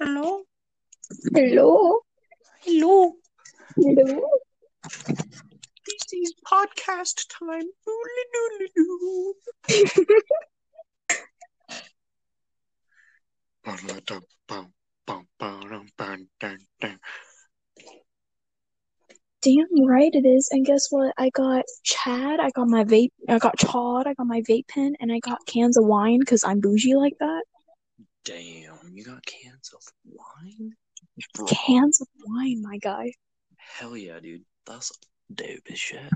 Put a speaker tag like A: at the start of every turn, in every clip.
A: Hello?
B: Hello.
A: Hello?
B: Hello.
A: This is podcast time.
B: Damn right it is. And guess what? I got Chad. I got my vape. I got Chad. I got my vape pen, and I got cans of wine because I'm bougie like that.
A: Damn, you got cans of wine? Bro,
B: Cans of wine, my guy.
A: hell yeah, dude. That's dope as shit.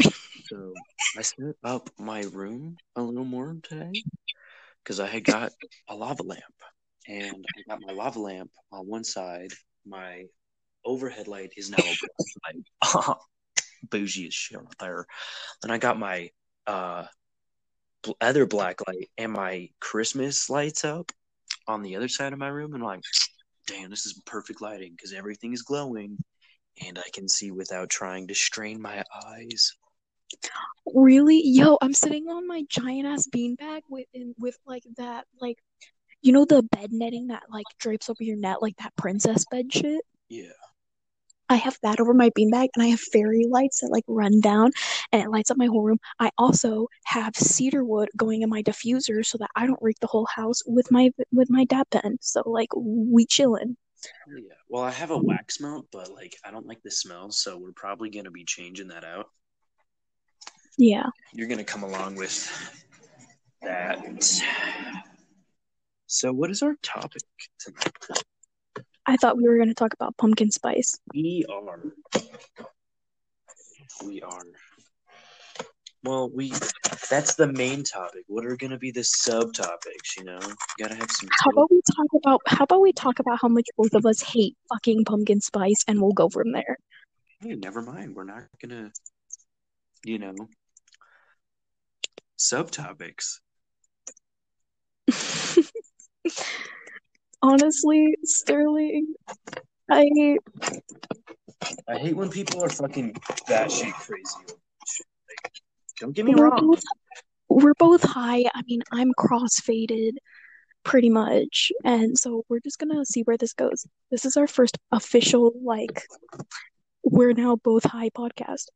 A: So I set up my room a little more today because I had got a lava lamp, and I got my lava lamp on one side. My overhead light is now a black light. Bougie as shit right there. Then I got my uh other black light and my Christmas lights up on the other side of my room, and I'm like, damn, this is perfect lighting because everything is glowing, and I can see without trying to strain my eyes.
B: Really? Yo, I'm sitting on my giant ass beanbag with in, with like that like you know the bed netting that like drapes over your net like that princess bed shit?
A: Yeah.
B: I have that over my beanbag and I have fairy lights that like run down and it lights up my whole room. I also have cedar wood going in my diffuser so that I don't reek the whole house with my with my dab pen. So like we chillin'.
A: Hell Yeah. Well, I have a wax mount, but like I don't like the smell, so we're probably gonna be changing that out.
B: Yeah.
A: You're gonna come along with that. So, what is our topic tonight?
B: I thought we were gonna talk about pumpkin spice.
A: We are. We are. Well, we. That's the main topic. What are gonna be the subtopics? You know, you gotta have some.
B: How about we talk about how about we talk about how much both of us hate fucking pumpkin spice and we'll go from there.
A: Hey, never mind. We're not gonna. You know. Subtopics.
B: Honestly, Sterling, I
A: I hate when people are fucking batshit crazy. Like, don't get me
B: we're
A: wrong.
B: both we're both high. I mean, I'm cross-faded pretty much. And so we're just gonna see where this goes. This is our first official like we're now both high podcast.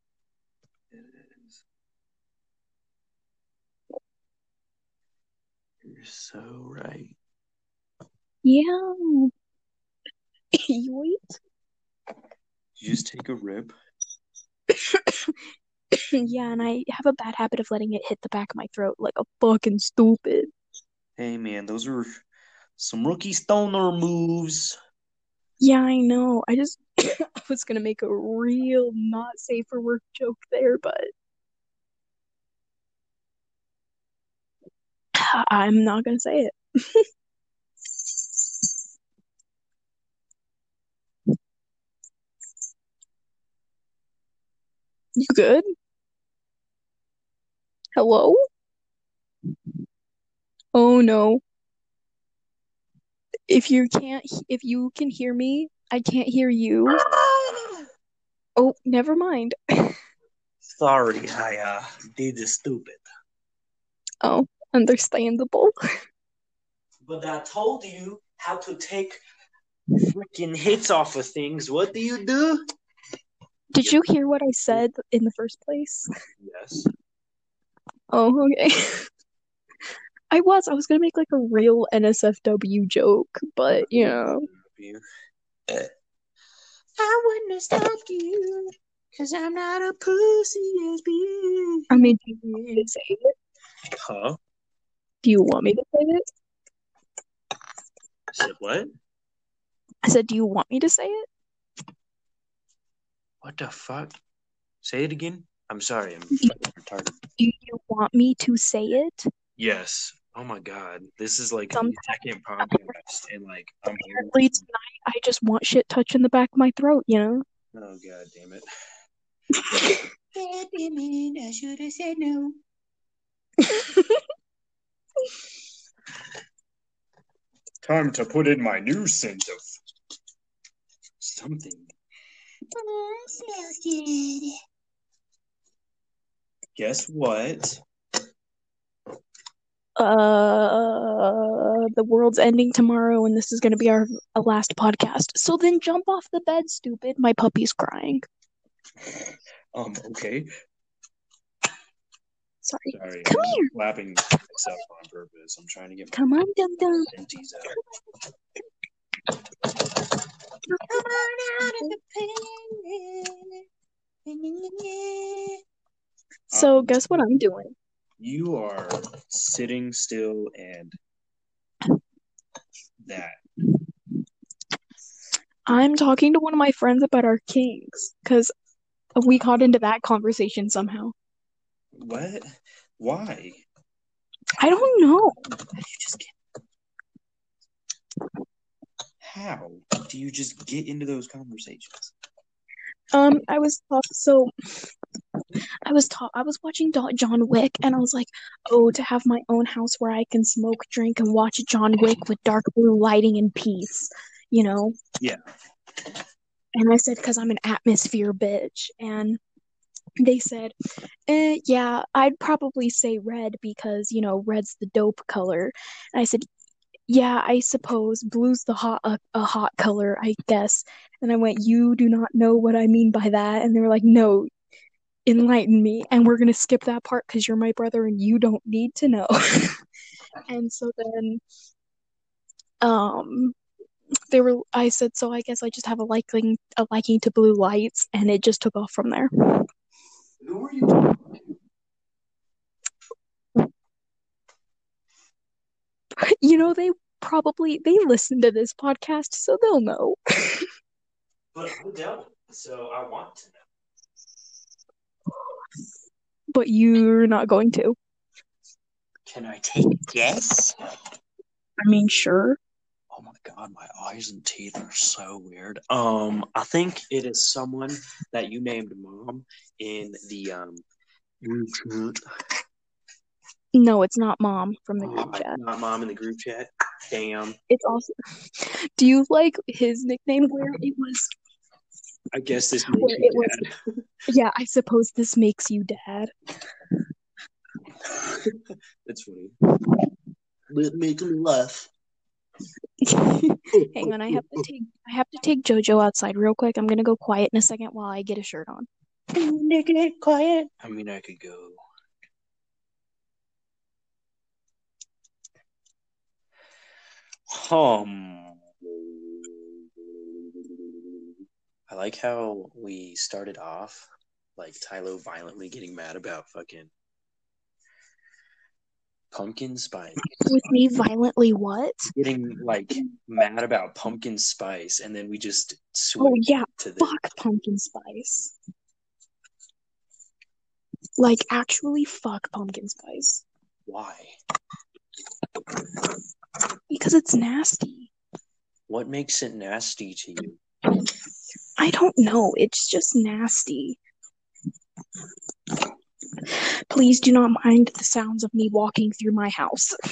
A: You're so right.
B: Yeah. You wait.
A: You just take a rip.
B: yeah, and I have a bad habit of letting it hit the back of my throat like a fucking stupid.
A: Hey man, those are some rookie stoner moves.
B: Yeah, I know. I just I was gonna make a real not safe for work joke there, but I'm not gonna say it. You good? Hello? Oh no. If you can't, if you can hear me, I can't hear you. Oh, never mind.
A: Sorry, I uh did the stupid.
B: Oh, understandable.
A: But I told you how to take freaking hits off of things. What do you do?
B: Did you hear what I said in the first place?
A: Yes.
B: Oh, okay. I was. I was gonna make like a real NSFW joke, but you know.
A: I wouldn't have stopped you, cause I'm not a pussy as bitch.
B: I mean, do you want me to say it?
A: Huh?
B: Do you want me to say it?
A: I said what?
B: I said, do you want me to say it?
A: What the fuck? Say it again. I'm sorry, I'm retarded.
B: Do you want me to say it?
A: Yes. Oh my god, this is like
B: Some-
A: the second podcast, and like I'm
B: Apparently tonight, I just want shit touching the back of my throat, you know?
A: Oh god damn it! God damn it! I should have said no. Time to put in my new scent of something.
C: Oh, smells good.
A: Guess what?
B: uh, the world's ending tomorrow, and this is going to be our, last podcast. So then jump off the bed, stupid. My puppy's crying.
A: Um, okay.
B: Sorry.
A: Sorry.
B: Come
A: I'm
B: here.
A: Slapping myself on purpose. I'm trying to get my
B: Come on, dum dum.
A: Empties.
C: Come on out of the pen.
B: So um, guess what I'm doing?
A: You are sitting still and that.
B: I'm talking to one of my friends about our kings because we got into that conversation somehow.
A: What? Why?
B: I don't know.
A: How you just get? How do you just get into those conversations?
B: Um, I was talk- so I was ta- I was watching John Wick, and I was like, oh, to have my own house where I can smoke, drink, and watch John Wick with dark blue lighting and peace, you know.
A: Yeah.
B: And I said, because I'm an atmosphere bitch, and they said, eh, yeah, I'd probably say red because you know red's the dope color. And I said, yeah, I suppose blue's the hot a, a hot color, I guess. And I went, you do not know what I mean by that. And they were like, no, enlighten me. And we're gonna skip that part because you're my brother and you don't need to know. and so then, um, they were. I said, so I guess I just have a liking a liking to blue lights, and it just took off from there.
A: Who are you talking to?
B: You know, they probably they listen to this podcast, so they'll know.
A: But I don't, so I want to know.
B: But you're not going to.
A: Can I take a guess?
B: I mean, sure.
A: Oh my god, my eyes and teeth are so weird. Um, I think it is someone that you named mom in the um.
B: No, it's not mom from the group
A: Oh,
B: chat.
A: Not mom in the group chat. Damn.
B: It's also. Do you like his nickname where it was?
A: I guess this
B: Where
A: makes
B: it
A: me
B: was. Yeah, I suppose this makes you dad.
A: dad. That's funny. Let make me laugh.
B: Hang on, I have to take I have to take Jojo outside real quick. I'm gonna go quiet in a second while I get a shirt on.
C: Get quiet.
A: I mean, I could go. Um, I like how we started off like Tyler violently getting mad about fucking pumpkin spice,
B: With me violently what?
A: getting like mad about pumpkin spice, and then we just
B: Oh yeah,
A: to the
B: fuck pumpkin spice. Like actually fuck pumpkin spice.
A: why?
B: Because it's nasty.
A: What makes it nasty to you?
B: I don't know. It's just nasty. Please do not mind the sounds of me walking through my house.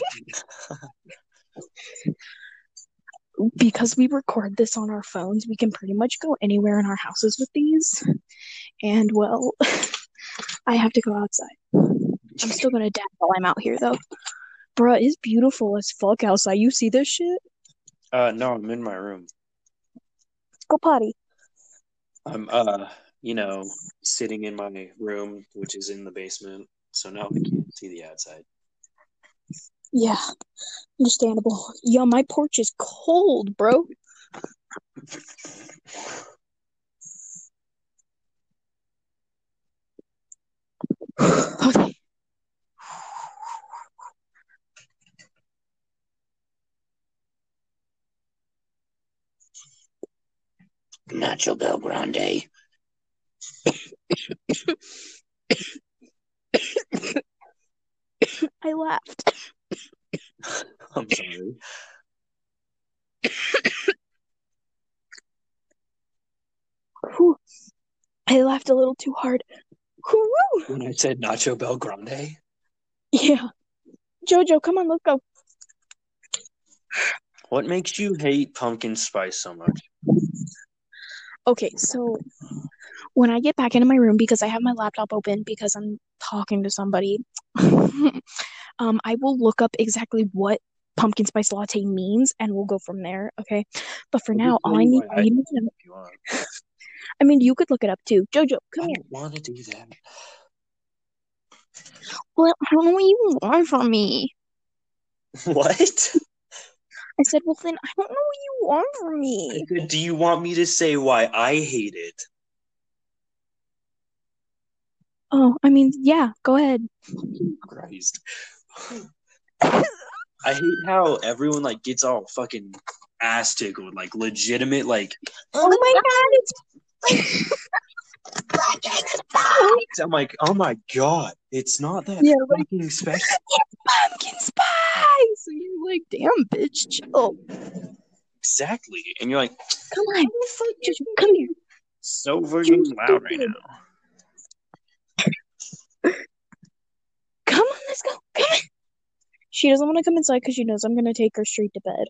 B: because we record this on our phones, we can pretty much go anywhere in our houses with these. And well, I have to go outside. I'm still gonna dab while I'm out here though. Bruh, it's beautiful as fuck outside. You see this shit?
A: Uh, no, I'm in my room.
B: Go potty.
A: I'm uh, you know, sitting in my room, which is in the basement, so now I can't see the outside.
B: Yeah, understandable. Yo, my porch is cold, bro. Okay.
A: Nacho Bel Grande.
B: I laughed.
A: I'm sorry.
B: Whew. I laughed a little too hard. Whoo!
A: When I said Nacho Bel Grande,
B: Yeah. Jojo, come on, let's go.
A: what makes you hate pumpkin spice so much?
B: Okay, so when I get back into my room because I have my laptop open because I'm talking to somebody, Um, I will look up exactly what pumpkin spice latte means, and we'll go from there. Okay. But for
A: I'll
B: now, all I need,
A: why
B: all you need to know.
A: you.
B: I mean, you could look it up too. Jojo,
A: I
B: come here.
A: don't want to do that.
B: Well, I don't know what you want from me.
A: What?
B: I said, well, then I don't know what you want from me.
A: Do you want me to say why I hate it?
B: Oh, I mean, yeah, go ahead.
A: Christ. I hate how everyone like gets all fucking ass tickled, like legitimate, like
B: Oh my god, it's
A: I'm like, oh my god, it's not that
B: Yeah, like-
A: fucking special.
B: pumpkin spice. And you're like, damn, bitch, chill.
A: Exactly, and you're like,
B: Come on, just come here.
A: so fucking loud right now.
B: Come on, let's go. Come on. She doesn't want to come inside because she knows I'm gonna take her straight to bed.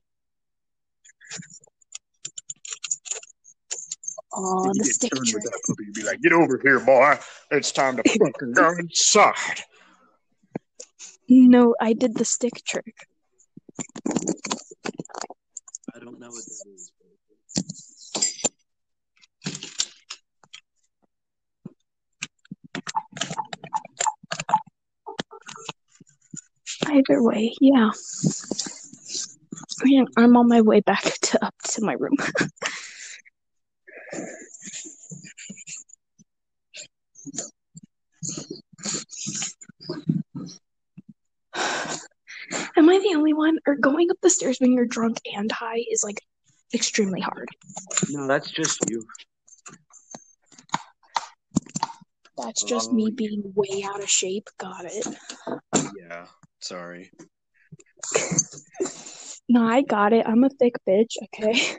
B: Oh, the stick trick.
D: puppy, you'd be like, "Get over here, boy! It's time to fucking go inside."
B: No, I did the stick trick.
A: I don't know what that is.
B: Either way, yeah. Yeah, I'm on my way back to up to my room. Am I the only one? Or going up the stairs when you're drunk and high is like extremely hard.
A: No, that's just you.
B: That's just me
A: um,
B: being way out of shape. Got it.
A: Yeah, sorry.
B: No, I got it. I'm a thick bitch, okay?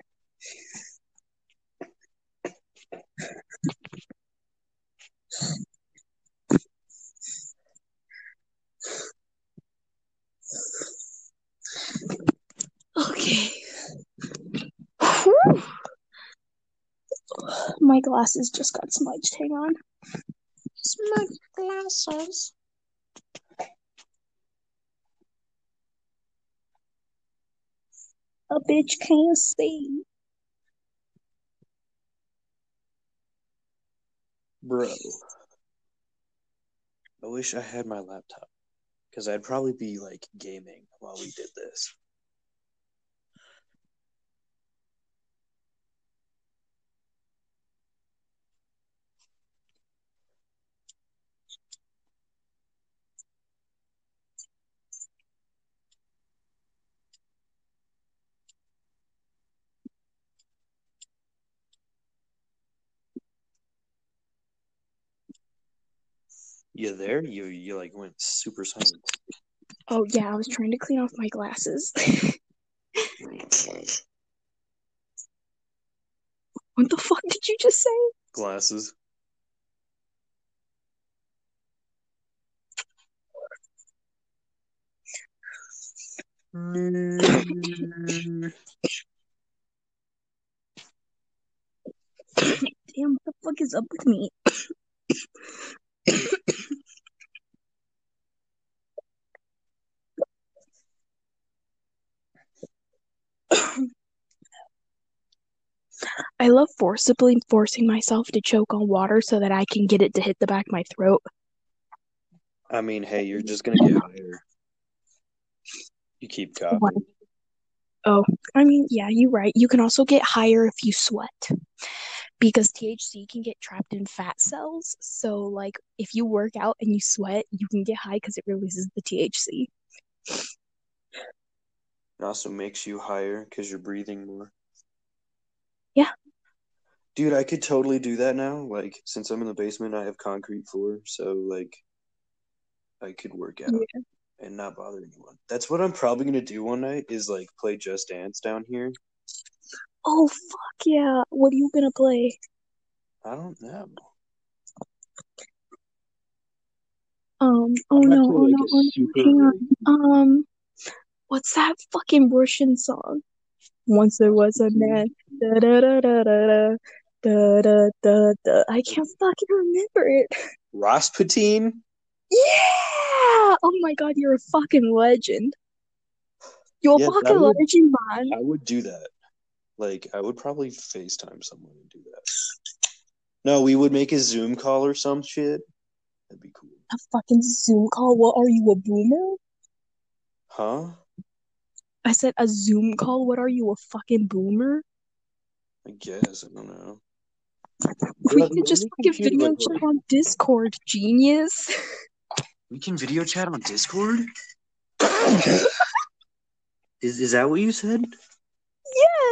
B: Okay. Whew. My glasses just got smudged. Hang on.
C: Smudged glasses.
B: A bitch can't see.
A: Bro. I wish I had my laptop. Because I'd probably be like gaming while we did this. You there? You you like went super silent.
B: Oh, yeah, I was trying to clean off my glasses. what the fuck did you just say?
A: Glasses.
B: Damn, what the fuck is up with me? I love forcibly forcing myself to choke on water so that I can get it to hit the back of my throat.
A: I mean, hey, you're just gonna get higher. You keep coughing.
B: Oh, I mean, yeah, you're right. You can also get higher if you sweat because THC can get trapped in fat cells. So, like, if you work out and you sweat, you can get high because it releases the THC.
A: It also makes you higher because you're breathing more.
B: Yeah.
A: Dude, I could totally do that now. Like, since I'm in the basement, I have concrete floor, so like, I could work out
B: Yeah.
A: and not bother anyone. That's what I'm probably gonna do one night. Is like play Just Dance down here.
B: Oh, fuck yeah. What are you gonna play?
A: I don't know.
B: Um, oh no, oh
A: like
B: no, oh no,
A: super.
B: hang on. Um, what's that fucking Russian song? Once there was a man. Da da da da da da. Da, da, da. I can't fucking remember it.
A: Rasputin.
B: Yeah! Oh my god, you're a fucking legend. You're a
A: Yeah,
B: fucking
A: would-
B: legend, man.
A: I would do that. Like, I would probably FaceTime someone and do that. No, we would make a Zoom call or some shit. That'd be cool.
B: A fucking Zoom call? What are you, a boomer?
A: Huh?
B: I said a Zoom call? What are you, a fucking boomer?
A: I guess. I don't know.
B: We
A: Yeah,
B: can just
A: only
B: fucking video
A: would
B: chat on Discord, genius.
A: We can video chat on Discord? Is is that what you said?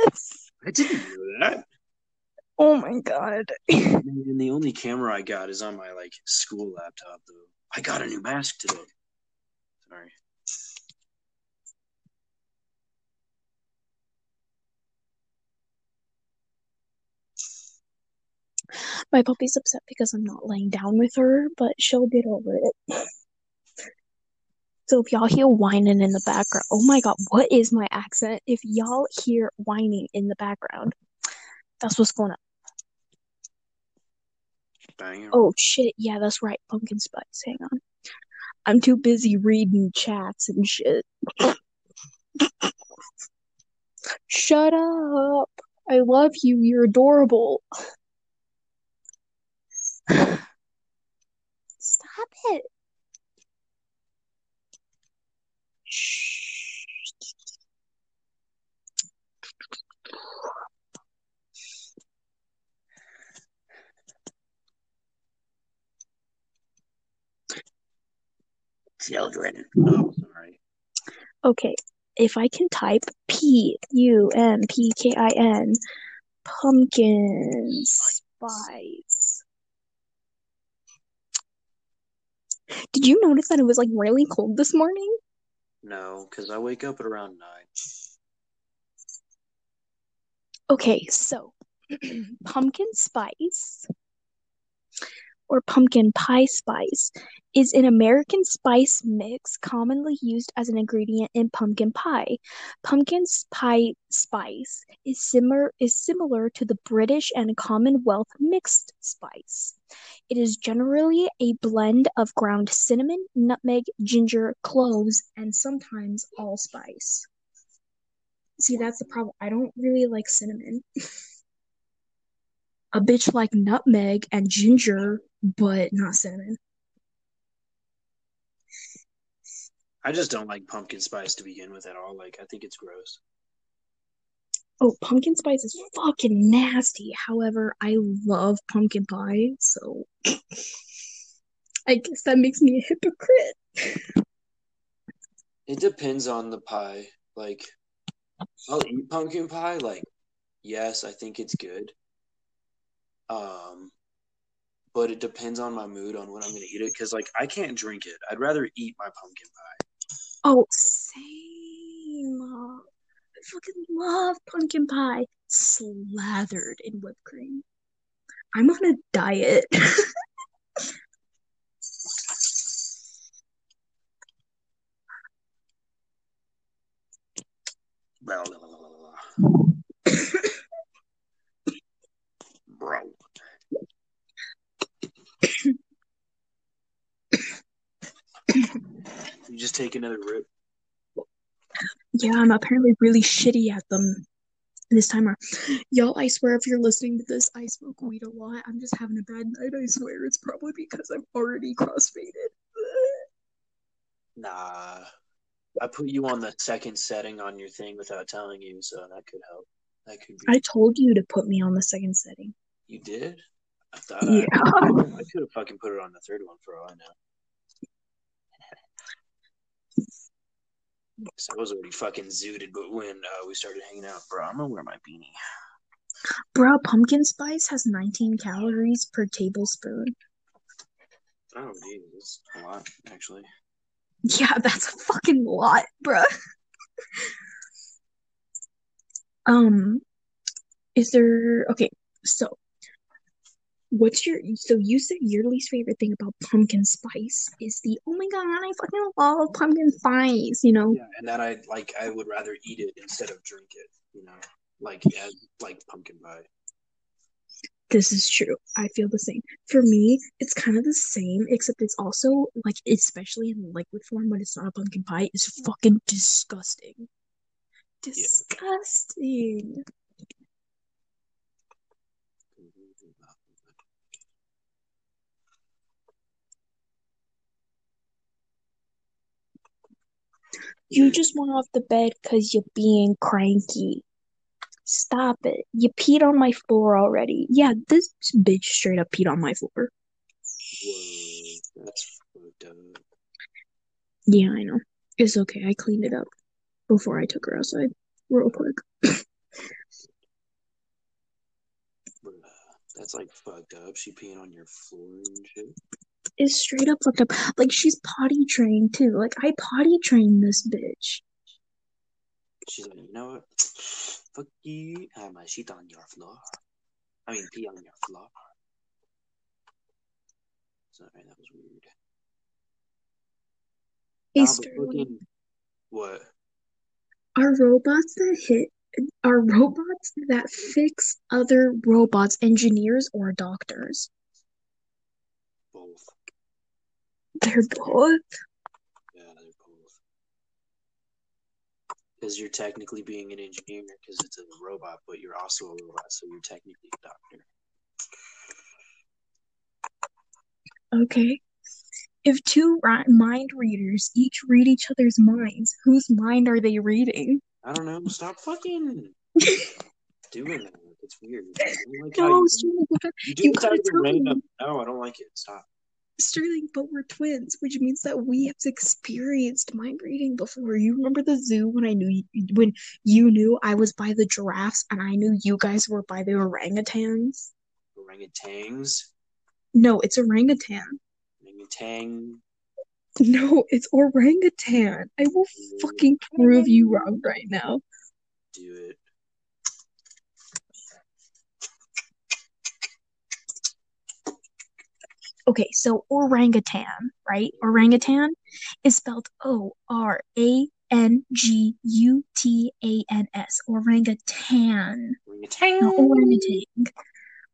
B: Yes!
A: I didn't know that.
B: Oh my god.
A: And the only camera I got is on my like school laptop though. I got a new mask today. Sorry.
B: My puppy's upset because I'm not laying down with her, but she'll get over it. So if y'all hear whining in the background, oh my god, what is my accent? If y'all hear whining in the background, that's what's going on. Oh shit, yeah, that's right, pumpkin spice. Hang on. I'm too busy reading chats and shit. Shut up. I love you. You're adorable. Stop it. Shh.
A: Children. Oh, sorry.
B: Okay, if I can type P U M P K I N pumpkin spice. Did you notice that it was like really cold this morning?
A: No, because I wake up at around nine.
B: Okay, so pumpkin spice or pumpkin pie spice is an American spice mix commonly used as an ingredient in pumpkin pie. Pumpkin pie spice is similar is similar to the British and Commonwealth mixed spice. It is generally a blend of ground cinnamon, nutmeg, ginger, cloves, and sometimes allspice. See, that's the problem. I don't really like cinnamon. A bitch like nutmeg and ginger, but not cinnamon.
A: I just don't like pumpkin spice to begin with at all. Like, I think it's gross.
B: Oh, pumpkin spice is fucking nasty. However, I love pumpkin pie, so I guess that makes me a hypocrite.
A: It depends on the pie. Like, I'll eat pumpkin pie. Like, yes, I think it's good. Um, but it depends on my mood on when I'm gonna eat it. Cause like, I can't drink it. I'd rather eat my pumpkin pie.
B: Oh, same. Fucking love pumpkin pie slathered in whipped cream. I'm on a diet.
A: Blah. Bro. you just take another rip.
B: Yeah, I'm apparently really shitty at them this time. Y'all, I swear if you're listening to this, I smoke weed a lot. I'm just having a bad night, I swear. It's probably because I'm already crossfaded.
A: Nah. I put you on the second setting on your thing without telling you, so that could help. That could be.
B: I told you to put me on the second setting.
A: You did? I thought
B: Yeah.
A: I, I could have fucking put it on the third one for all I know. I was already fucking zooted, but when uh, we started hanging out, bro, I'm gonna wear my beanie.
B: Bro, pumpkin spice has 19 calories per tablespoon.
A: Oh, that's a lot, actually.
B: Yeah, that's a fucking lot, bro. Um, is there okay? So, what's your so you said your least favorite thing about pumpkin spice is the oh my god, I fucking love pumpkin spice. You know,
A: Yeah, and that I like. I would rather eat it instead of drink it. You know, like as like pumpkin pie.
B: This is true. I feel the same. For me, it's kind of the same, except it's also like, especially in liquid form when it's not a pumpkin pie, is fucking disgusting. Disgusting. You just went off the bed because you're being cranky. Stop it. You peed on my floor already. Yeah, this bitch straight up peed on my floor.
A: Whoa, that's fucked up.
B: Yeah, I know. It's okay. I cleaned it up before I took her outside real quick.
A: That's like fucked up. She peeing on your floor and shit.
B: It's straight up fucked up. Like she's potty trained too. Like I potty trained this bitch.
A: She's like, you know what? Fuck you. I have my shit on your floor. I mean, pee on your floor. Sorry, that was weird.
B: Hey, Sterling,
A: what?
B: are robots that hit are robots that fix other robots engineers or doctors?
A: Both.
B: They're both.
A: Yeah, they're both. Because you're technically being an engineer because it's a robot, but you're also a robot, so you're technically a doctor.
B: Okay. If two ri- mind readers each read each other's minds, whose mind are they reading?
A: I don't know. Stop fucking doing that. It's weird. I don't like how
B: No,
A: you,
B: you
A: you do
B: you
A: this out
B: gotta tell me.
A: random. No, I don't like it. Stop.
B: Sterling, but we're twins, which means that we have experienced mind reading before. You remember the zoo when I knew you, when you knew I was by the giraffes and I knew you guys were by the orangutans?
A: Orangutans.
B: No, it's orangutan.
A: Orangutan.
B: No, it's orangutan. I will fucking prove you wrong right now.
A: Do it.
B: Okay, so orangutan, right? Orangutan is spelled O R A N G U T A N S. Orangutan.
A: Orangutan.
B: Not orangutan.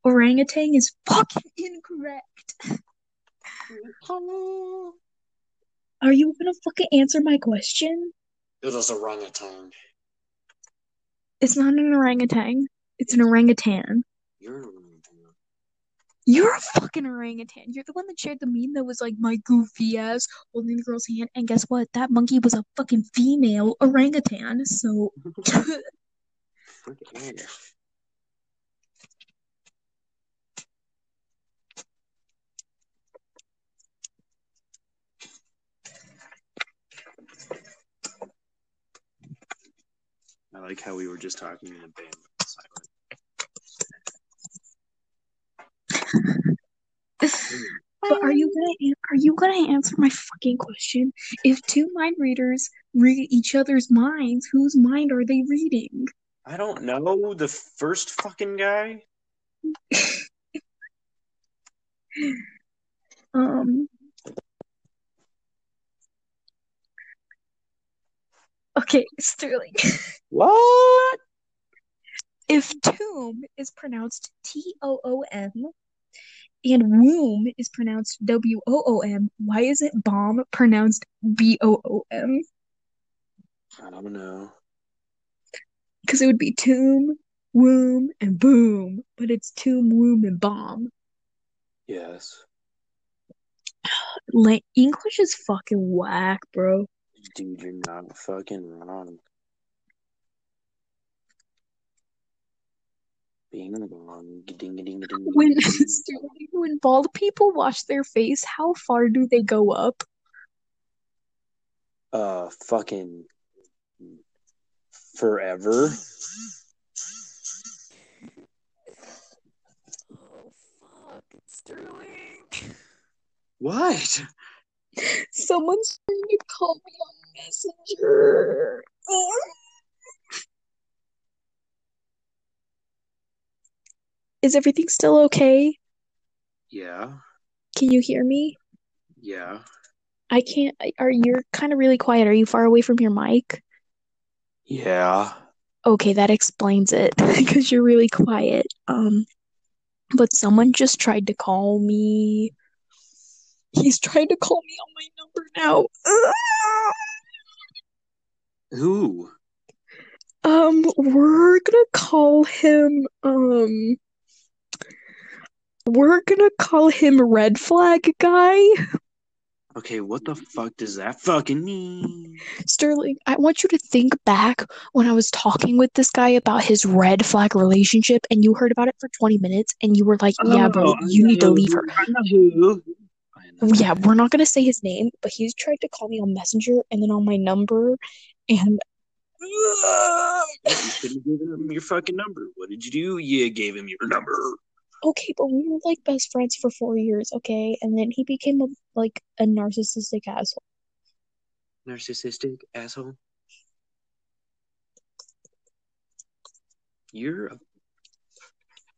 B: Orangutan is fucking incorrect. Are you gonna fucking answer my question?
A: It was orangutan.
B: It's not an orangutan. It's an orangutan.
A: You're an orangutan.
B: You're a fucking orangutan. You're the one that shared the meme that was like my goofy ass holding the girl's hand. And guess what? That monkey was a fucking female orangutan. So
A: I like how we were just talking in a band.
B: But are you gonna are you gonna answer my fucking question? If two mind readers read each other's minds, whose mind are they reading?
A: I don't know the first fucking guy.
B: Um. Okay, Sterling.
A: What?
B: If tomb is pronounced T O O M and womb is pronounced W O O M, why is it bomb pronounced B O O M?
A: I don't know.
B: Because it would be tomb, womb, and boom, but it's tomb, womb, and bomb.
A: Yes,
B: English is fucking whack, bro.
A: dude, you're not fucking wrong. Bing bong, ding ding ding ding.
B: When Sterling, when bald people wash their face, how far do they go up?
A: Uh, fucking forever.
B: Oh fuck, Sterling.
A: What?
B: Someone's trying to call me on Messenger. Is everything still okay?
A: Yeah,
B: Can you hear me?
A: yeah,
B: I can't. Are you're kind of really quiet? Are you far away from your mic?
A: yeah.
B: Okay, that explains it because you're really quiet. Um, but someone just tried to call me. He's trying to call me on my number now.
A: Who?
B: Um, we're gonna call him, um, we're gonna call him Red Flag Guy.
A: Okay, what the fuck does that fucking mean?
B: Sterling, I want you to think back when I was talking with this guy about his red flag relationship and you heard about it for 20 minutes and you were like, yeah, bro,
A: Oh,
B: you need to leave her.
A: I know who. I know
B: Yeah, we're not gonna say his name, but he's tried to call me on Messenger and then on my number and
A: You should have given him your fucking number. What did you do? You gave him your number.
B: Okay, but we were like best friends for four years, okay? And then he became a like a narcissistic asshole.
A: Narcissistic asshole. You're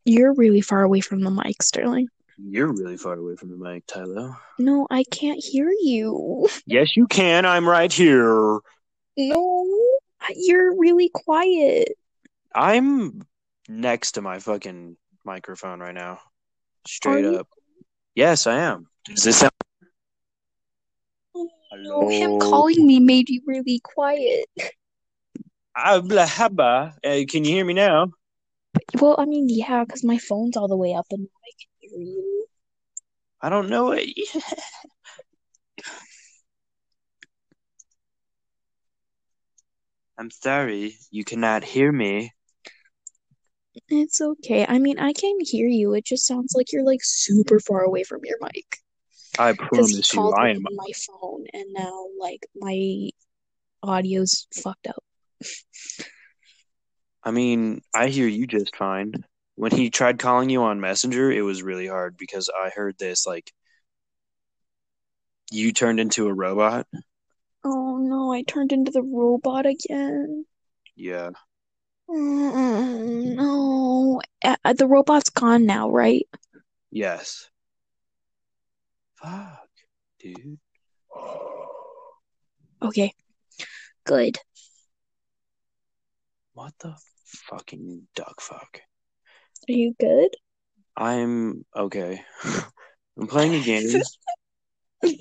B: You're really far away from the mic, Sterling.
A: you're really far away from the mic, Tyler.
B: No, I can't hear you.
A: Yes, you can. I'm right here.
B: No, you're really quiet.
A: I'm next to my fucking microphone right now. Straight
B: Are you?
A: up. Yes, I am. Does this sound?
B: No, him calling me made you really quiet.
A: Habla, haba. Uh, can you hear me now?
B: Well, I mean, yeah, because my phone's all the way up and I can hear you.
A: I don't know it. I'm sorry, you cannot hear me.
B: It's okay. I mean, I can hear you. It just sounds like you're like super far away from your mic.
A: I promise you, I am.
B: on my phone and now like my audio's fucked up.
A: I mean, I hear you just fine. When he tried calling you on Messenger, it was really hard because I heard this like you turned into a robot.
B: Oh no, I turned into the robot again.
A: Yeah.
B: Mm, no, Uh, uh, the robot's gone now, right?
A: Yes. Fuck, dude.
B: Okay, good.
A: What the fucking duck fuck?
B: Are you good?
A: I'm okay. I'm playing a game.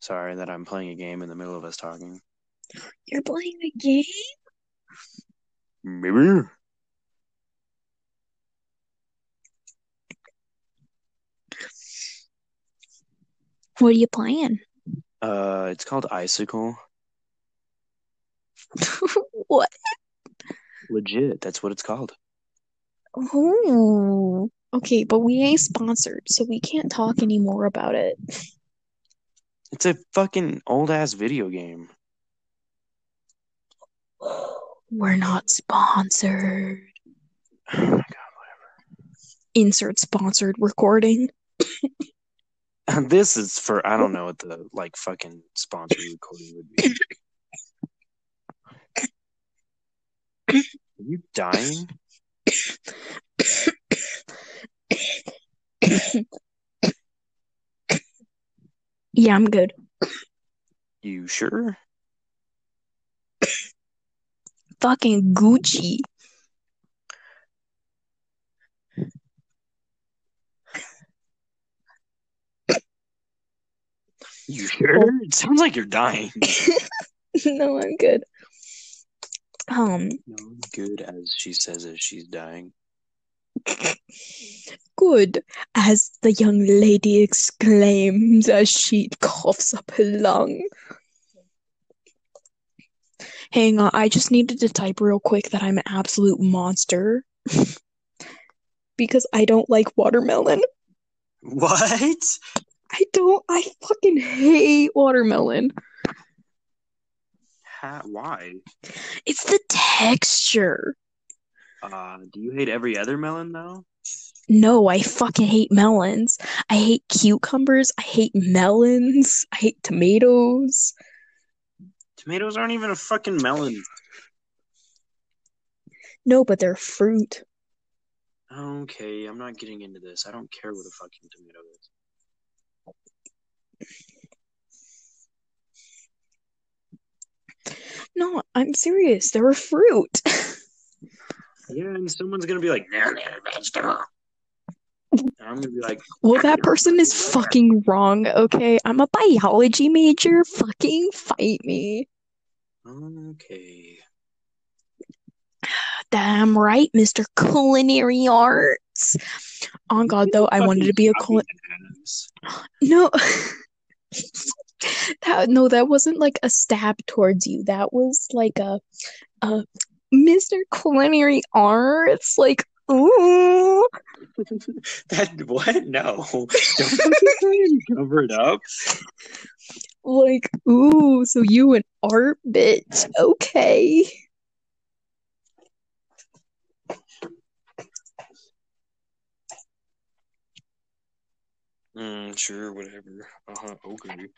A: Sorry that I'm playing a game in the middle of us talking.
B: You're playing a game?
A: Maybe.
B: What are you playing?
A: Uh, it's called Icicle.
B: What?
A: Legit, that's what it's called.
B: Oh, okay, but we ain't sponsored, so we can't talk anymore about it.
A: It's a fucking old ass video game.
B: We're not sponsored.
A: Oh my god.
B: Insert sponsored recording.
A: This is for I don't know what the like fucking sponsored recording would be. Are you dying?
B: Yeah, I'm good.
A: You sure?
B: Fucking Gucci.
A: You sure? It sounds like you're dying.
B: no, I'm good. Um,
A: No, good as she says as she's dying.
B: good, as the young lady exclaims as she coughs up her lung. Hang on, I just needed to type real quick that I'm an absolute monster. because I don't like watermelon.
A: What?
B: I don't, I fucking hate watermelon.
A: Ha- why?
B: It's the texture.
A: Uh, do you hate every other melon though?
B: No, I fucking hate melons. I hate cucumbers. I hate melons. I hate tomatoes.
A: Tomatoes aren't even a fucking melon.
B: No, but they're fruit.
A: Okay, I'm not getting into this. I don't care what a fucking tomato is.
B: No, I'm serious. They're a fruit.
A: Yeah, and someone's gonna be like, "No, no, vegetable." And I'm gonna be like,
B: Well, that person is fucking wrong, okay? I'm a biology major. Fucking fight me.
A: "Okay."
B: Damn right, Mr. Culinary Arts. Oh, On God, though, I wanted to be a
A: Fucking
B: cul.
A: ass.
B: No. That no, that wasn't like a stab towards you. That was like a a Mr. Culinary Arts. Like, ooh.
A: That what? No, don't fucking try and cover it up.
B: Like, ooh, so you an art bitch. Okay.
A: Mm, sure, whatever. Uh huh. Okay.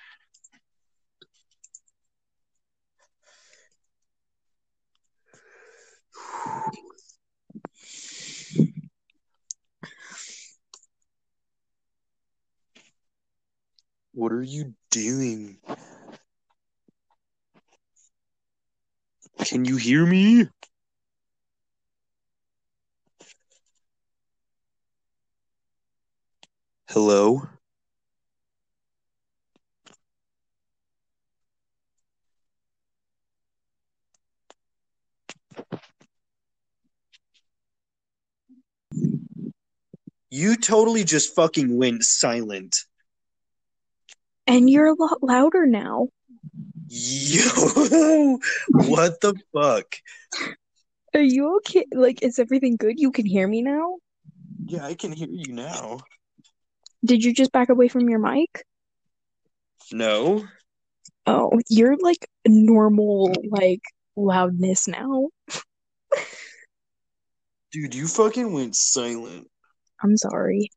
A: What are you doing? Can you hear me? Hello? You totally just fucking went silent.
B: And you're a lot louder now.
A: Yo, what the fuck?
B: Are you okay? Like, is everything good? You can hear me now?
A: Yeah, I can hear you now.
B: Did you just back away from your mic?
A: No?
B: Oh, you're like normal, like loudness now.
A: Dude, you fucking went silent.
B: I'm sorry.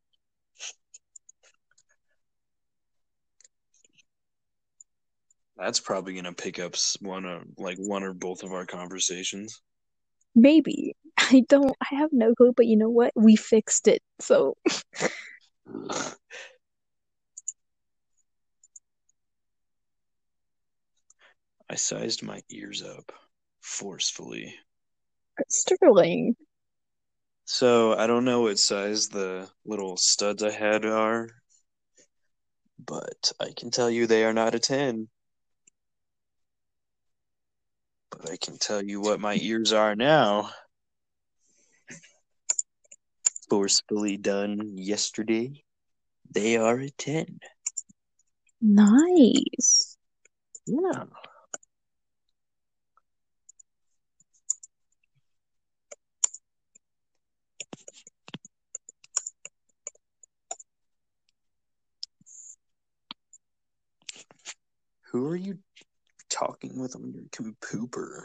A: That's probably gonna pick up one of like one or both of our conversations.
B: Maybe. I don't, I have no clue, but you know what? We fixed it. So,
A: I sized my ears up forcefully.
B: Sterling.
A: So I don't know what size the little studs I had are, but I can tell you they are not a 10. But I can tell you what my ears are now. Forcefully done yesterday. They are a 10.
B: Nice.
A: Yeah. Who are you talking with on your compooper?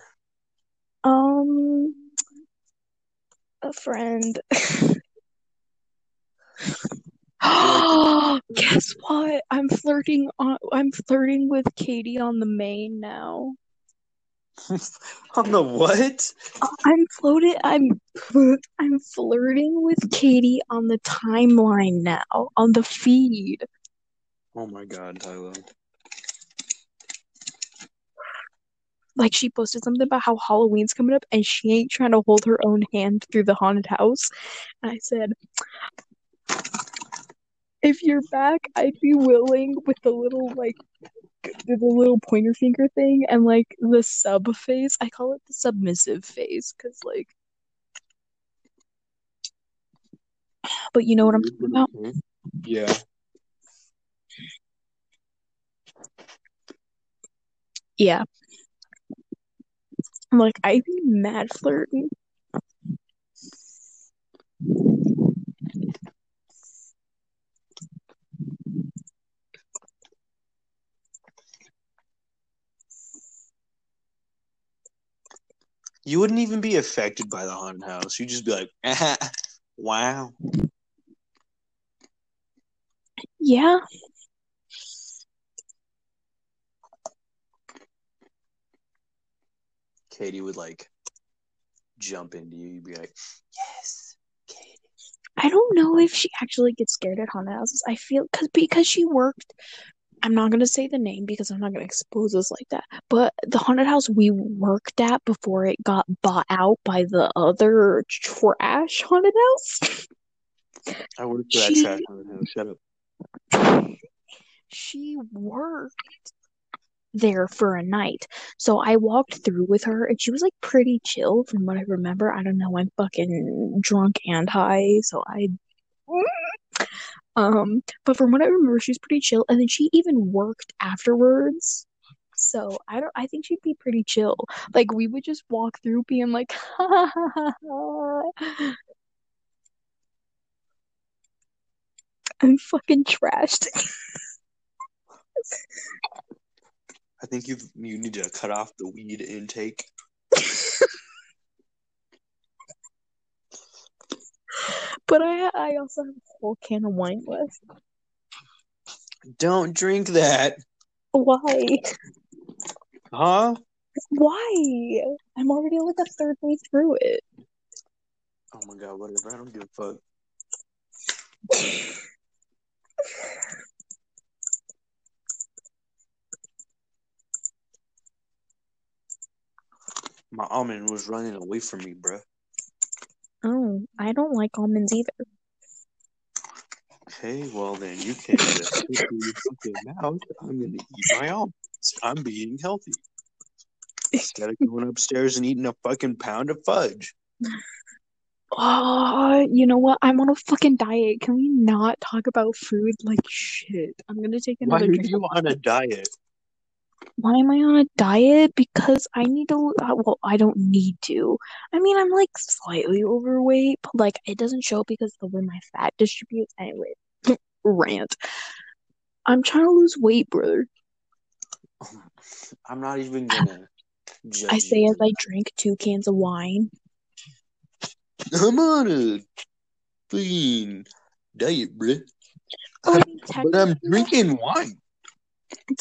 B: Um, a friend. Guess what? I'm flirting on I'm flirting with Katie on the main now.
A: on the what?
B: I'm floated I'm I'm flirting with Katie on the timeline now, on the feed.
A: Oh my god, Tyler.
B: Like she posted something about how Halloween's coming up and she ain't trying to hold her own hand through the haunted house. And I said, if you're back, I'd be willing with the little like the little pointer finger thing and like the sub face. I call it the submissive face because like but you know what I'm talking about? Mm-hmm.
A: Yeah.
B: Yeah. I'm like I'd be mad flirting.
A: You wouldn't even be affected by the haunted house. You'd just be like, wow.
B: Yeah.
A: Katie would like jump into you. You'd be like, yes, Katie.
B: I don't know if she actually gets scared at haunted houses. I feel cause because she worked I'm not gonna say the name because I'm not gonna expose us like that. But the haunted house we worked at before it got bought out by the other trash haunted house.
A: I worked for that
B: She-
A: trash on the house. Shut up.
B: she worked there for a night. So I walked through with her and she was like pretty chill from what I remember. I don't know, I'm fucking drunk and high, so I um but from what I remember she was pretty chill and then she even worked afterwards. So I don't I think she'd be pretty chill. Like we would just walk through being like ha ha ha ha. I'm fucking trashed.
A: I think you you need to cut off the weed intake.
B: But I I also have a whole can of wine left.
A: Don't drink that,
B: Why?
A: huh?
B: Why? I'm already like a third way through it.
A: Oh my god, whatever. I don't give a fuck. My almond was running away from me, bruh.
B: Oh, I don't like almonds either.
A: Okay, well then you can just sit through your fucking mouth. I'm gonna eat my almonds. I'm being healthy. Instead of going upstairs and eating a fucking pound of fudge.
B: Oh, you know what? I'm on a fucking diet. Can we not talk about food like shit? I'm gonna take another Why
A: are
B: drink.
A: you on a diet?
B: Why am I on a diet? Because I need to. uh, Well, I don't need to. I mean, I'm like slightly overweight, but like it doesn't show because the way my fat distributes. Anyway, rant. I'm trying to lose weight, brother.
A: I'm not even gonna
B: I say as I drink two cans of wine.
A: I'm on a fucking diet, bruh.
B: Oh,
A: But I'm drinking wine.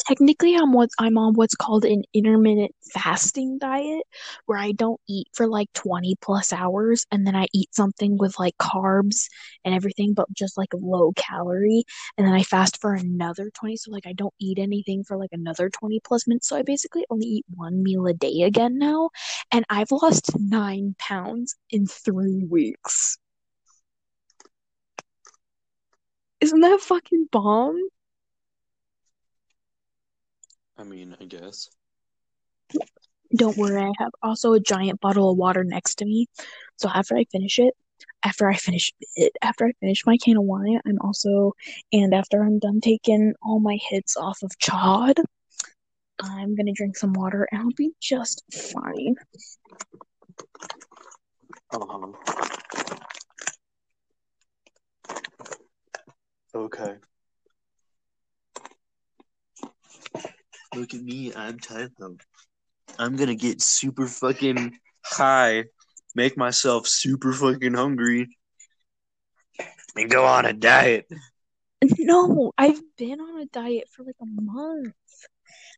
B: Technically, I'm what I'm on what's called an intermittent fasting diet, where I don't eat for like 20 plus hours, and then I eat something with like carbs and everything, but just like low calorie, and then I fast for another 20. So like I don't eat anything for like another 20 plus minutes. So I basically only eat one meal a day again now, and I've lost nine pounds in three weeks. Isn't that fucking bomb?
A: I mean, I guess.
B: Don't worry, I have also a giant bottle of water next to me. So after I finish it, after I finish it, after I finish my can of wine, I'm also, and after I'm done taking all my hits off of Chod, I'm gonna drink some water and I'll be just fine.
A: Uh-huh. Okay. Look at me, I'm Tylo. I'm gonna get super fucking high, make myself super fucking hungry, and go on a diet.
B: No, I've been on a diet for like a month.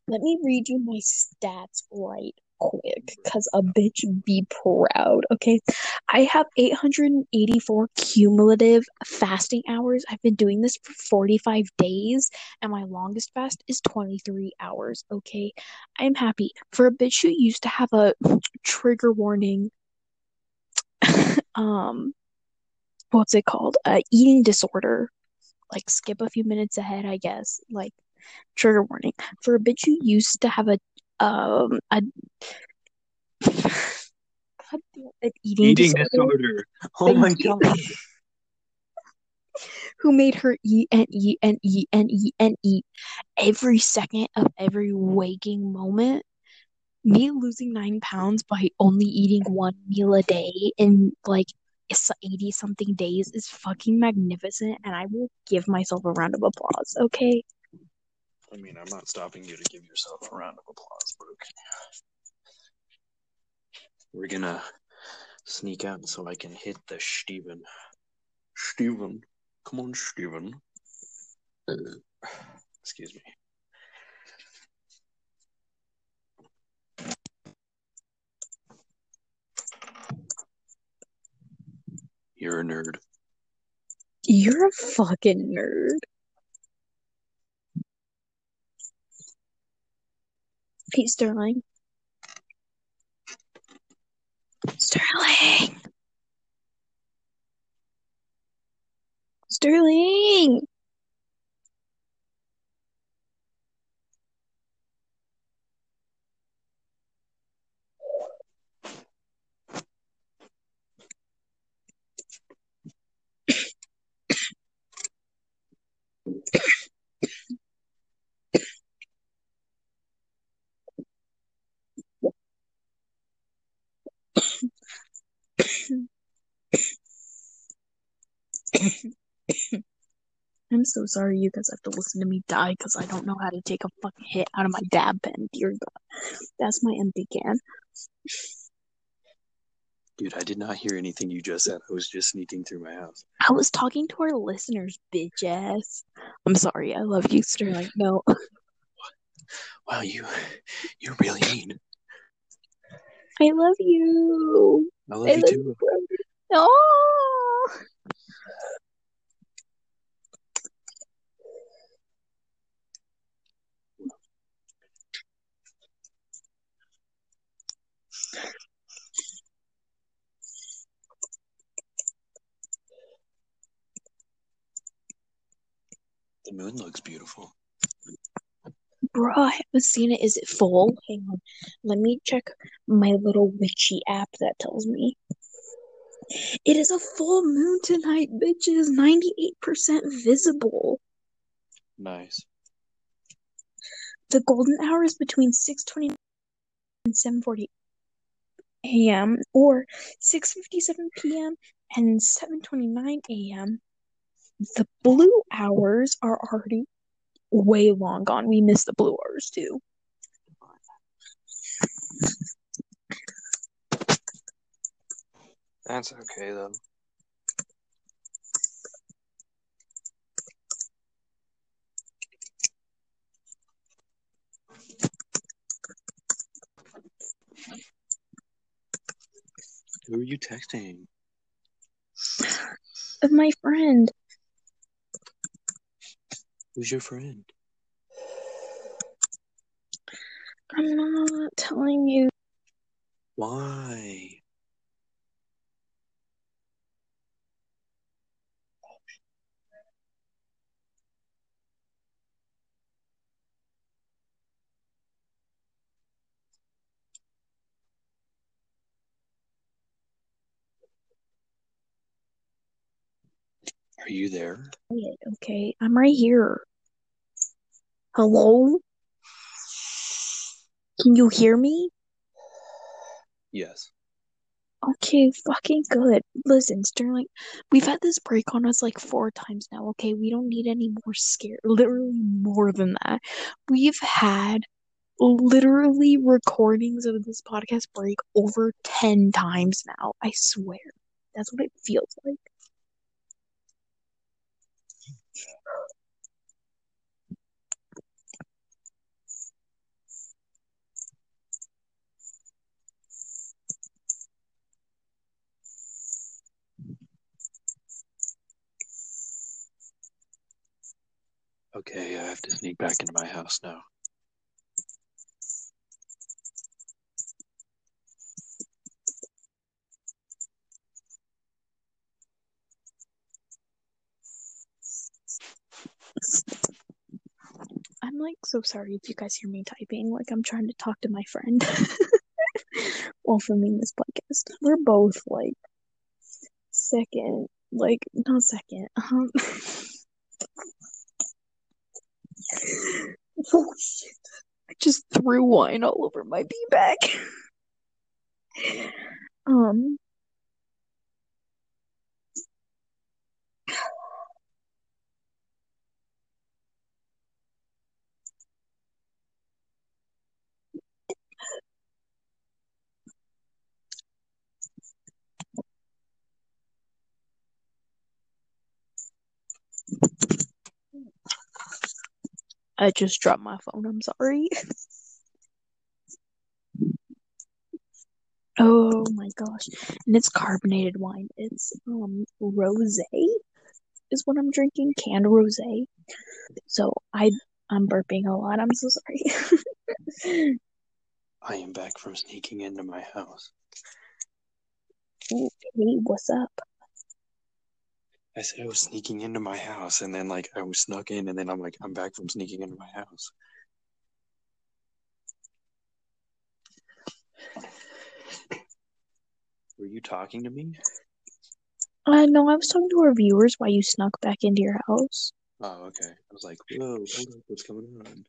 B: Let me read you my stats right quick, because a bitch be proud, okay? I have 884 cumulative fasting hours. I've been doing this for 45 days, and my longest fast is 23 hours, okay? I'm happy. For a bitch who used to have a trigger warning, um, what's it called? Uh, eating disorder. Like, skip a few minutes ahead, I guess. Like, trigger warning. For a bitch who used to have a, um, a, God damn, an eating,
A: Eating
B: disorder,
A: disorder. Oh my
B: Thank you.
A: god.
B: who made her eat and eat and eat and eat and eat every second of every waking moment. Me losing nine pounds by only eating one meal a day in like 80 something days is fucking magnificent, and I will give myself a round of applause, okay?
A: I mean, I'm not stopping you to give yourself a round of applause, okay. We're gonna sneak out so I can hit the Steven. Steven. Come on, Steven. Excuse me. You're a nerd.
B: You're a fucking nerd. Hey, Sterling. Sterling. Sterling. I'm so sorry you guys have to listen to me die because I don't know how to take a fucking hit out of my dab pen. Dear God. That's my empty can.
A: Dude, I did not hear anything you just said. I was just sneaking through my house.
B: I was talking to our listeners, bitch ass. I'm sorry. I love you, Sterling. No.
A: Wow, you, you're really mean.
B: I love you.
A: I love
B: I
A: you
B: love
A: too.
B: Oh.
A: The moon looks beautiful.
B: Bro, I haven't seen it. Is it full? Hang on. Let me check my little witchy app that tells me. It is a full moon tonight, bitches. 98% visible.
A: Nice.
B: The golden hour is between 6:20 and 7:40 a.m. or 6:57 p.m. and 7:29 a.m. The blue hours are already way long gone. We miss the blue hours too.
A: That's okay though. Who are you texting?
B: My friend.
A: Who's your friend?
B: I'm not telling you.
A: Why? Are you there?
B: Okay, I'm right here. Hello? Can you hear me?
A: Yes.
B: Okay, fucking good. Listen, Sterling, we've had this break on us like four times now, okay? We don't need any more scare. Literally more than that. We've had literally recordings of this podcast break over 10 times now. I swear. That's what it feels like.
A: Okay, I have to sneak back into my house now.
B: I'm like so sorry if you guys hear me typing. Like I'm trying to talk to my friend while filming this podcast. We're both like second, like not second. Um, oh shit! I just threw wine all over my bee bag. um. I just dropped my phone. I'm sorry. Oh my gosh. And it's carbonated wine. It's um rosé is what I'm drinking. Canned rosé. So I I'm burping a lot. I'm so sorry.
A: I am back from sneaking into my house.
B: Ooh, Hey, what's up?
A: I said I was sneaking into my house, and then like I was snuck in, and then I'm like, I'm back from sneaking into my house. Were you talking to me?
B: Uh, no, I was talking to our viewers why you snuck back into your house.
A: Oh, okay. I was like, whoa, what's going on?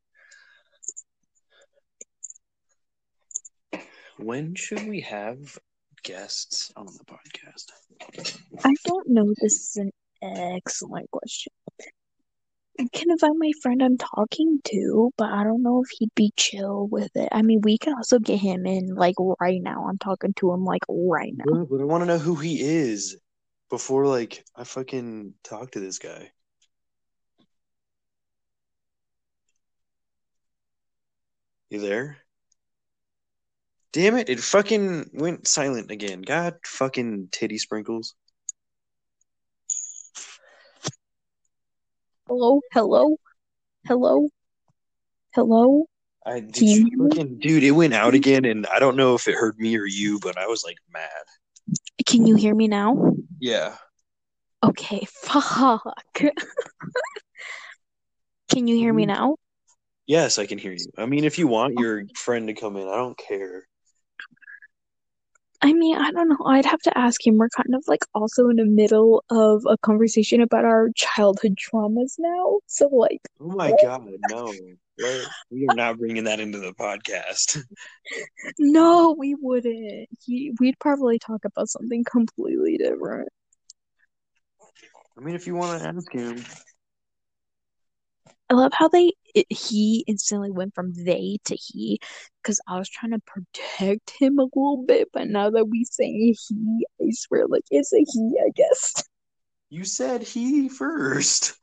A: When should we have guests on the podcast?
B: I don't know. This is an excellent question. I can invite my friend I'm talking to, but I don't know if he'd be chill with it. I mean, we can also get him in like right now. I'm talking to him like right now.
A: Yeah, but I want to know who he is before like I fucking talk to this guy. You there? Damn it, it fucking went silent again. God fucking titty sprinkles.
B: Hello, hello, hello, hello.
A: I did
B: you
A: you
B: hear me?
A: fucking dude, it went out again and I don't know if it heard me or you, but I was like mad.
B: Can you hear me now?
A: Yeah.
B: Okay, fuck. Can you hear me mm-hmm. now?
A: Yes, I can hear you. I mean if you want your friend to come in, I don't care.
B: I mean, I don't know. I'd have to ask him. We're kind of like also in the middle of a conversation about our childhood traumas now. So, like,
A: Oh my god, no. What? We are not bringing that into the podcast.
B: no, we wouldn't. He, we'd probably talk about something completely different.
A: I mean if you want to ask him.
B: I love how they it, he instantly went from they to he because I was trying to protect him a little bit, but now that we say he, I swear, like it's a he, I guess.
A: You said he first.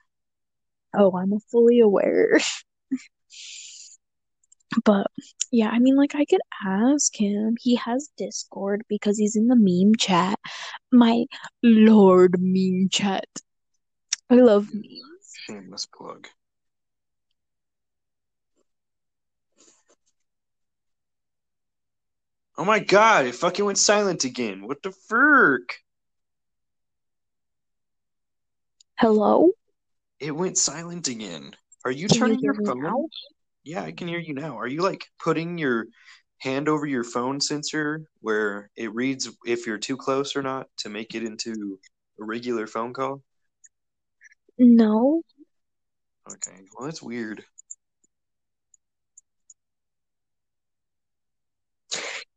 B: Oh, I'm fully aware. But yeah, I mean, like I could ask him. He has Discord because he's in the meme chat. My lord, meme chat. I love memes.
A: Shameless plug. Oh my god, it fucking went silent again. What the frick?
B: Hello?
A: It went silent again. Are you
B: Can you
A: turning
B: hear
A: your phone?
B: now?
A: Yeah, I can hear you now. Are you like putting your hand over your phone sensor where it reads if you're too close or not to make it into a regular phone call?
B: No.
A: Okay, well, that's weird.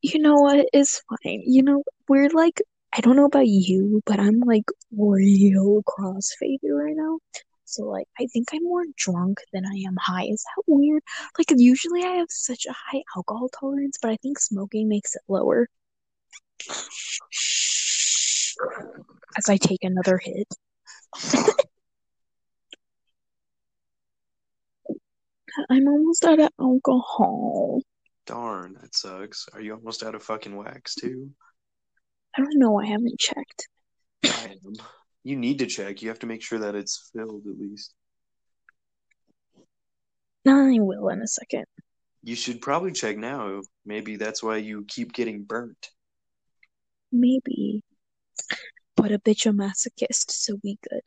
B: You know what? It's fine. You know, we're like, I don't know about you, but I'm like real crossfaded right now. So like, I think I'm more drunk than I am high. Is that weird? Like, usually I have such a high alcohol tolerance, but I think smoking makes it lower. As I take another hit. I'm almost out of alcohol.
A: Darn, that sucks. Are you almost out of fucking wax too?
B: I don't know. I haven't checked.
A: I am. You need to check. You have to make sure that it's filled at least.
B: I will in a second.
A: You should probably check now. Maybe that's why you keep getting burnt.
B: Maybe. But a bitch a masochist, so we good.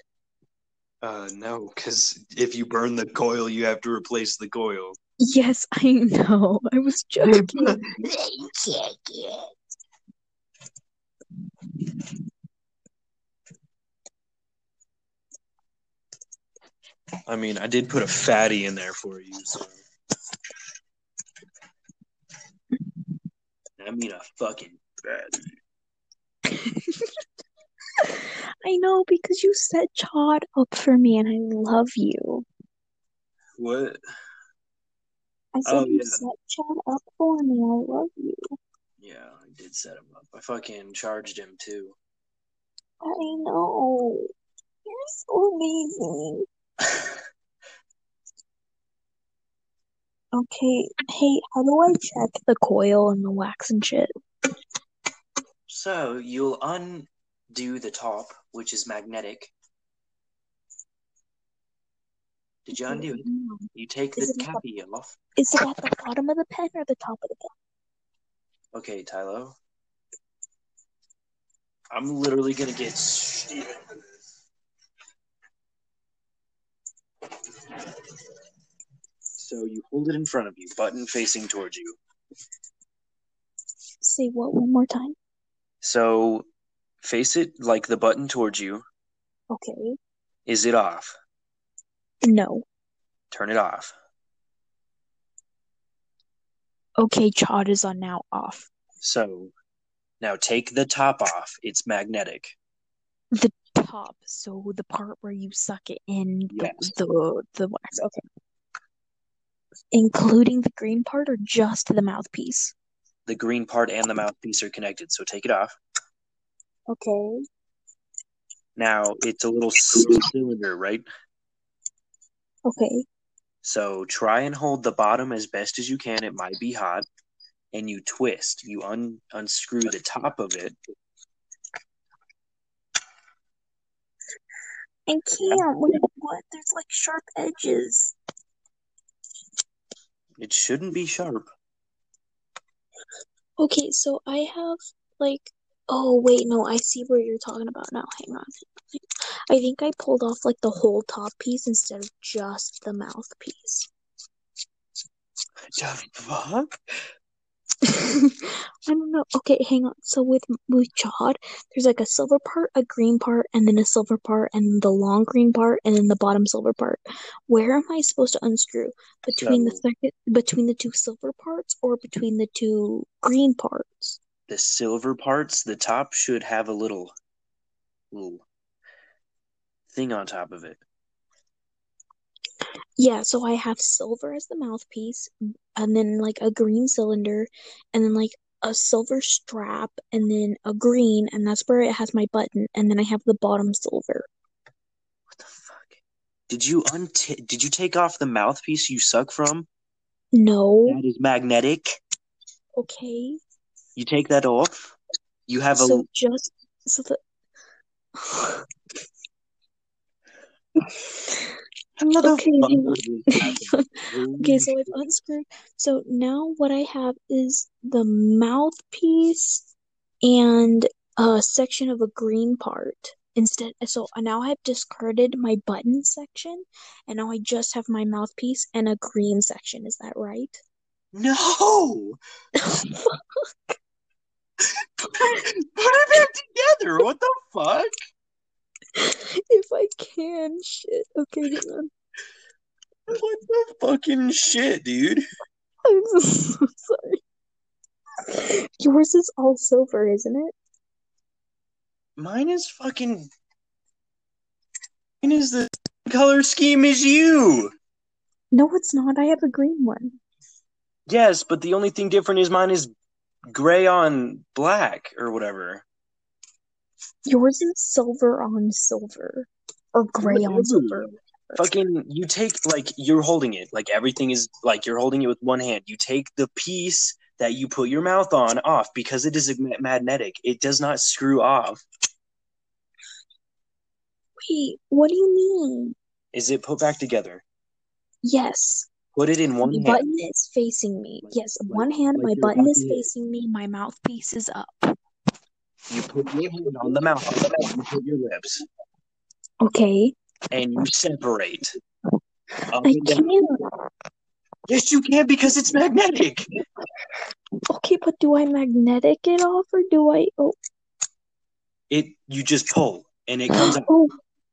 A: Uh, no, because if you burn the coil, you have to replace the coil.
B: Yes, I know. I was joking.
A: I mean, I did put a fatty in there for you, so. I mean, a fucking fatty.
B: I know because you set Chad up for me and I love you.
A: What?
B: I said
A: Oh,
B: you
A: yeah.
B: set Chad up for me. I love you.
A: Yeah, I did set him up. I fucking charged him too.
B: I know. You're so amazing. Okay, hey, how do I check the coil and the wax and shit?
A: so you'll undo the top, which is magnetic. Did you undo it?
B: Mm-hmm.
A: You take
B: Is
A: the
B: at the-
A: off.
B: Is it at the bottom of the pen or the top of the pen?
A: Okay, Tylo. I'm literally gonna get Steven. So you hold it in front of you, button facing towards you.
B: Say what one more time?
A: So face it like the button towards you.
B: Okay.
A: Is it off?
B: No.
A: Turn it off.
B: Okay, Chod is on now off.
A: So now take the top off. It's magnetic.
B: The top, so the part where you suck it in the
A: Yes.
B: the, the wax. Okay. Including the green part or just the mouthpiece?
A: The green part and the mouthpiece are connected, so take it off.
B: Okay.
A: Now it's a little cylinder, right?
B: Okay.
A: So try and hold the bottom as best as you can. It might be hot. And you twist. You un- unscrew the top of it.
B: I can't. What? What? There's like sharp edges.
A: It shouldn't be sharp.
B: Okay, so I have like. Oh wait, no, I see where you're talking about now. Hang on. I think I pulled off like the whole top piece instead of just the mouthpiece.
A: The fuck?
B: I don't know. Okay, hang on. So with with Chod, there's like a silver part, a green part, and then a silver part, and the long green part, and then the bottom silver part. Where am I supposed to unscrew? Between the second, between the two silver parts, or between the two green parts?
A: The silver parts, the top should have a little, little thing on top of it.
B: Yeah, so I have silver as the mouthpiece, and then like a green cylinder, and then like a silver strap, and then a green, and that's where it has my button, and then I have the bottom silver.
A: What the fuck? Did you unt? Did you take off the mouthpiece you suck from?
B: No,
A: That is magnetic.
B: okay.
A: You take that off. You have a.
B: So just so the okay,
A: fuck
B: hang on.
A: is happening?
B: Okay, so I've unscrewed. So now what I have is the mouthpiece and a section of a green part. Instead, so now I've discarded my button section, and now I just have my mouthpiece and a green section. Is that right?
A: No! Put it back together. What the fuck?
B: If I can, shit. Okay, hang on.
A: What the fucking shit, dude?
B: I'm so sorry. Yours is all silver, isn't it?
A: Mine is fucking. Mine is the color scheme as you.
B: No, it's not. I have a green one.
A: Yes, but the only thing different is mine is gray on black or whatever.
B: Yours is silver on silver. Or gray on silver.
A: Fucking, you take like you're holding it, like everything is like you're holding it with one hand. You take the piece that you put your mouth on off because it is ma- magnetic. It does not screw off.
B: Wait, what do you mean?
A: Is it put back together?
B: Yes.
A: Put it in one
B: My
A: hand.
B: button is facing me.
A: Like-
B: Yes,
A: like-
B: one hand,
A: like
B: my button is facing me, my mouthpiece is up.
A: You put your hand on the mouth, you put your lips,
B: Okay.
A: and you separate. Up
B: I can't.
A: Yes, you can because it's magnetic.
B: Okay, but do I magnetic it off or do I oh
A: It you just pull and it comes out.
B: oh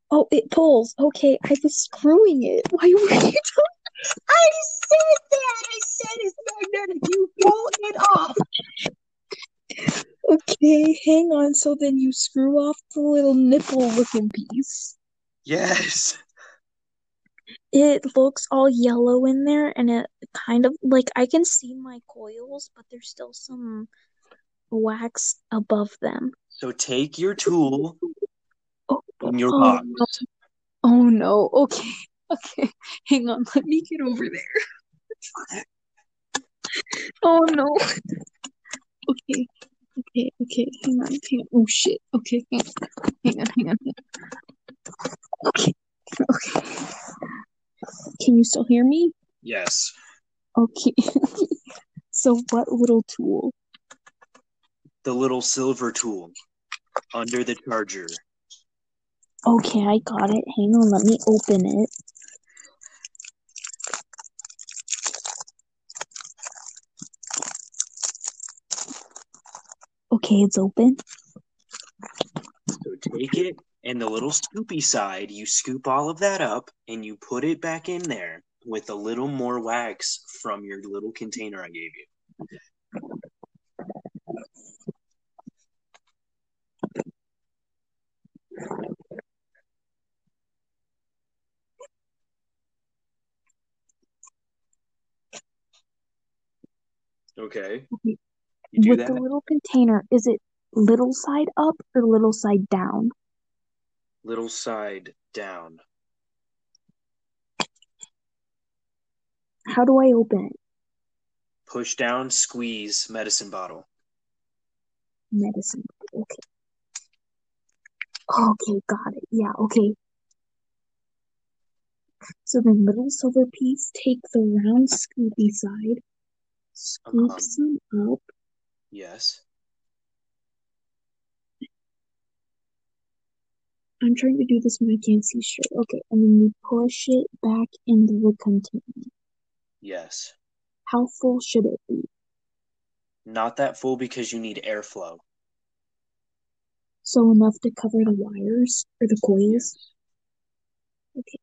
B: oh it pulls. Okay, I was screwing it. Why were you talking?
C: I said that. I said it's magnetic. You pull it off.
B: Okay, hang on. So then you screw off the little nipple looking piece.
A: Yes.
B: It looks all yellow in there, and it kind of like I can see my coils, but there's still some wax above them.
A: So take your tool
B: Oh,
A: in your
B: oh,
A: box.
B: no. Oh no. Okay. Okay. Hang on. Let me get over there. Oh no. Okay. Okay. Okay. Hang on. Hang on. Oh shit. Okay. Hang on. Hang on. Hang on. Okay. Okay. Can you still hear me?
A: Yes.
B: Okay. So what little tool?
A: the little silver tool under the charger.
B: Okay, I got it. Hang on, let me open it. Okay, it's open.
A: So take it and the little scoopy side, you scoop all of that up and you put it back in there with a little more wax from your little container I gave you. Okay.
B: Okay.
A: You do
B: With
A: that?
B: the little container, is it little side up or little side down?
A: Little side down.
B: How do I open it?
A: Push down, squeeze medicine bottle.
B: Medicine. Okay. Okay, got it. Yeah, okay. So the little silver piece, take the round scoopy side, scoop
A: Uh-huh.
B: some up,
A: Yes.
B: I'm trying to do this when I can't see straight. Okay, and then you push it back into the container.
A: Yes.
B: How full should it be?
A: Not that full because you need airflow.
B: So enough to cover the wires or the coils? Okay.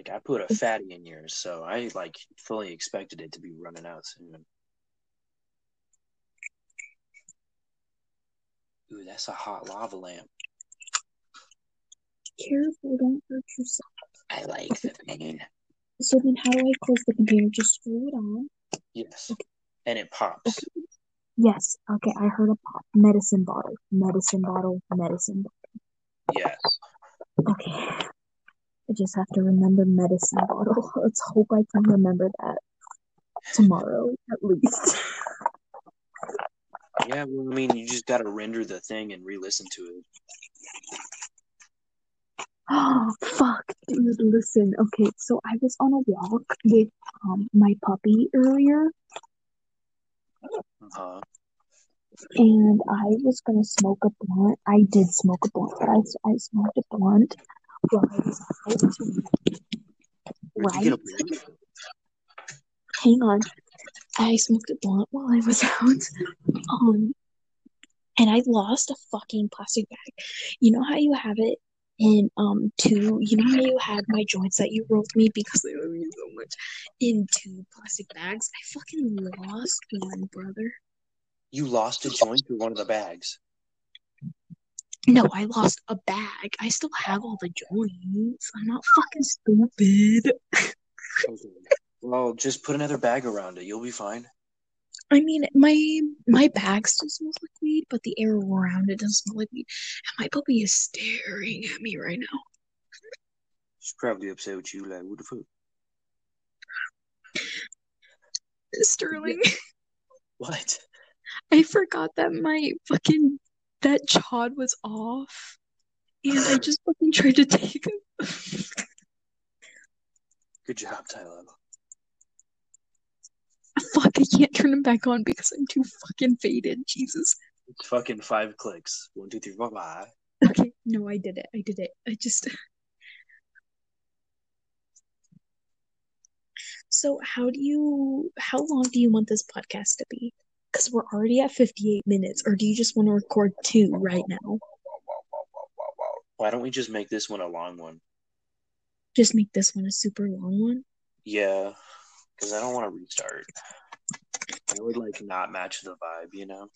A: Like I put a fatty in yours, so I like fully expected it to be running out soon. Ooh, that's a hot lava lamp.
B: Careful, don't hurt yourself.
A: I like the pain.
B: So then how do I close the container? Just screw it on.
A: Yes. And it pops.
B: Yes. Okay, I heard a pop. Medicine bottle. Medicine bottle. Medicine bottle. Yes. Okay. I just have to remember medicine bottle. Let's hope I can remember that tomorrow at least.
A: Yeah, well, I mean, you just gotta render the thing and re-listen to it.
B: Oh, fuck, dude, listen. Okay, so I was on a walk with um my puppy earlier,
A: Uh-huh.
B: and I was gonna smoke a blunt. I did smoke a blunt, but I, I smoked a blunt Right? Hang on. I smoked a blunt while I was out. Um, and I lost a fucking plastic bag. You know how you have it in um two, you know how you had my joints that you rolled me because they love so much in two plastic bags? I fucking lost one, brother.
A: You lost a joint through one of the bags.
B: No, I lost a bag. I still have all the joints. I'm not fucking stupid.
A: Okay. Well, just put another bag around it. You'll be fine.
B: I mean, my my bag still smells like weed, but the air around it doesn't smell like weed. And my puppy is staring at me right now.
A: She's probably upset with you. Like, what the fuck?
B: Sterling,
A: What?
B: I forgot that my fucking that chod was off, and I just fucking tried to take it.
A: Good job, Tyler.
B: Fuck, I can't turn him back on because I'm too fucking faded. Jesus.
A: It's fucking five clicks. One, two, three, four, five.
B: Okay, no, I did it. I did it. I just. So, how do you, how long do you want this podcast to be? Because we're already at 58 minutes, or do you just want to record two right now?
A: Why don't we just make this one a long one?
B: Just make this one a super long one?
A: Yeah, because I don't want to restart. I would like not match the vibe, you know.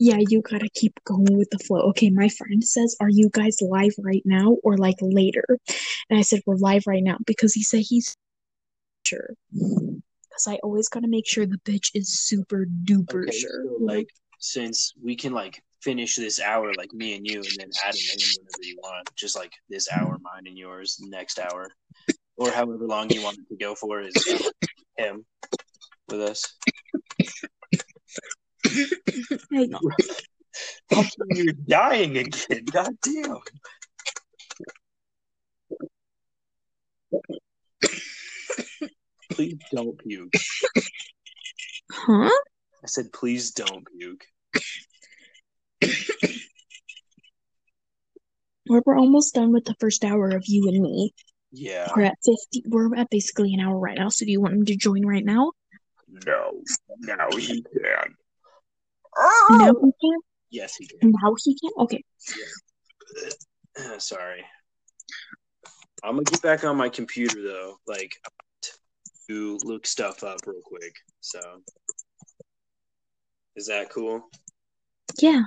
B: Yeah, you gotta keep going with the flow. Okay, my friend says, Are you guys live right now or like later? And I said, We're live right now because he said he's sure. Because I always gotta make sure the bitch is super duper
A: Okay,
B: sure.
A: so like since we can like finish this hour like me and you, and then add him in whenever you want, just like this hour, mine and yours, next hour, or however long you want it to go for is him with us.
B: Hang on.
A: You're dying again. God damn. Please don't puke.
B: Huh?
A: I said, please don't puke.
B: We're, we're almost done with the first hour of you and me.
A: Yeah.
B: We're at 50. We're at basically an hour right now. So do you want him to join right now?
D: No, now he can.
B: Now he can?
A: Yes, he can.
B: Now he can? Okay.
A: Sorry. I'm gonna get back on my computer though, like to look stuff up real quick. So, is that cool?
B: Yeah.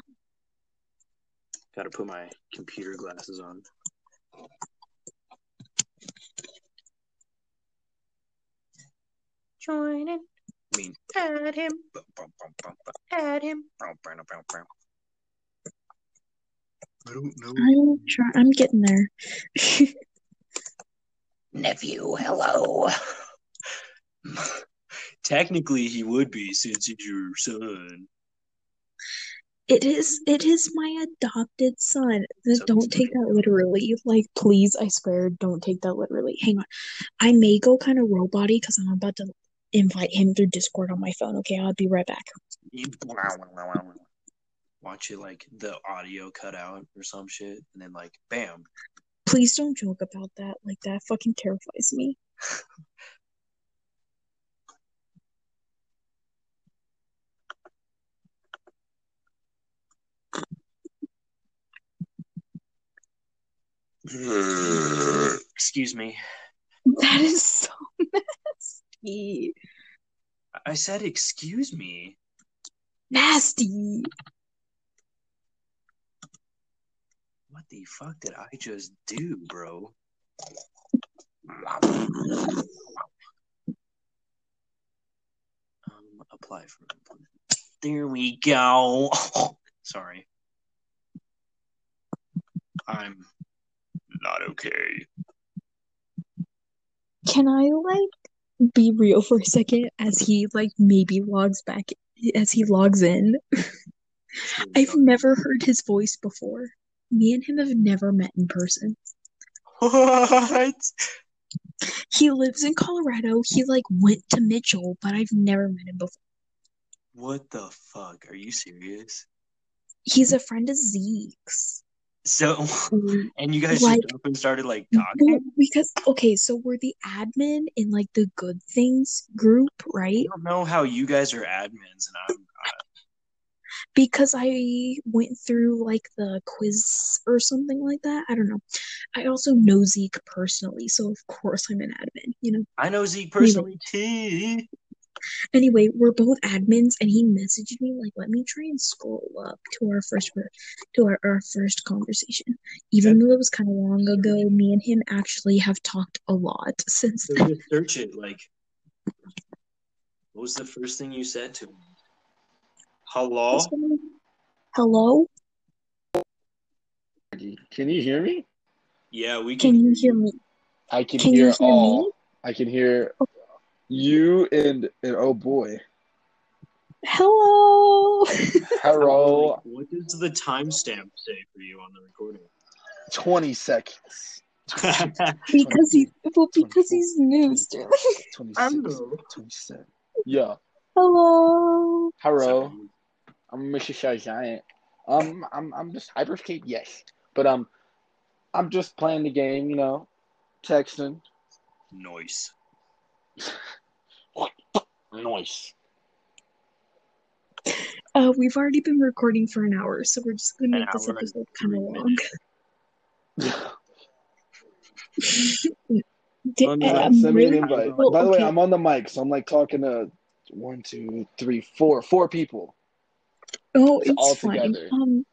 A: Got to put my computer glasses on. Join in. I mean, add him. Add him. I don't know.
B: I'm try I'm getting there.
A: Nephew, hello. Technically, he would be since he's your son.
B: It is it is my adopted son.
A: So-
B: Don't take that literally. Like, please, I swear, don't take that literally. Hang on. I may go kind of robot-y because I'm about to invite him through Discord on my phone. Okay, I'll be right back.
A: Watch it like the audio cut out or some shit, and then like bam.
B: Please don't joke about that. Like that fucking terrifies me.
A: Excuse me.
B: That is so nasty.
A: I said excuse me.
B: Nasty.
A: What the fuck did I just do, bro? Um, apply for employment. There we go. Sorry. I'm not okay.
B: Can I like be real for a second as he like maybe logs back as he logs in? I've never heard his voice before. Me and him have never met in person.
A: What?
B: He lives in Colorado. He like went to Mitchell, but I've never met him before.
A: What the fuck? Are you serious?
B: He's a friend of Zeke's.
A: So, mm, and you guys
B: Like-
A: just up and started like talking?
B: because okay, so we're the admin in like the good things group, right?
A: I don't know how you guys are admins, and I'm not.
B: Because I went through like the quiz or something like that. I don't know. I also know Zeke personally, so of course I'm an admin, you know.
A: I know Zeke personally too.
B: Anyway, we're both admins, and he messaged me like, "Let me try and scroll up to our first to our, our first conversation." Even though it was kind of long ago, me and him actually have talked a lot since
A: So
B: then.
A: just search it. Like, what was the first thing you said to him? Hello?
B: Hello,
E: Can you hear me?
A: Yeah, we can.
B: can you hear me?
E: I can,
B: Can
E: hear,
B: you hear
E: all.
B: me?
E: I can hear oh, you and and oh boy,
B: Hello.
E: hello.
A: What does the timestamp say for you on the recording?
E: Twenty seconds.
B: because he well because he's new still.
E: 26, 27. Yeah.
B: Hello.
E: Hello. I'm Mr. Shy Giant. Um, I'm I'm just hyperscape, yes, but um, I'm just playing the game, you know, texting.
A: Noise.
E: Noise.
B: Uh, we've already been recording for an hour, so we're just gonna
A: An
B: make this episode kind of long. Di-
A: Oh,
B: uh,
E: Send me an invite.
B: well,
E: By the way. I'm on the mic, so I'm like talking to one, two, three, four, four people.
B: Oh,
E: It's
B: it's
E: all
B: fine.
E: together.
B: Um,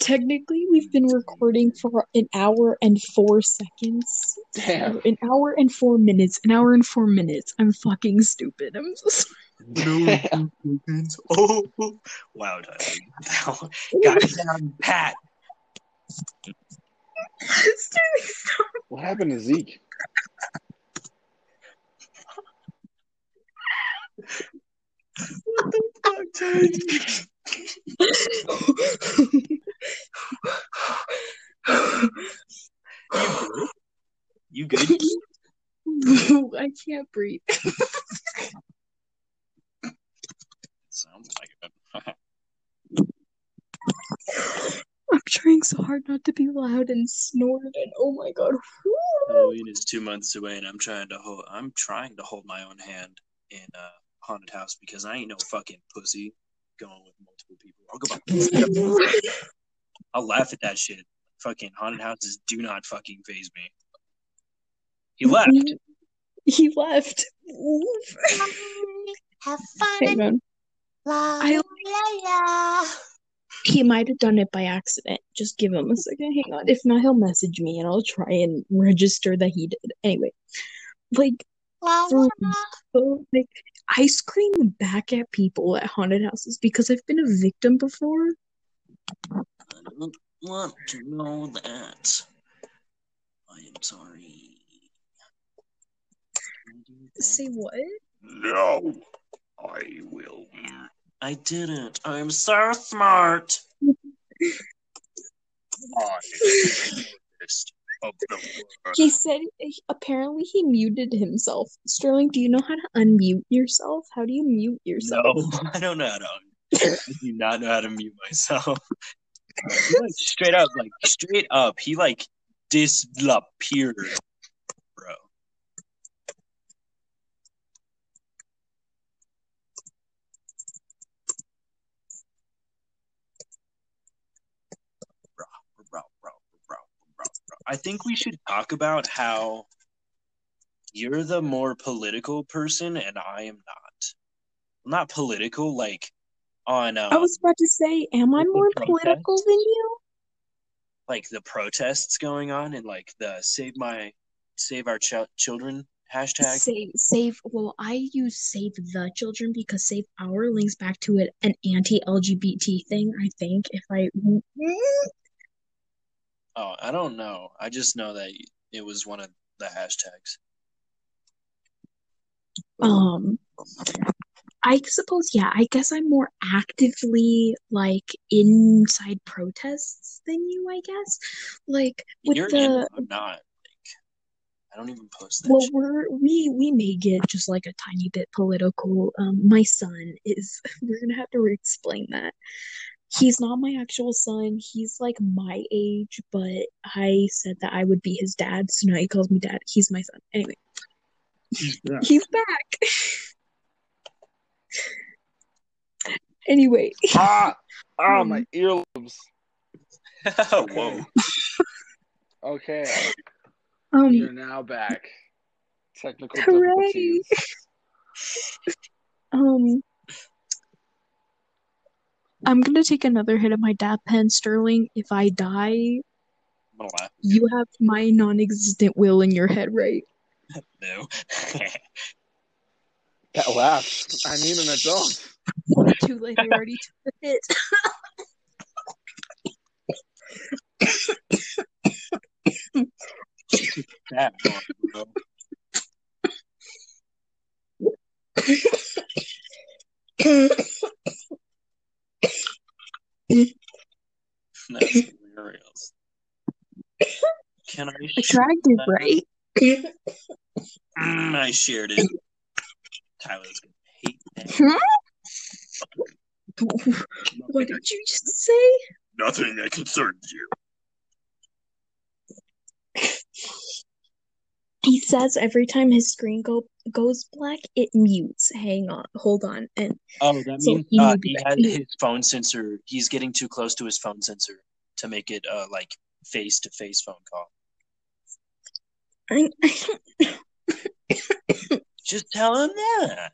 B: technically, we've been recording for an hour and four seconds.
E: Damn.
B: An hour and four minutes. An hour and four minutes. I'm fucking stupid. I'm so sorry.
E: Damn.
A: Oh, wow, Tyler. Got it down pat.
E: What happened to Zeke?
A: What the fuck, Tyler? you, good?
B: I can't breathe.
A: Sounds like it.
B: I'm trying so hard not to be loud and snort and oh my god.
A: Halloween oh, is two months away and I'm trying to hold I'm trying to hold my own hand in a haunted house because I ain't no fucking pussy going with multiple people. I'll go back. I'll laugh at that shit. Fucking haunted houses do not fucking phase me. He mm-hmm. left.
B: He left.
C: Have fun. La,
B: I-
C: la, la.
B: He might have done it by accident. Just give him a second. Hang on. If not, he'll message me and I'll try and register that he did. Anyway, like,
C: La, la.
B: so, like, I scream back at people at haunted houses because I've been a victim before.
A: I don't want to know that. I am sorry.
B: Say what?
D: No, I will.
A: I didn't. I'm so smart.
D: I list of the world.
B: He said apparently he muted himself. Sterling, do you know how to unmute yourself? How do you mute yourself?
A: No, I don't know how to. I do not know how to mute myself. Like, straight up, like straight up, he like disappeared, bro. I think we should talk about how you're the more political person and I am not. Not political, like on um,
B: I was about to say, am I more political than you?
A: like the protests going on and like the save my save our ch- children hashtag.
B: Save, save. Well, I use save the children because save our links back to it an anti-LGBT thing. I think if I
A: Oh, I don't know. I just know that it was one of the hashtags.
B: um, I suppose yeah. I guess I'm more actively like inside protests than you. I guess like with
A: You're
B: the
A: in. I'm not. Like, I don't even post that.
B: Well,
A: shit.
B: we're we we may get just like a tiny bit political. Um, my son is. We're gonna have to explain that. He's not my actual son. He's like my age, but I said that I would be his dad, so now he calls me dad. He's my son. Anyway,
D: Yeah.
B: he's back. anyway,
E: Ah, ah, my
B: Um,
E: earlobes.
A: Whoa.
E: Okay,
B: um,
E: you're now back. Technical
B: Hooray.
E: difficulties.
B: um, I'm gonna take another hit of my dab pen, Sterling. If I die,
A: I'm gonna laugh.
B: you have my non-existent will in your head, right?
A: No.
E: That laugh. I need an adult.
B: Too late. I already took the hit.
A: that one. That's hilarious. Can I?
B: Attractive, right?
A: Mm, I shared it. Tyler's gonna hate that.
B: What did you just say?
D: Nothing that concerns you.
B: He says every time his screen go goes black, it mutes. Hang on, hold on, and
A: Oh, that
B: So
A: means
B: he
A: uh, he had his phone sensor. He's getting too close to his phone sensor to make it uh like face to face phone call.
B: I,
A: Just tell him that.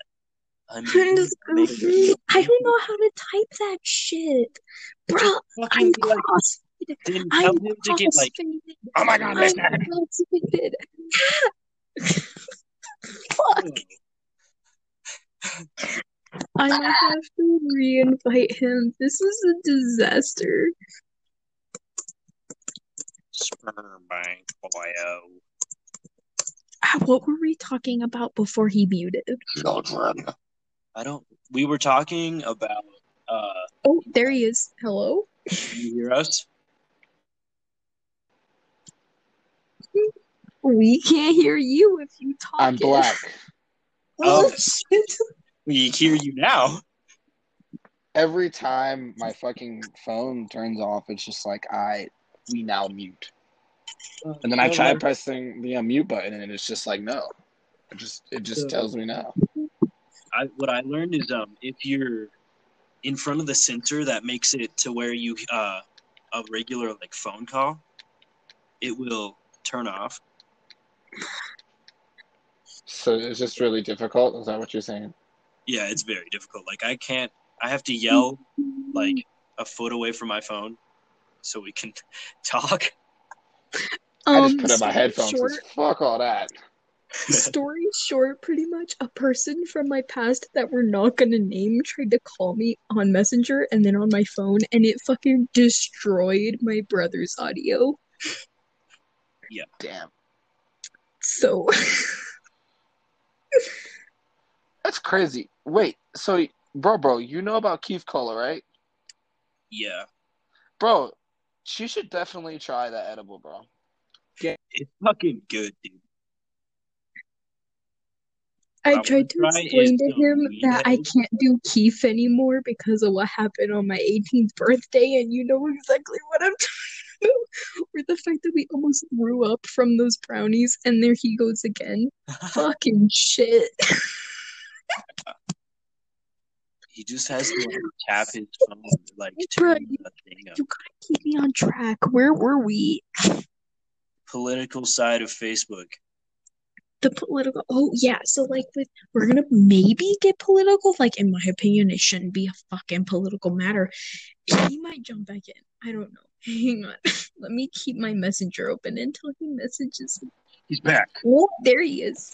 A: I mean,
B: I'm just-
A: make it-
B: I don't know how to type that shit, bro.
A: fucking
B: I'm
A: be like, then
B: I'm
A: tell him to get like.
D: Oh my god,
B: I'm
D: listen.
B: Fuck. I might have to re-invite him. This is a disaster.
A: sperm bank boyo.
B: Ah, What were we talking about before he muted?
D: Children.
A: I don't. We were talking about. Uh,
B: Oh, there he is. Hello?
A: you hear us?
B: We can't hear you if you talk.
E: I'm black.
A: Oh, shit! we hear you now.
E: every time my fucking phone turns off, it's just like I we now mute. And then I
A: So,
E: try
A: like,
E: pressing the unmute button, and it's just like no. It just it just
A: So-
E: tells me no.
A: I, what I learned is um, if you're in front of the sensor that makes it to where you uh, a regular like phone call, it will turn off.
E: So it's just really difficult. Is that what you're saying?
A: Yeah, it's very difficult. Like I can't. I have to yell like a foot away from my phone so we can talk.
E: I just
B: Um,
E: put on my
B: headphones.
E: headphones. 'cause
B: Short,
E: Fuck all that.
B: story short, pretty much. A person from my past that we're not gonna name tried to call me on Messenger and then on my phone, and it fucking destroyed my brother's audio. Yeah.
E: Damn,
B: So,
E: that's crazy. Wait, so bro, bro, you know about Keef Cola, right?
A: Yeah,
E: Bro, she should definitely try that edible, bro.
A: Yeah, it's fucking good, dude.
B: I
A: I
B: tried to explain to him that I can't do Keef anymore because of what happened on my 18th birthday, and you know exactly what I'm talking about. Or the fact that we almost grew up from those brownies, and there he goes again. Fucking shit.
A: he just has to like, tap his phone like to
B: Bruh,
A: the thing up.
B: You gotta keep me on track. Where were we?
A: political side of Facebook.
B: The political. Oh yeah. So like, with we're gonna maybe get political. Like in my opinion, it shouldn't be a fucking political matter. He might jump back in. I don't know. Hang on. Let me keep my messenger open until he messages me.
A: He's back.
B: Oh, there he is.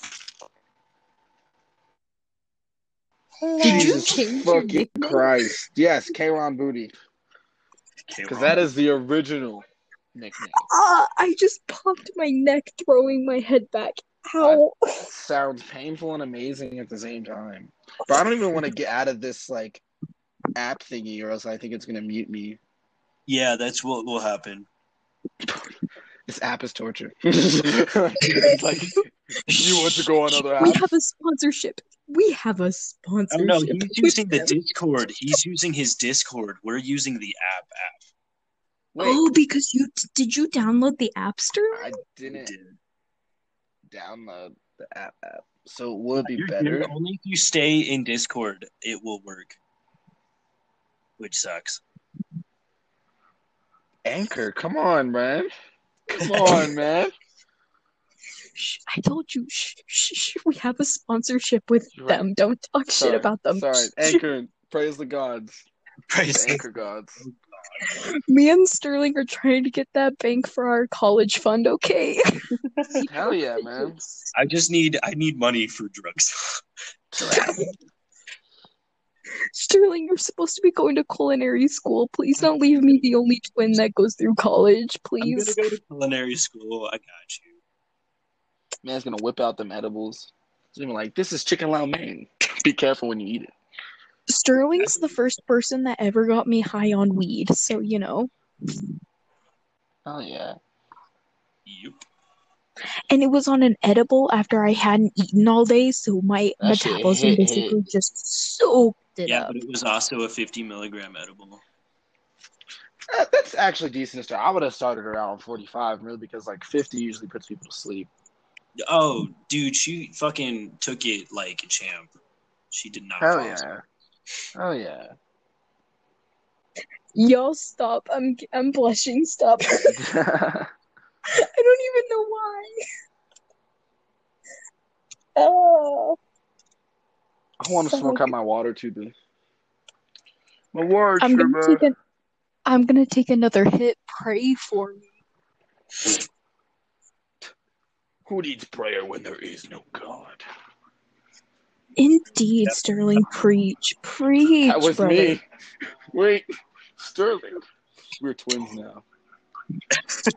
B: Did you
E: Jesus
B: change your
E: fucking
B: nickname?
E: Christ. Yes, K-Ron Booty. Because that is the original nickname.
B: Ah, I just popped my neck, throwing my head back. Ow.
E: Sounds painful and amazing at the same time. But I don't even want to get out of this like app thingy or else I think it's gonna mute me.
A: Yeah, that's what will happen.
E: This app is torture. Like you want to go on other apps?
B: We have a sponsorship. We have a
A: Oh
B: sponsorship.
A: no, he's
B: with
A: using the. Discord. He's using his Discord. We're using the app app.
E: Wait,
B: Oh, because you did you download the App Store?
E: I didn't download the app app. So will it be
A: You're
E: better?
A: good. Only if you stay in Discord, it will work. Which sucks.
E: Anchor, come on, man. Come on, man.
B: Shh, I told you. Shh, shh, shh, we have a sponsorship with
E: right.
B: them. Don't talk shit about them.
E: Sorry, Anchor, praise the gods.
A: Praise
E: The anchor gods.
B: Me and Sterling are trying to get that bank for our college fund. Okay.
E: Hell yeah, man.
A: I just need I need money for drugs.
B: Sterling, you're supposed to be going to culinary school. Please don't leave me the only twin that goes through college,
A: I'm gonna
B: please.
A: go to culinary school. I got you.
E: Man's gonna whip out them edibles. He's gonna be like, this is chicken lo mein. Be careful when you eat it.
B: Sterling's the first person that ever got me high on weed, so you know.
E: Oh yeah.
A: Yep.
B: And it was on an edible after I hadn't eaten all day, so my
E: That
B: metabolism
E: hit,
B: basically just soaked it
A: Yeah,
B: up.
A: but it was also a 50 milligram edible.
E: Uh, That's actually decent to start. I would have started around 45, really, because like 50 usually puts people to sleep.
A: Oh, dude, she fucking took it like a champ. She did not.
E: Hell yeah.
A: asleep.
E: Oh yeah.
B: Y'all stop. I'm I'm blushing. Stop. I don't even know why. Oh.
E: I want to smoke out my water too, dude. My water,
B: I'm gonna take an I'm gonna take another hit. Pray for me.
E: Who needs prayer when there is no God?
B: Indeed, Sterling, preach, preach,
E: That was
B: brother.
E: me. Wait, Sterling. We're twins now.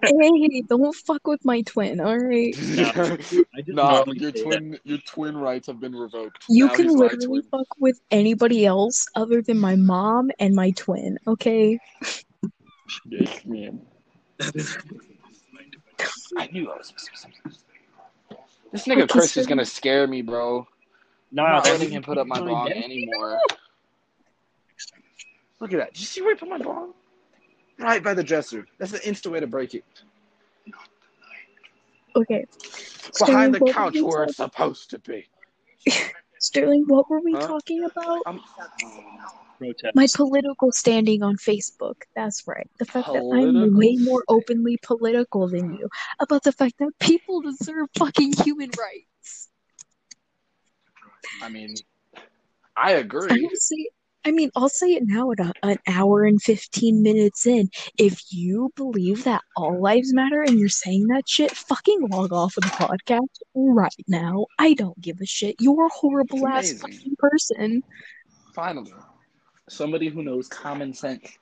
B: Hey, don't fuck with my twin, all right?
A: I just
E: nah, your
A: say
E: twin, your twin rights have been revoked.
B: You
E: Now
B: can literally fuck with anybody else other than my mom and my twin, okay?
E: Yes, man. I knew I was missing something. This nigga
B: Okay,
E: Chris is gonna scare me, bro.
A: Nah.
E: I'm not
A: that's
E: letting him put up my
A: usually
E: dog
A: dead.
E: anymore. Look at that. Did you see where I put my ball? Right by the dresser. That's the instant way to break it.
B: Okay.
E: Behind
B: Sterling,
E: the couch
B: we
E: where it's
B: talking-
E: supposed to be.
B: Sterling, what were we
E: Huh?
B: talking about?
E: I'm
A: Protest.
B: My political standing on Facebook. That's right. The fact that I'm way more openly political than you about the fact that people deserve fucking human rights.
E: I mean, I
B: I
E: agree.
B: will say, I mean, I'll say it now at a, an hour and 15 minutes in. If you believe that all lives matter and you're saying that shit, fucking log off of the podcast right now. I don't give a shit. You're a horrible ass fucking person.
E: Finally, somebody who knows common sense.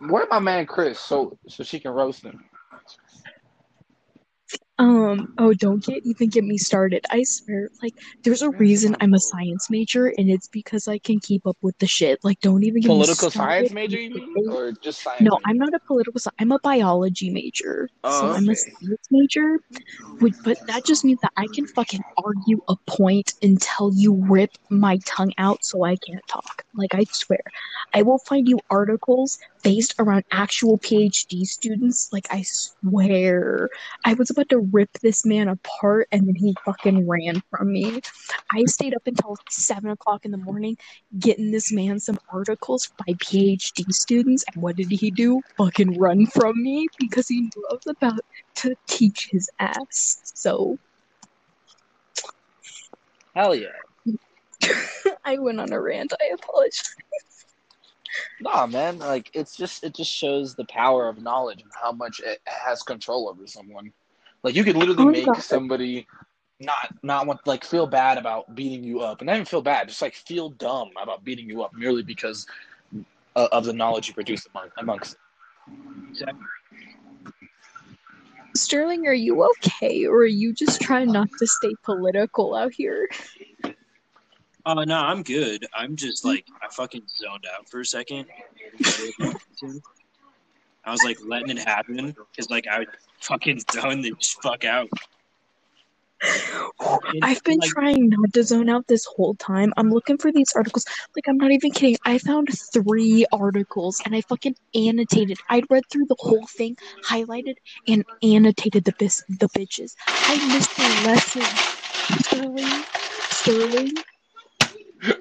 E: Where my man Chris so so she can roast him?
B: Um, oh, don't get even get me started. I swear, like, there's a reason I'm a science major, and it's because I can keep up with the shit. Like, don't even get me
E: Political science major, you mean, or just science?
B: No,
E: major?
B: I'm not a political science. I'm a biology major.
E: Oh,
B: so I'm a science major. Which, but that just means that I can fucking argue a point until you rip my tongue out so I can't talk. Like, I swear. I will find you articles based around actual PhD students. Like, I swear. I was about to rip this man apart and then he fucking ran from me. I stayed up until 7 o'clock in the morning getting this man some articles by PhD students, and what did he do? Fucking run from me because he knew I was about to teach his ass. So
E: Hell yeah.
B: I went on a rant. I apologize.
E: Nah, man. Like it's just it just shows the power of knowledge and how much it has control over someone. Like you could literally
B: Oh,
E: make
B: God.
E: somebody not not want like feel bad about beating you up, and not even feel bad, just like feel dumb about beating you up merely because uh, of the knowledge you produce among, amongst.
B: Sterling, are you okay, or are you just trying not to stay political out here?
A: Oh no, I'm good. I'm just like I fucking zoned out for a second. I was like letting it happen because like I would fucking zone the fuck out.
B: I've been
A: Like,
B: trying not to zone out this whole time. I'm looking for these articles. Like, I'm not even kidding. I found three articles and I fucking annotated. I read through the whole thing, highlighted, and annotated the bis- the bitches. I missed the lesson. Sterling, Sterling.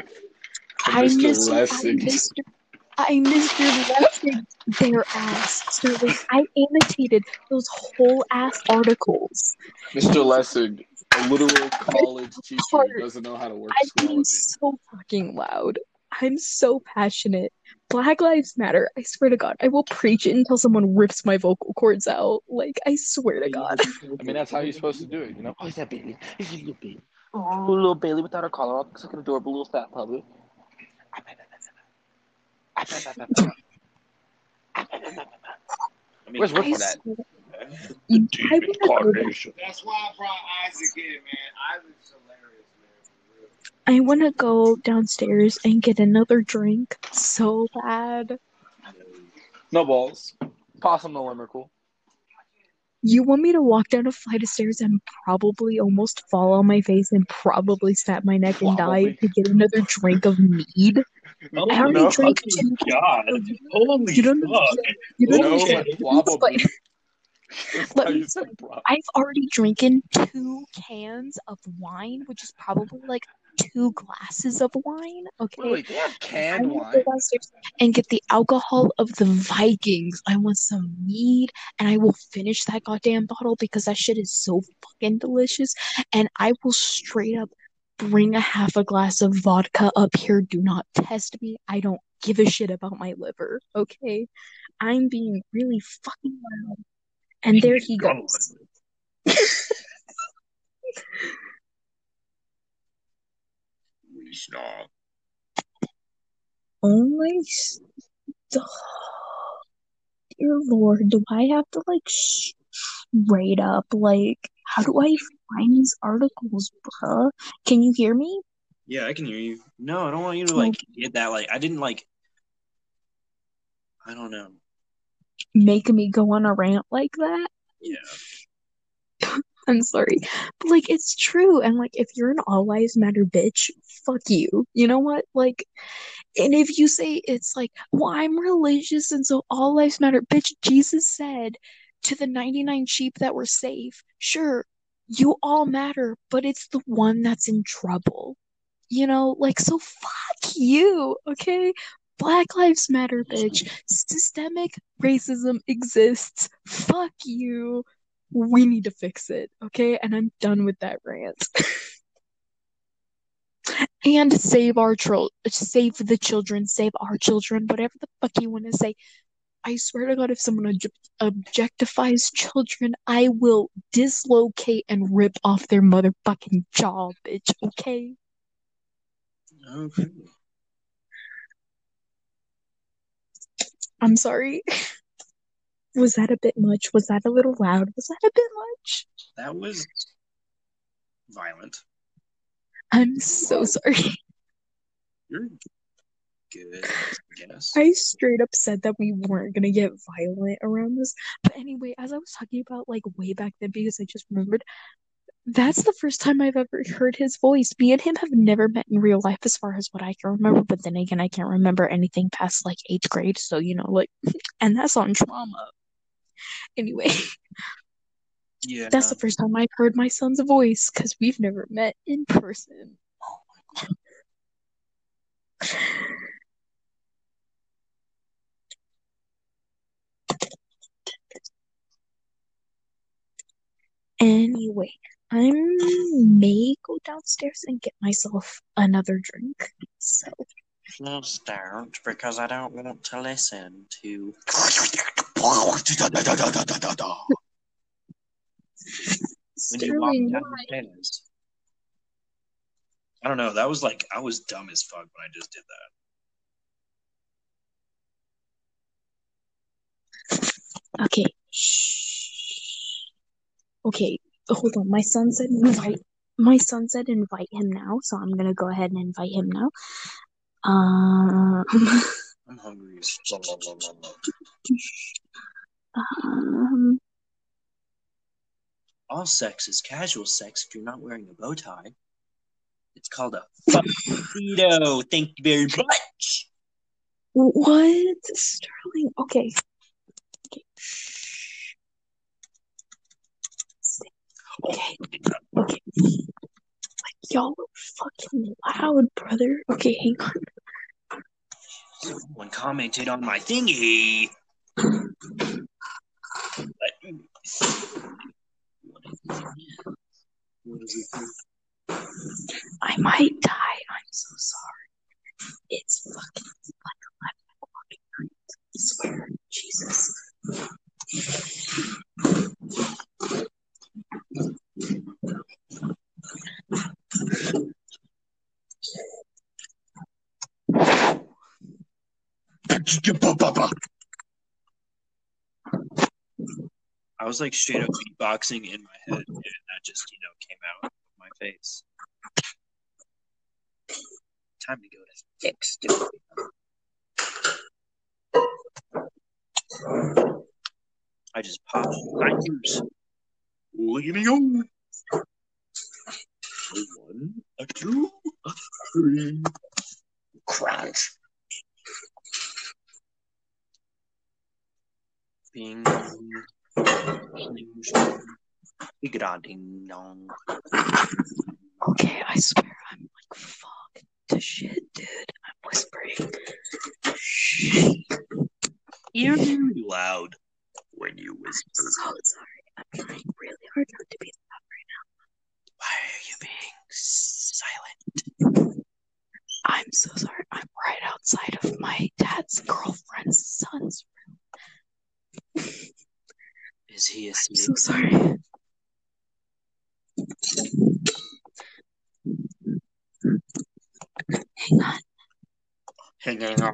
B: I
E: Mr.
B: missed, I
E: Lessig.
B: missed, I missed your lesson. Their ass, Sterling. I annotated those whole ass articles.
E: Mr. Lessig, a literal college teacher
B: Heart.
E: who doesn't know how to work
B: I'm being so fucking loud. I'm so passionate. Black Lives Matter. I swear to God, I will preach it until someone rips my vocal cords out. Like, I swear to God.
E: I mean, that's how you're supposed to do it, you know? Oh, is that Bailey? Is it little Bailey? Oh, little Bailey without her collar on. Looks like an adorable little fat puppy.
A: I mean,
E: Where's
B: I
E: Whip for that?
B: swear. I wanna go,
C: That's why I brought Isaac in, man. Isaac's hilarious, man.
B: I want to go downstairs and get another drink so bad.
E: No balls. Possum no Limerickle.
B: You want me to walk down a flight of stairs and probably almost fall on my face and probably snap my neck and die to get another drink of mead?
A: Oh
B: I already
E: no.
B: drank
A: fucking
B: two.
A: god! Holy
B: You don't
A: fuck!
B: understand. You don't
E: No,
B: understand.
E: like probably.
B: Explain.
E: That's
B: Let
E: how
B: me
E: you said bro.
B: I've already drinking two cans of wine, which is probably like two glasses of wine. Okay.
E: Wait, wait, they have canned
B: want
E: wine?
B: go and get the alcohol of the Vikings. I want some mead, and I will finish that goddamn bottle because that shit is so fucking delicious. And I will straight up bring a half a glass of vodka up here. Do not test me. I don't give a shit about my liver. Okay. I'm being really fucking loud. And there he goes.
D: We snob.
B: Oh my s- dear Lord, do I have to like straight up like how do I find these articles, bruh? Can you hear me?
A: Yeah, I can hear you. No, I don't want you to like get that. Like, I didn't like. I don't know.
B: Make me go on a rant like that?
A: Yeah.
B: I'm sorry. But like it's true. And like if you're an all lives matter bitch, fuck you. You know what? Like and if you say it's like, well, I'm religious and so all lives matter, bitch, Jesus said to the 99 sheep that were safe, sure, you all matter, but it's the one that's in trouble. You know, like so fuck you, okay? Black Lives Matter, bitch. Systemic racism exists. Fuck you. We need to fix it, okay? And I'm done with that rant. and save our children, save the children, save our children, whatever the fuck you want to say. I swear to God, if someone object- objectifies children, I will dislocate and rip off their motherfucking jaw, bitch, okay?
A: Okay.
B: I'm sorry. Was that a bit much? Was that a little loud? Was that a bit much?
A: That was violent.
B: I'm so sorry.
A: You're good, I guess.
B: I straight up said that we weren't gonna get violent around this. But anyway, as I was talking about like way back then, because I just remembered, that's the first time I've ever heard his voice. Me and him have never met in real life, as far as what I can remember. But then again, I can't remember anything past like eighth grade, so you know, like, and that's on trauma. Anyway,
A: Yeah.
B: that's the first time I've heard my son's voice because we've never met in person. Oh Anyway, I may go downstairs and get myself another drink. So,
A: Just don't, because I don't want to listen to. When you walk
B: Sterling,
A: down
B: why?
A: the stairs. I don't know. That was like I was dumb as fuck when I just did that.
B: Okay. Shh. Okay, hold on. My son said invite. My son said invite him now, so I'm gonna go ahead and invite him now. Um,
A: I'm hungry
B: um,
A: All sex is casual sex if you're not wearing a bow tie. It's called a tuxedo. Thank you very much.
B: what? Sterling? Okay. Okay. Shh. Okay. Okay. Like, y'all are fucking loud, brother. Okay, hang on.
A: Someone commented on my thingy. Let me see. What is it? What is it?
B: I might die. I'm so sorry. It's fucking like 11 o'clock at night. I swear. Jesus.
A: I was like straight up beatboxing in my head, and that just, you know, came out of my face. Time to go to fix. I just popped my ears. Look go. A one, a two, a three. Crunch. Bing. Ding, dong.
B: Okay, I swear I'm like fuck to shit, dude. I'm whispering. Shh.
A: You're really loud when you whisper.
B: So sorry. I'm trying really hard not to be loud right now.
A: Why are you being silent?
B: I'm so sorry. I'm right outside of my dad's girlfriend's son's room.
A: Is he asleep?
B: I'm so sorry. Hang on.
A: Hanging on.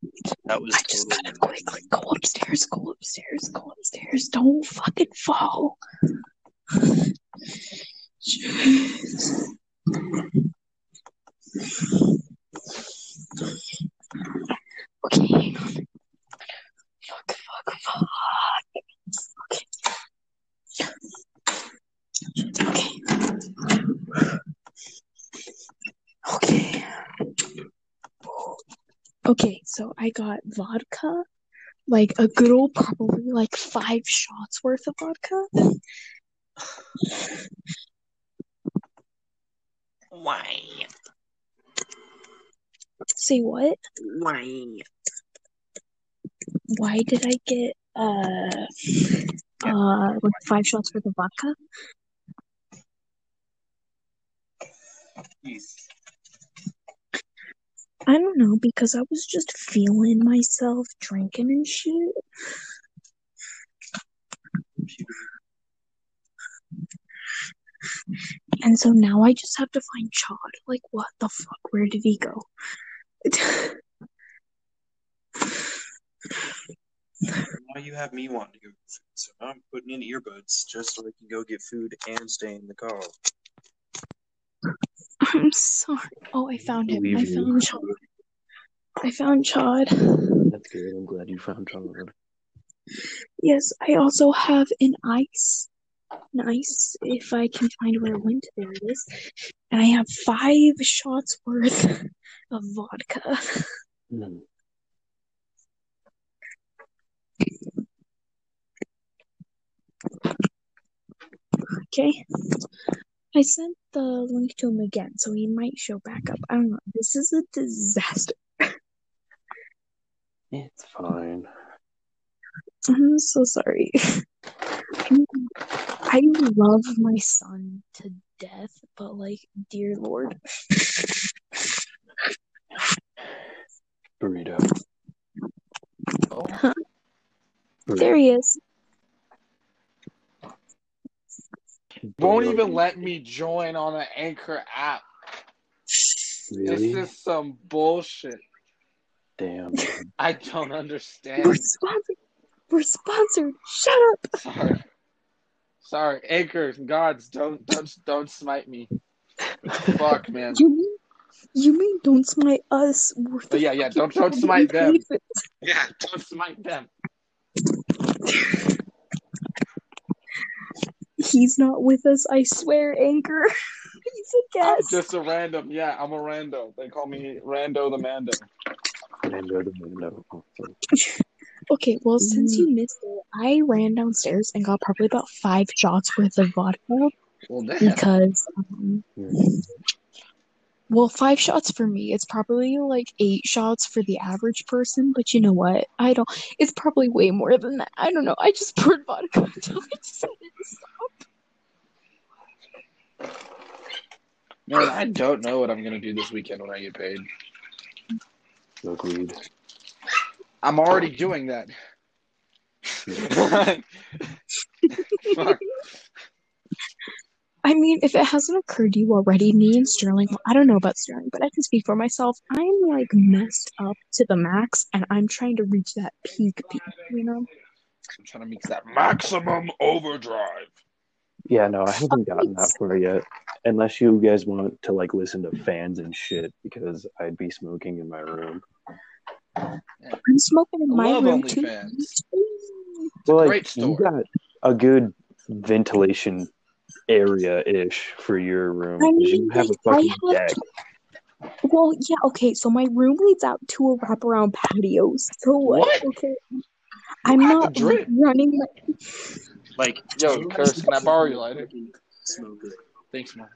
A: That was
B: I just
A: totally
B: gotta quickly go upstairs, go upstairs, go upstairs. Don't fucking fall. Jeez. Okay, hang on. Fuck, fuck, fuck. Okay. Okay. Okay. Okay, so I got vodka, like a good old probably like five shots worth of vodka.
A: Why?
B: Say what?
A: Why?
B: Why did I get uh uh like five shots worth of vodka? I don't know because I was just feeling myself drinking and shit. And so now I just have to find Chad. Like, what the fuck? Where did he go?
A: Now you have me wanting to go get food, so I'm putting in earbuds just so I can go get food and stay in the car.
B: I'm sorry. Oh, I found him. I found Chad. I found Chad.
A: That's good. I'm glad you found Chad.
B: Yes, I also have an ice. Nice. If I can find where it went, there it is. And I have five shots worth of vodka.
A: Hmm.
B: Okay. I sent the link to him again, so he might show back up. I don't know. This is a disaster.
A: It's fine.
B: I'm so sorry. I love my son to death, but like, dear Lord.
A: Burrito.
E: Oh,
B: There he is.
E: Won't even let me join on an Anchor app.
A: Really?
E: This is some bullshit.
A: Damn.
E: I don't understand.
B: We're
E: understand.
B: sponsored. We're sponsored. Shut up.
E: Sorry. Sorry, Anchor, gods, don't don't don't smite me. Fuck, man.
B: You mean you mean don't smite us? We're
E: But yeah, yeah, don't don't smite them. Yeah, don't smite them.
B: He's not with us, I swear, Anchor. He's a
E: I'm
B: guest.
E: just a random. Yeah, I'm a rando. They call me Rando the Mando.
A: Mando the Mando.
B: Okay, well, since you missed it, I ran downstairs and got probably about five shots worth of vodka
E: Well, damn.
B: because, um,
A: Yeah.
B: Well, five shots for me. It's probably like eight shots for the average person, but you know what? I don't, it's probably way more than that. I don't know. I just poured vodka until I decided to stop.
E: Man, I don't know what I'm gonna do this weekend when I get paid.
A: Smoke weed.
E: I'm already doing that. Fuck.
B: I mean, if it hasn't occurred to you already, me and Sterling, well, I don't know about Sterling, but I can speak for myself. I'm like messed up to the max, and I'm trying to reach that peak peak, you know?
E: I'm trying to mix that maximum overdrive.
A: Yeah, no, I haven't oh, gotten that far yet. Unless you guys want to like listen to fans and shit, because I'd be smoking in my room.
B: I'm smoking in
E: I
B: my
E: love
B: room too.
E: OnlyFans.
A: So like
E: Great
A: you got a good ventilation area ish for your room.
B: I
A: 'cause
B: mean,
A: you have a
B: I
A: fucking
B: have
A: deck.
B: Well, yeah, okay, so my room leads out to a wraparound patio. So what?
E: What?
B: Okay. I'm not
E: drip.
B: running my
A: Like
E: Yo, Curse, can I borrow your lighter?
A: Smoker.
E: Thanks, man.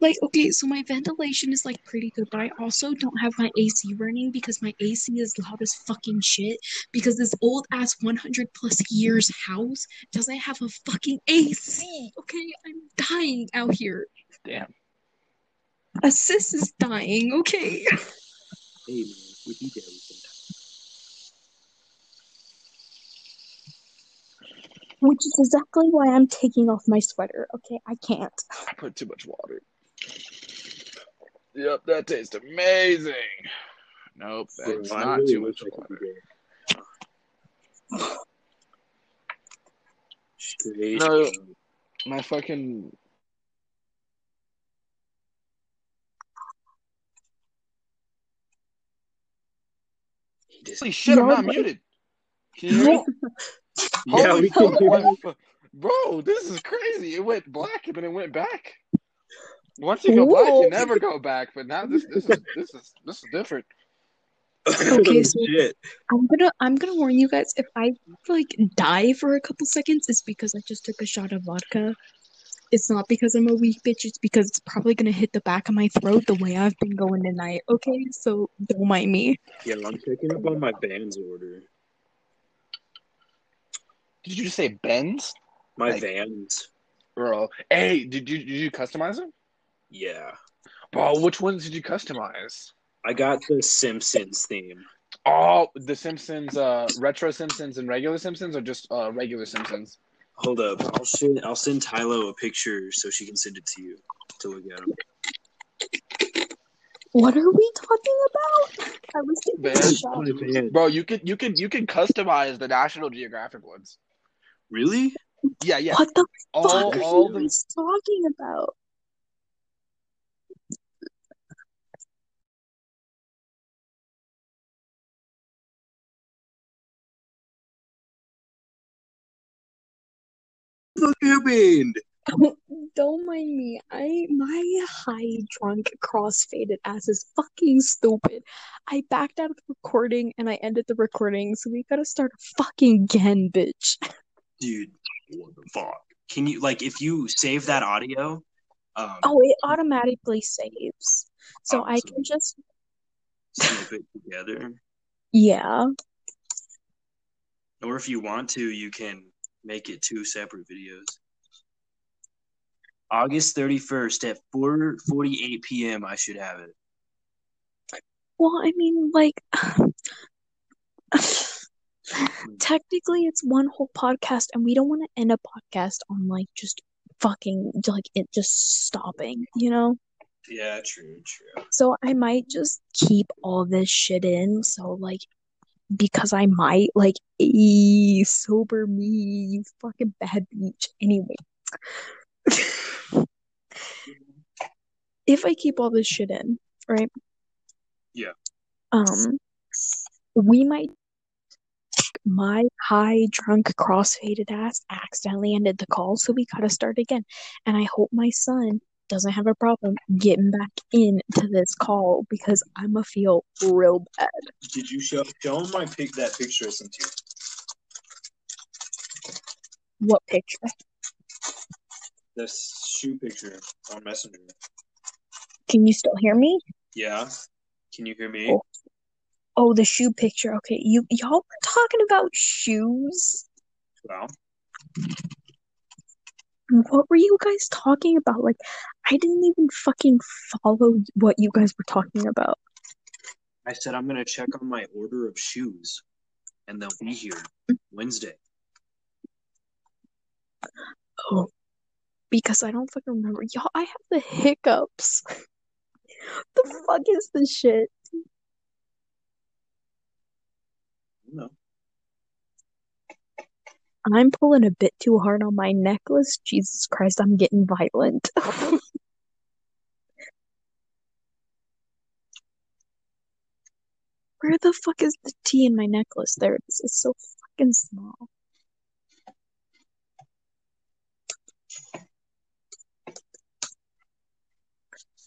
B: Like okay, so my ventilation is like pretty good, but I also don't have my AC running because my AC is loud as fucking shit. Because this old ass 100 plus years house doesn't have a fucking AC. Okay, I'm dying out here.
E: Damn.
B: A sis is dying. Okay.
A: Hey man, we eat everything.
B: Which is exactly why I'm taking off my sweater. Okay, I can't.
E: I put too much water. Yep, that tastes amazing. Nope, that's
A: I
E: not
A: really
E: too much water.
A: Straight
E: No. My fucking holy shit! I'm not
B: but-
E: muted. Can you hear me?
A: Yeah,
E: Holy
A: we can hear.
E: Bro, this is crazy. It went black and then it went back. Once you go black,
B: Whoa.
E: you never go back. But now this this is this is this is different.
B: Okay, so-
A: Shit.
B: I'm gonna I'm gonna warn you guys if I like die for a couple seconds, it's because I just took a shot of vodka. It's not because I'm a weak bitch, it's because it's probably gonna hit the back of my throat the way I've been going tonight, okay? So don't mind me.
A: Yeah, I'm picking up on my band's order.
E: Did you just say Benz?
A: My
E: Like-
A: vans.
E: Bro, hey, did you did you customize them?
A: Yeah.
E: Bro, which ones did you customize?
A: I got the Simpsons theme.
E: Oh, the Simpsons, uh, retro Simpsons and regular Simpsons, or just uh regular Simpsons?
A: Hold up. I'll send I'll send Tyler a picture so she can send it to you to look at them.
B: What are we talking about? I was taking
E: Man.
B: shot.
A: My van.
E: Bro, you could you could you can customize the National Geographic ones.
A: Really?
E: Yeah, yeah.
B: What the
E: All
B: fuck are you
E: the
B: talking about?
A: Band.
B: Don't mind me. I my high drunk crossfaded ass is fucking stupid. I backed out of the recording and I ended the recording, so we gotta start fucking again, bitch.
A: Dude, what the fuck? Can you like if you save that audio? Um,
B: Oh, it automatically saves. So I can just
A: snip it together.
B: yeah.
A: Or if you want to, you can make it two separate videos. August 31st at 4:48 p.m. I should have it.
B: Well, I mean like hmm. technically it's one whole podcast and we don't want to end a podcast on like just fucking like it just stopping, you know?
A: Yeah, true, true.
B: So I might just keep all this shit in. So like, because I might like, ee, sober me, you fucking bad bitch. Anyway, if I keep all this shit in, right?
A: Yeah.
B: Um, we might. My high drunk crossfaded ass accidentally ended the call, so we gotta start again. And I hope my son doesn't have a problem getting back into this call because I'ma feel real bad.
A: Did you show show him my pic that picture I sent you?
B: What picture?
A: The shoe picture on Messenger.
B: Can you still hear me?
A: Yeah. Can you hear me?
B: Oh. Oh, the shoe picture. Okay, you y'all were talking about shoes.
A: Well,
B: What were you guys talking about? Like, I didn't even fucking follow what you guys were talking about.
A: I said I'm gonna check on my order of shoes, and they'll be here Wednesday.
B: Oh, because I don't fucking remember. Y'all, I have the hiccups. the fuck is this shit?
A: No.
B: I'm pulling a bit too hard on my necklace. Jesus Christ, I'm getting violent. Where the fuck is the T in my necklace? There it is. It's so fucking small.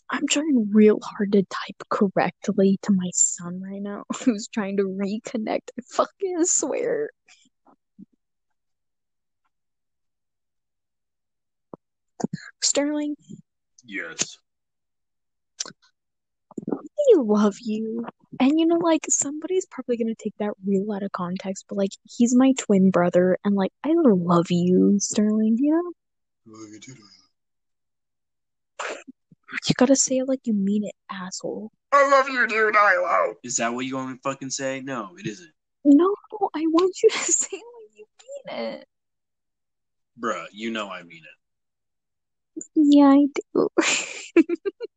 B: I'm trying real hard to type correctly to my son right now, who's trying to reconnect. I fucking swear. Sterling,
A: Yes.
B: I love you. And you know, like, somebody's probably gonna take that real out of context, but like, he's my twin brother, and like, I love you, Sterling, you know? You gotta say it like you mean it, asshole.
D: I love you, dude, Ilo.
A: Is that what you want me to fucking say? No, it isn't.
B: No, I want you to say it like you mean it.
A: Bruh, you know I mean it.
B: Yeah, I do.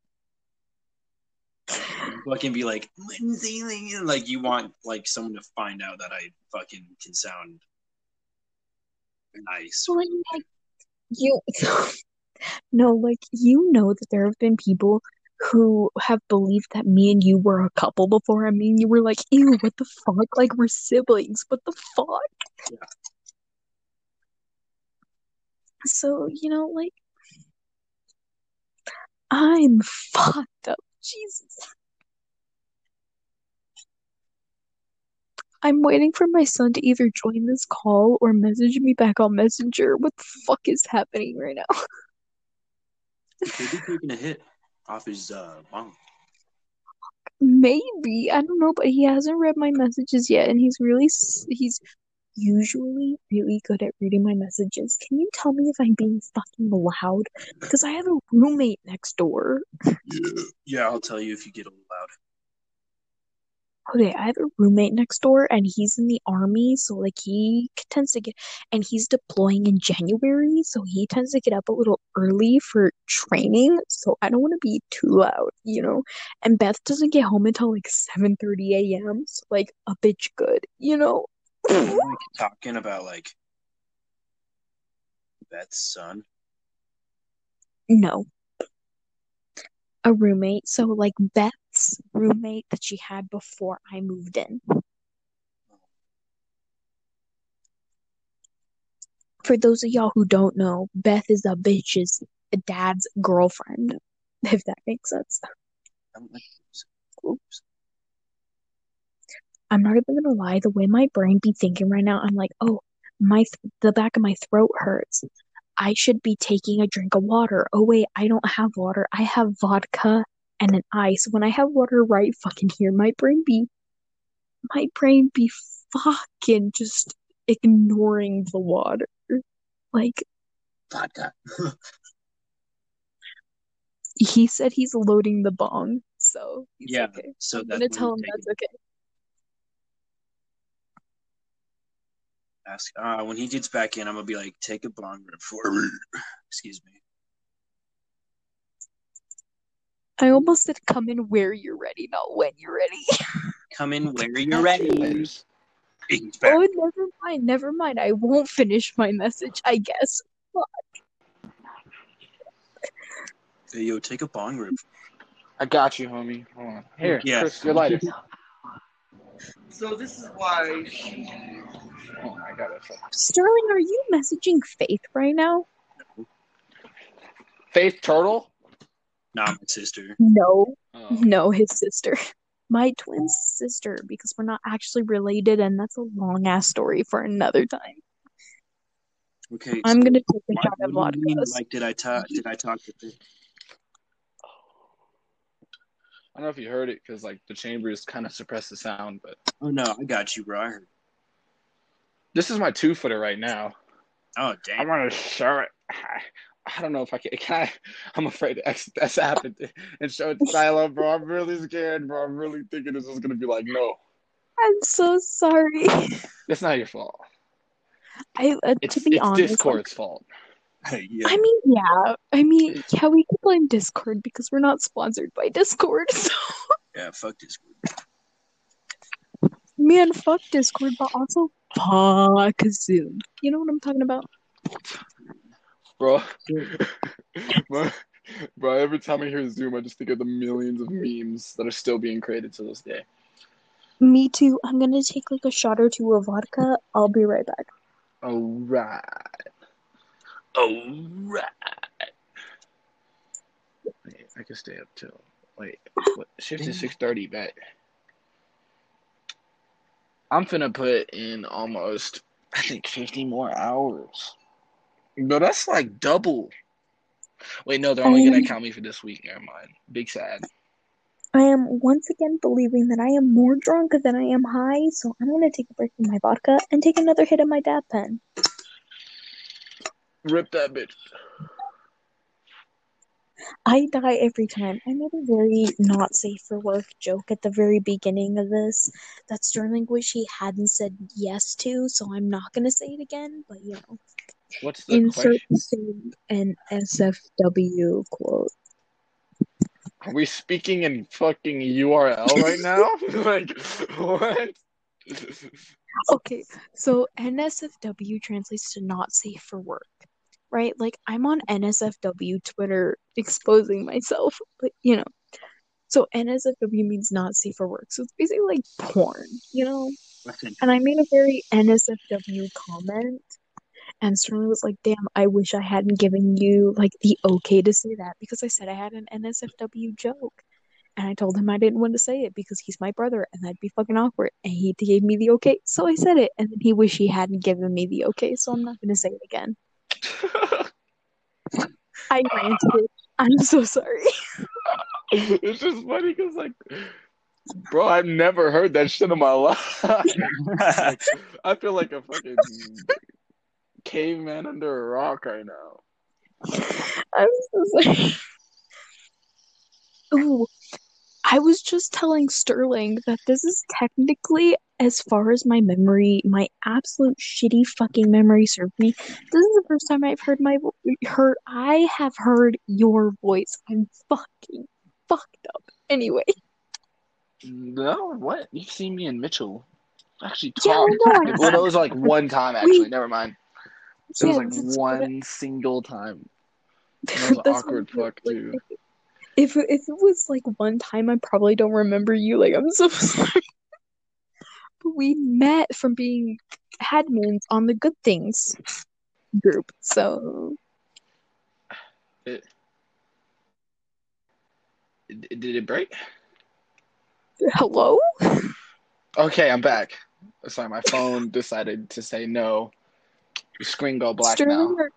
A: Fucking be like, Lindsay, Lindsay," like you want like someone to find out that I fucking can sound nice.
B: Like, you no, like you know that there have been people who have believed that me and you were a couple before. I mean, you were like, ew, what the fuck? Like we're siblings. What the fuck?
A: Yeah.
B: So, you know, like I'm fucked up. Jesus. I'm waiting for my son to either join this call or message me back on Messenger. What the fuck is happening right now?
A: He could be taking a hit off his uh.
B: Maybe. I don't know, but he hasn't read my messages yet, and he's really, he's usually really good at reading my messages. Can you tell me if I'm being fucking loud? Because I have a roommate next door.
A: Yeah, I'll tell you if you get a little loud.
B: Okay, I have a roommate next door, and he's in the army, so like he tends to get, and he's deploying in January, so he tends to get up a little early for training. So I don't want to be too loud, you know. And Beth doesn't get home until like 7:30 a.m. So like a bitch good, you know.
A: Talking about like Beth's son.
B: No. A roommate. So like Beth's roommate that she had before I moved in. For those of y'all who don't know, Beth is a bitch's dad's girlfriend, if that makes sense. Oops. I'm not even gonna lie, the way my brain be thinking right now, I'm like, oh, my th- the back of my throat hurts. I should be taking a drink of water. Oh wait, I don't have water. I have vodka and an ice. When I have water right fucking here, my brain be my brain be fucking just ignoring the water. Like
A: vodka.
B: he said he's loading the bong, so
A: Yeah,
B: okay.
A: so
B: I'm gonna tell him that's okay.
A: Ask uh, when he gets back in. I'm gonna be like, take a bong rip for me. Excuse me.
B: I almost said come in where you're ready, not when you're ready.
A: Come in where you're ready.
E: Cheerleaders.
A: He's back.
B: Oh, never mind, never mind. I won't finish my message, I guess.
A: Hey, yo, take a bong rip.
E: I got you, homie. Hold on. Here,
A: Yeah.
E: Chris, your lighter.
C: So this is why she.
E: Oh my god, that's a...
B: Sterling, are you messaging Faith right now?
E: Faith Turtle?
A: Not my sister.
B: No,
E: Oh.
B: no, his sister. My twin sister, because we're not actually related, and that's a long ass story for another time.
A: Okay.
B: I'm
A: so
B: gonna take a
A: why-
B: shot of
A: what do
B: vodka.
A: you mean? Like, did I talk? Did I talk to? Faith?
E: I don't know if you heard it because like the chambers kind of suppressed the sound, but
A: Oh no, I got you, bro. I heard.
E: This is my two footer right now.
A: Oh damn!
E: I
A: damn.
E: want to show it. I, I don't know if I can. Can I? I'm afraid to exit this app and, and show it to Silo, bro. I'm really scared, bro. I'm really thinking this is gonna be like, no,
B: I'm so sorry.
E: it's not your fault.
B: I, uh,
E: It's
B: to be
E: it's
B: honest, like,
E: Discord's fault.
A: yeah.
B: I mean, yeah. I mean, yeah, we can blame Discord because we're not sponsored by Discord. So,
A: yeah. Fuck this.
B: man, fuck Discord, but also fuck Zoom. You know what I'm talking about?
E: bro. bro, bro, every time I hear Zoom, I just think of the millions of memes that are still being created to this day.
B: Me too. I'm gonna take like a shot or two of vodka. I'll be right back.
E: All right. All right. Wait, I can stay up till wait. What shift is six thirty back. I'm finna put in almost I think fifty more hours. No, that's like double. Wait, no, they're only gonna
B: Um,
E: count me for this week. Never mind. Big sad.
B: I am once again believing that I am more drunk than I am high, so I'm gonna take a break from my vodka and take another hit of my dab pen.
E: Rip that bitch.
B: I die every time. I made a very not safe for work joke at the very beginning of this that Sterling wish he hadn't said yes to, so I'm not gonna say it again, but you know.
E: What's the
B: Insert
E: question?
B: an SFW quote.
E: Are we speaking in fucking URL right now? like what?
B: Okay, so NSFW translates to not safe for work, right? Like I'm on NSFW Twitter exposing myself, but you know. So NSFW means not safe for work. So it's basically like porn, you know? And I made a very NSFW comment, and Sterling was like, "Damn, I wish I hadn't given you like the okay to say that because I said I had an NSFW joke." And I told him I didn't want to say it because he's my brother and that'd be fucking awkward. And he gave me the okay, so I said it. And then he wished he hadn't given me the okay, so I'm not gonna say it again. I ranted. I'm so sorry.
E: it's just funny because like, bro, I've never heard that shit in my life. Like, I feel like a fucking caveman under a rock right now.
B: I'm so sorry. Ooh, I was just telling Sterling that this is technically, as far as my memory, my absolute shitty fucking memory served me. This is the first time I've heard my heard. I have heard your voice. I'm fucking fucked up. Anyway,
E: No, what? You've seen me and Mitchell actually
B: yeah,
E: talk.
B: no,
E: Well, that was like one time actually. Never mind. It was like one single time. That was awkward fuck
B: like,
E: too.
B: If if it was like one time, I probably don't remember you. Like I'm so sorry. But we met from being admins on the Good Things group. So
E: D- Did it break?
B: hello.
E: Okay, I'm back. Sorry, my phone decided to say no. The screen go black
B: Sterling,
E: now.
B: are,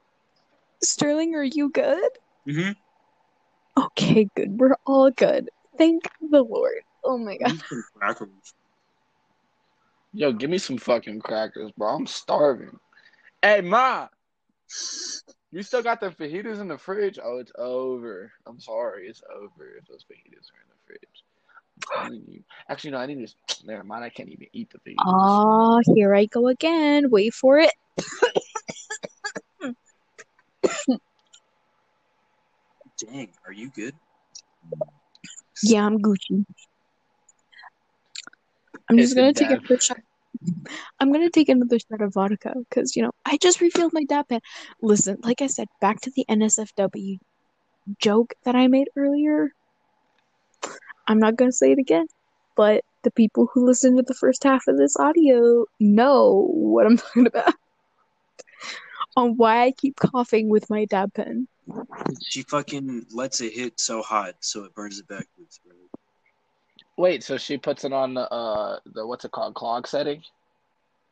B: Sterling, are you good?
A: Mm-hmm.
B: Okay, good. We're all good. Thank the Lord. Oh my god.
E: Yo, give me some fucking crackers, bro. I'm starving. Hey, ma, you still got the fajitas in the fridge? Oh, it's over. I'm sorry, it's over if those fajitas are in the fridge. Actually, no, I need to. Never mind. I can't even eat the fajitas.
B: Ah, here I go again. Wait for it.
A: Dang, are you good?
B: Yeah, I'm Gucci. I'm just gonna take
E: dab.
B: another shot. I'm gonna take another shot of vodka because you know I just refilled my dab pen. Listen, like I said, back to the NSFW joke that I made earlier. I'm not gonna say it again, but the people who listen to the first half of this audio know what I'm talking about. On why I keep coughing with my dab pen.
A: She fucking lets it hit so hot, so it burns it backwards, bro.
E: Wait, so she puts it on the uh the what's it called clog setting?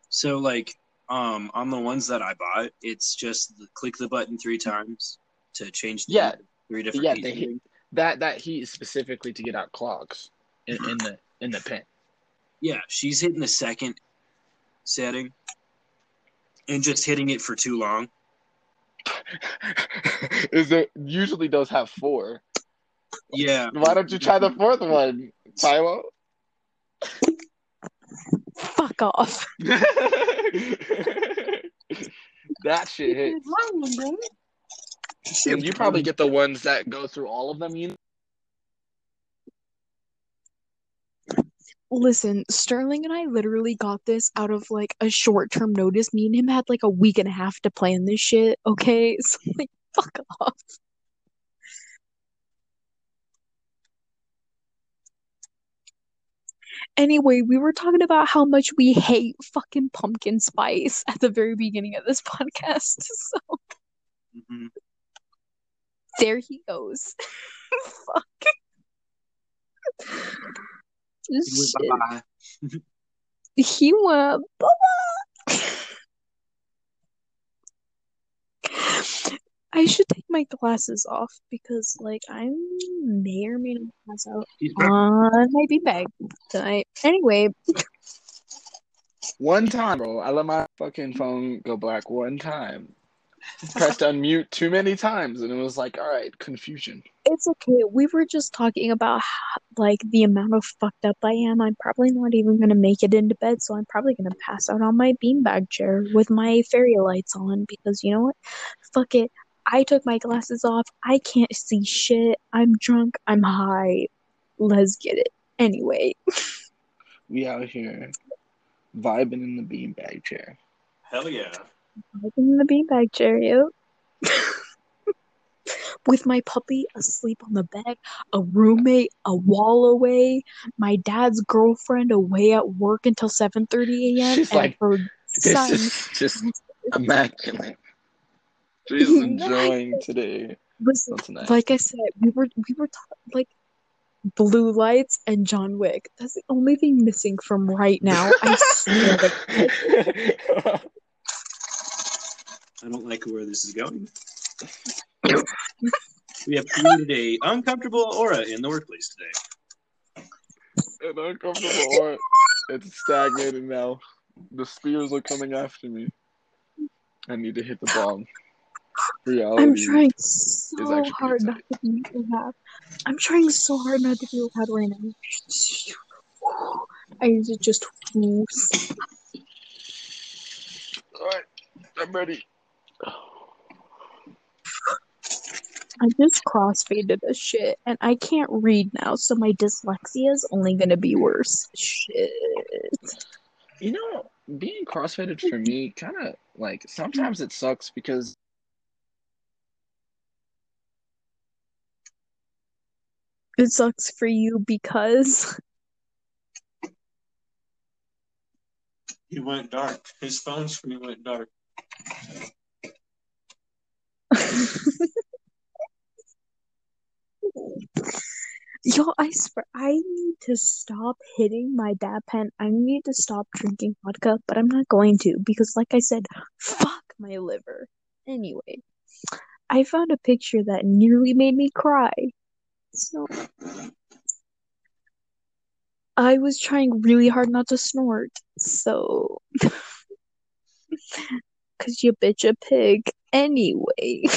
A: So like, um, on the ones that I bought, it's just the, click the button three times to change the
E: Yeah.
A: three different
E: Yeah,
A: heat
E: hit-
A: settings.
E: That that heat is specifically to get out clogs in, in the in the pen.
A: Yeah, she's hitting the second setting and just hitting it for too long.
E: is it usually does have four?
A: Yeah.
E: Why don't you try the fourth one, Tyler?
B: Fuck off.
E: that shit hits. And you probably get the ones that go through all of them. You
B: Listen, Sterling and I literally got this out of like a short term notice. Me and him had like a week and a half to plan this shit, okay? So like fuck off. Anyway, we were talking about how much we hate fucking pumpkin spice at the very beginning of this podcast. So
A: Mhm.
B: there he goes. Fuck. Shit.
A: Bye-bye.
B: He went bye I should take my glasses off because, like, I may or may not pass out on my beanbag tonight. Anyway,
E: one time, bro. I let my fucking phone go black one time. Pressed unmute too many times, and it was like, all right, confusion.
B: It's okay. We were just talking about how, like the amount of fucked up I am. I'm probably not even gonna make it into bed, so I'm probably gonna pass out on my beanbag chair with my fairy lights on because you know what? Fuck it. I took my glasses off. I can't see shit. I'm drunk. I'm high. Let's get it. Anyway,
E: We out here vibing in the beanbag chair.
A: Hell yeah.
B: I'm in the beanbag chair, yep. With my puppy asleep on the bed, a roommate a wall away, my dad's girlfriend away at work until 7:30 a.m.
E: She's
B: and
E: like,
B: her
E: This
B: son
E: is just immaculate. She's enjoying today.
B: Listen,
E: nice.
B: like I said, we were we were ta- like blue lights and John Wick. That's the only thing missing from right now. I swear to
A: I don't like where this is going. we have created a uncomfortable aura in the workplace today.
E: An uncomfortable aura. It's stagnating now. The spears are coming after me. I need to hit the bomb. Reality.
B: I'm trying so hard not to be loud. I'm trying so hard not to be loud right now. I need to just whoosh.
E: Alright, I'm ready.
B: I just crossfaded a shit and I can't read now, so my dyslexia is only gonna be worse. Shit.
E: You know, being crossfaded for me kind of like sometimes it sucks because
B: It sucks for you because
A: He went dark. His phone screen went dark.
B: Yo, I swear, I need to stop hitting my dab pen. I need to stop drinking vodka, but I'm not going to because, like I said, fuck my liver. Anyway, I found a picture that nearly made me cry. So, I was trying really hard not to snort. So, because you bitch a pig. Anyway.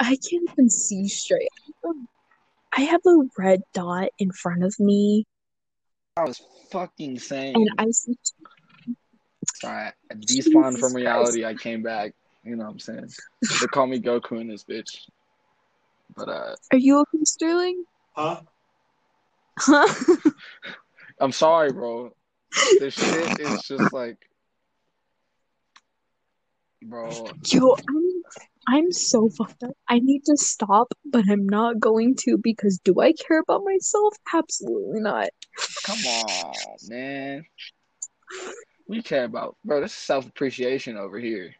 B: I can't even see straight. I have a red dot in front of me,
E: I was fucking saying.
B: and I see.
E: Alright, I despawned
B: Jesus
E: from
B: Christ.
E: reality. I came back. You know what I'm saying? They call me Goku in this bitch. But uh,
B: Are you okay, Sterling?
A: Huh?
B: Huh?
E: I'm sorry, bro. This shit is just like, bro.
B: Yo, I'm I'm so fucked up. I need to stop, but I'm not going to because do I care about myself? Absolutely not.
E: Come on, man. We care about, bro. This is self appreciation over here.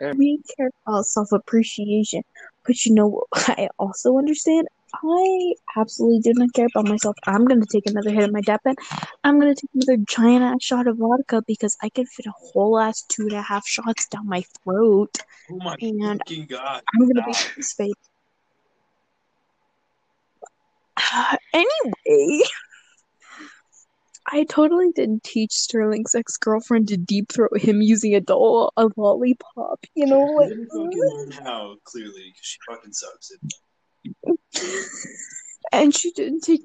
B: We care about self appreciation, but you know what? I also understand. I absolutely do not care about myself. I'm gonna take another hit of my dab pen. I'm gonna take another giant ass shot of vodka because I can fit a whole ass two and a half shots down my throat.
A: Oh my
B: And
A: fucking god.
B: I'm gonna be ah. this face. Anyway, I totally didn't teach Sterling's ex girlfriend to deep throat him using a doll, a lollipop. You know, like.
A: didn't fucking learn how, clearly, because she fucking sucks.
B: And she didn't take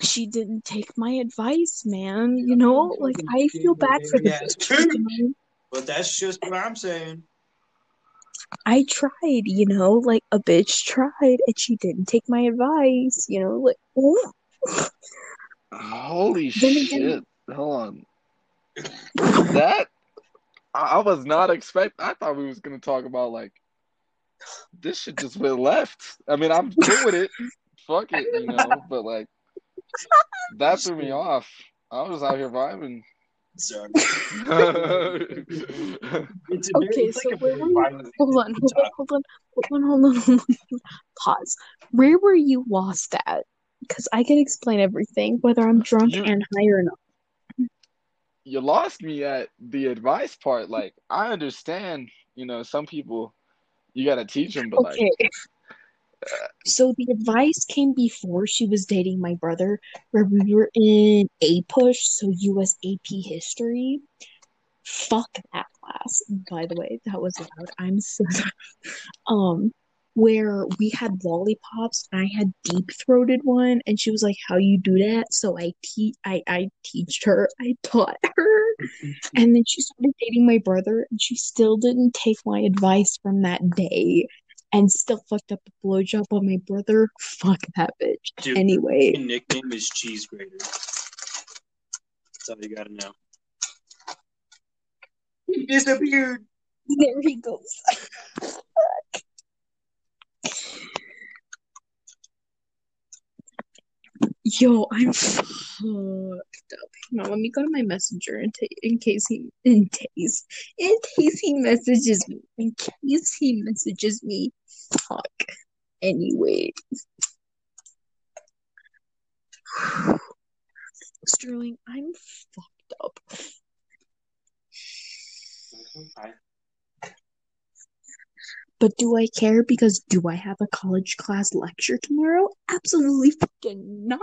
B: she didn't take my advice, man. You know, like I feel bad for the
A: Yeah, true. But that's just what I'm saying.
B: I tried, you know, like a bitch tried, and she didn't take my advice. You know, like ooh.
E: Holy
B: Then again-
E: shit! Hold on. That I I was not expect. I thought we was gonna talk about like this shit just went left. I mean, I'm cool with it. Fuck it, you know. But like that threw me off. I was out here vibing.
A: Sorry.
E: It's
A: It's a
B: Okay,
A: it's
B: so
A: like
B: where were you? Hold on, hold on, hold on, hold on, hold on, hold on. Pause. Where were you lost at? Because I can explain everything, whether I'm drunk
E: You-
B: and high or not.
E: you lost me at the advice part. Like, I understand, you know, some people you gotta teach them, but like,
B: Okay, So the advice came before she was dating my brother, where we were in APUSH, so US AP history. Fuck that class, by the way. That was loud. I'm so sorry. Um, where we had lollipops, I had deep throated one, and she was like, "How you do that?" So I te- I I teached her, I taught her, and then she started dating my brother, and she still didn't take my advice from that day, and still fucked up a blowjob on my brother. Fuck that bitch.
A: Dude,
B: Anyway,
A: nickname is Cheese Grater. That's all you gotta know. He disappeared.
B: there he goes. Yo, I'm fucked up. Hang on, let me go to my messenger in, ta in case he in case in case he messages me. In case he messages me. Fuck. Anyway. Sterling, I'm fucked up.
A: Hi.
B: But do I care because do I have a college class lecture tomorrow? Absolutely fucking not.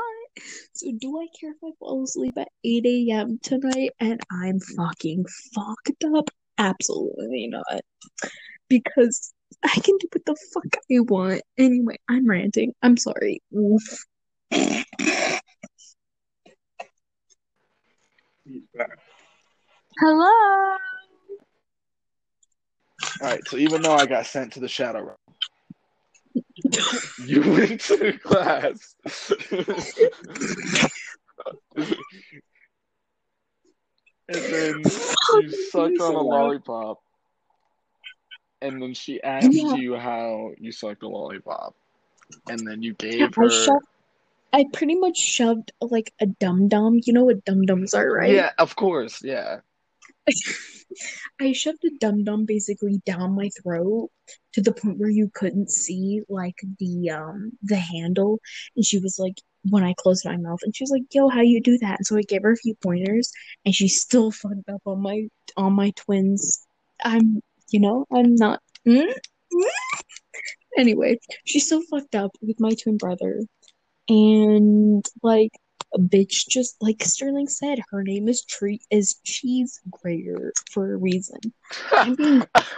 B: So do I care if I fall asleep at 8 a.m. tonight and I'm fucking fucked up? Absolutely not. Because I can do what the fuck I want. Anyway, I'm ranting. I'm sorry. Oof. Hello.
E: All right, so even though I got sent to the shadow room, you went to class. and then you sucked on a lollipop. And then she asked
B: Yeah.
E: you how you sucked a lollipop. And then you gave
B: I
E: her.
B: shoved I pretty much shoved like a dum dum. You know what dum dums are, right?
E: Yeah, of course, yeah.
B: I shoved a dum dum basically down my throat to the point where you couldn't see like the um the handle, and she was like, when I closed my mouth, and she was like, "Yo, how you do that?" And so I gave her a few pointers, and she still fucked up on my on my twins. I'm, you know, I'm not. Mm? Mm? Anyway, she still fucked up with my twin brother, and like. Bitch just like Sterling said, her name is Tree is Cheese Grater for a reason. I'm being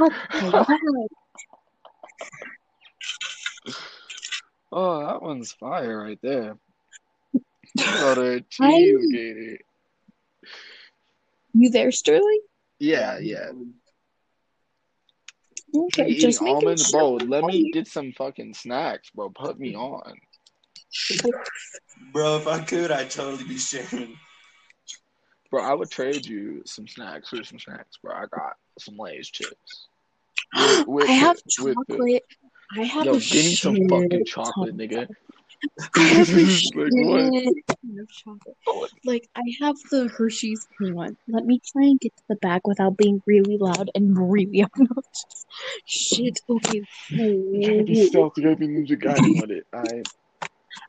E: oh, that one's fire right there.
B: I-
E: cheese.
B: You there, Sterling?
E: Yeah, yeah.
B: Okay, just
E: almonds,
B: sure.
E: bro. Let me get some fucking snacks, bro. Put me on.
A: Bro, if I could, I'd totally be sharing.
E: Bro, I would trade you some snacks for some snacks, bro. I got some Lay's chips. With
B: I have
E: the- with the-
B: chocolate. I have
E: Yo,
B: a
E: give me some fucking
B: ton
E: chocolate, nigga.
B: I have a
E: Like,
B: shit
E: what?
B: ton of chocolate. Oh, like I have the Hershey's. Hang on, let me try and get to the back without being really loud and really obnoxious. Shit. Okay.
E: I'm trying to be stealthy. I be Ninja Gaiden with it. I,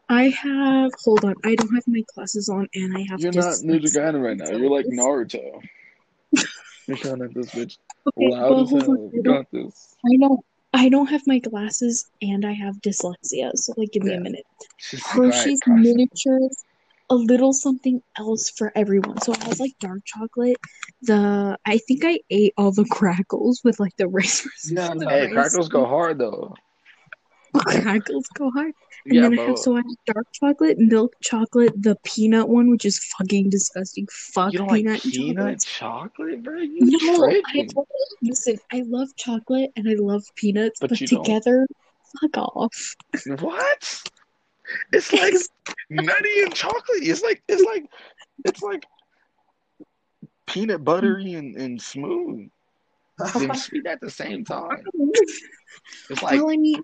B: I have. Hold on. I don't have my glasses on, and I have.
E: you're not Ninja. Gaiden right now. You're like Naruto. You're showing at this bitch
B: Okay,
E: loud
B: well,
E: as hell. You got this.
B: I don't. I don't have my glasses, and I have dyslexia. So, like, give me
E: Yeah.
B: a minute.
E: She's
B: Hershey's
E: Carson.
B: miniatures, a little something else for everyone. So it has like dark chocolate. The I think I ate all the Krackels with like the racers.
A: Yeah,
B: the
E: Hey,
B: rice-
E: Krackels go hard though.
B: Krackels go hard. And
E: Yeah,
B: then I have so I have dark chocolate, milk chocolate, the peanut one, which is fucking disgusting. Fuck
E: You don't like
B: peanut
E: peanut
B: chocolate.
E: bro? You
B: No, I listen. I love chocolate and I love peanuts,
E: But
B: but,
E: you don't.
B: together, fuck off.
E: What? It's like nutty and chocolate. It's like it's like it's like peanut buttery and, and smooth. And sweet at the same time. It's like
B: well, I mean,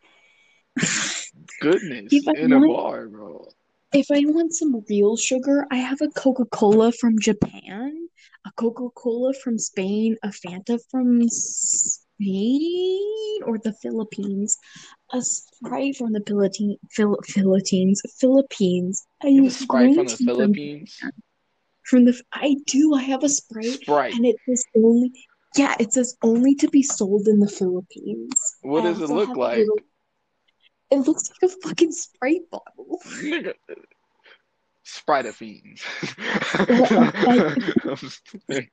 E: goodness
B: If I
E: in a
B: want-
E: bar, bro.
B: If I want some real sugar, I have a Coca-Cola from Japan, a Coca-Cola from Spain, a Fanta from Spain or the Philippines, a Sprite from the Philippine, Phil, Philippines, Philippines. I
E: You have a Sprite from the
B: tea from,
E: Philippines?
B: from the. I do. I have a Sprite,
E: Sprite.
B: and it says only. Yeah, it says only to be sold in the Philippines.
E: What
B: I
E: does it look like?
B: little- It looks like a fucking Sprite bottle.
E: Nigga. Sprite of fiends.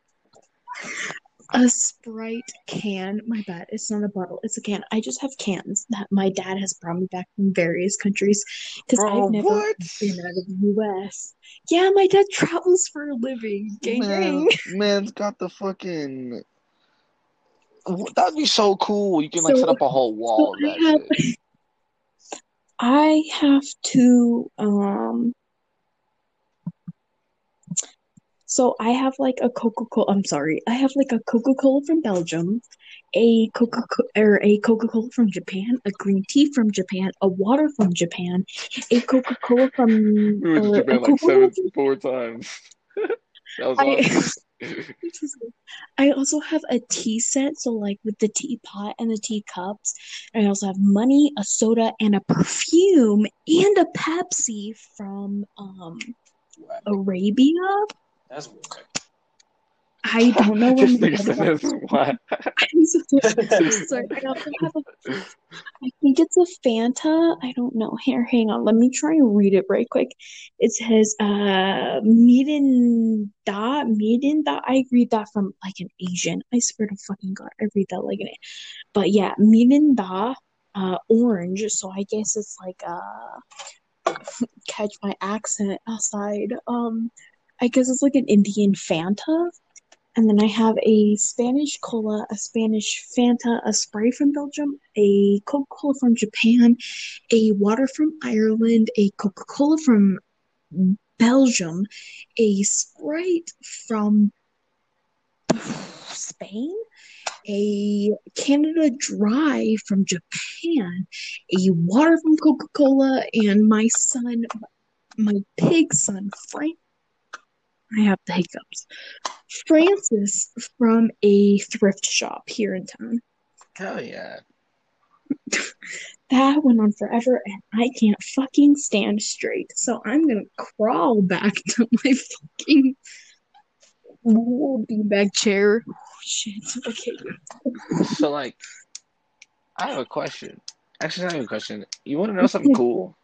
B: A Sprite can. My bad. It's not a bottle. It's a can. I just have cans that my dad has brought me back from various countries because I've never
E: what?
B: been out of the U.S. Yeah, my dad travels for a living. Gang,
E: Man,
B: gang.
E: man's got the fucking. That'd be so cool. You can like
B: So-
E: set up a whole wall
B: so
E: of
B: I
E: that
B: have-
E: shit.
B: I have to um so I have like a Coca-Cola I'm sorry. I have like a Coca-Cola from Belgium, a Coca or a Coca-Cola from Japan, a green tea from Japan, a water from Japan, a Coca-Cola from
E: We went to
B: a
E: Japan like seven, four times. that was
B: I-
E: awesome.
B: I also have a tea set, so like with the teapot and the teacups. I also have money, a soda, and a perfume, and a Pepsi from um Arabia.
A: That's.
B: I don't know
E: this
B: when
E: nigga said that's why.
B: I'm sorry. I also have a, I think it's a Fanta. I don't know. Here, hang on. Let me try and read it right quick. It says, uh, Mirinda, Mirinda. I read that from like an Asian. I swear to fucking God, I read that like an, but yeah, Mirinda, uh, orange. So I guess it's like, uh, catch my accent aside. Um, I guess it's like an Indian Fanta. And then I have a Spanish cola, a Spanish Fanta, a Sprite from Belgium, a Coca-Cola from Japan, a water from Ireland, a Coca-Cola from Belgium, a Sprite from Spain, a Canada Dry from Japan, a water from Coca-Cola, and my son, my pig son, Frank. I have the hiccups. Francis from a thrift shop here in town.
E: Hell yeah.
B: That went on forever and I can't fucking stand straight. So I'm gonna crawl back to my fucking beanbag chair. Oh, shit. Okay.
E: So like, I have a question. Actually, not even a question. You want to know something cool?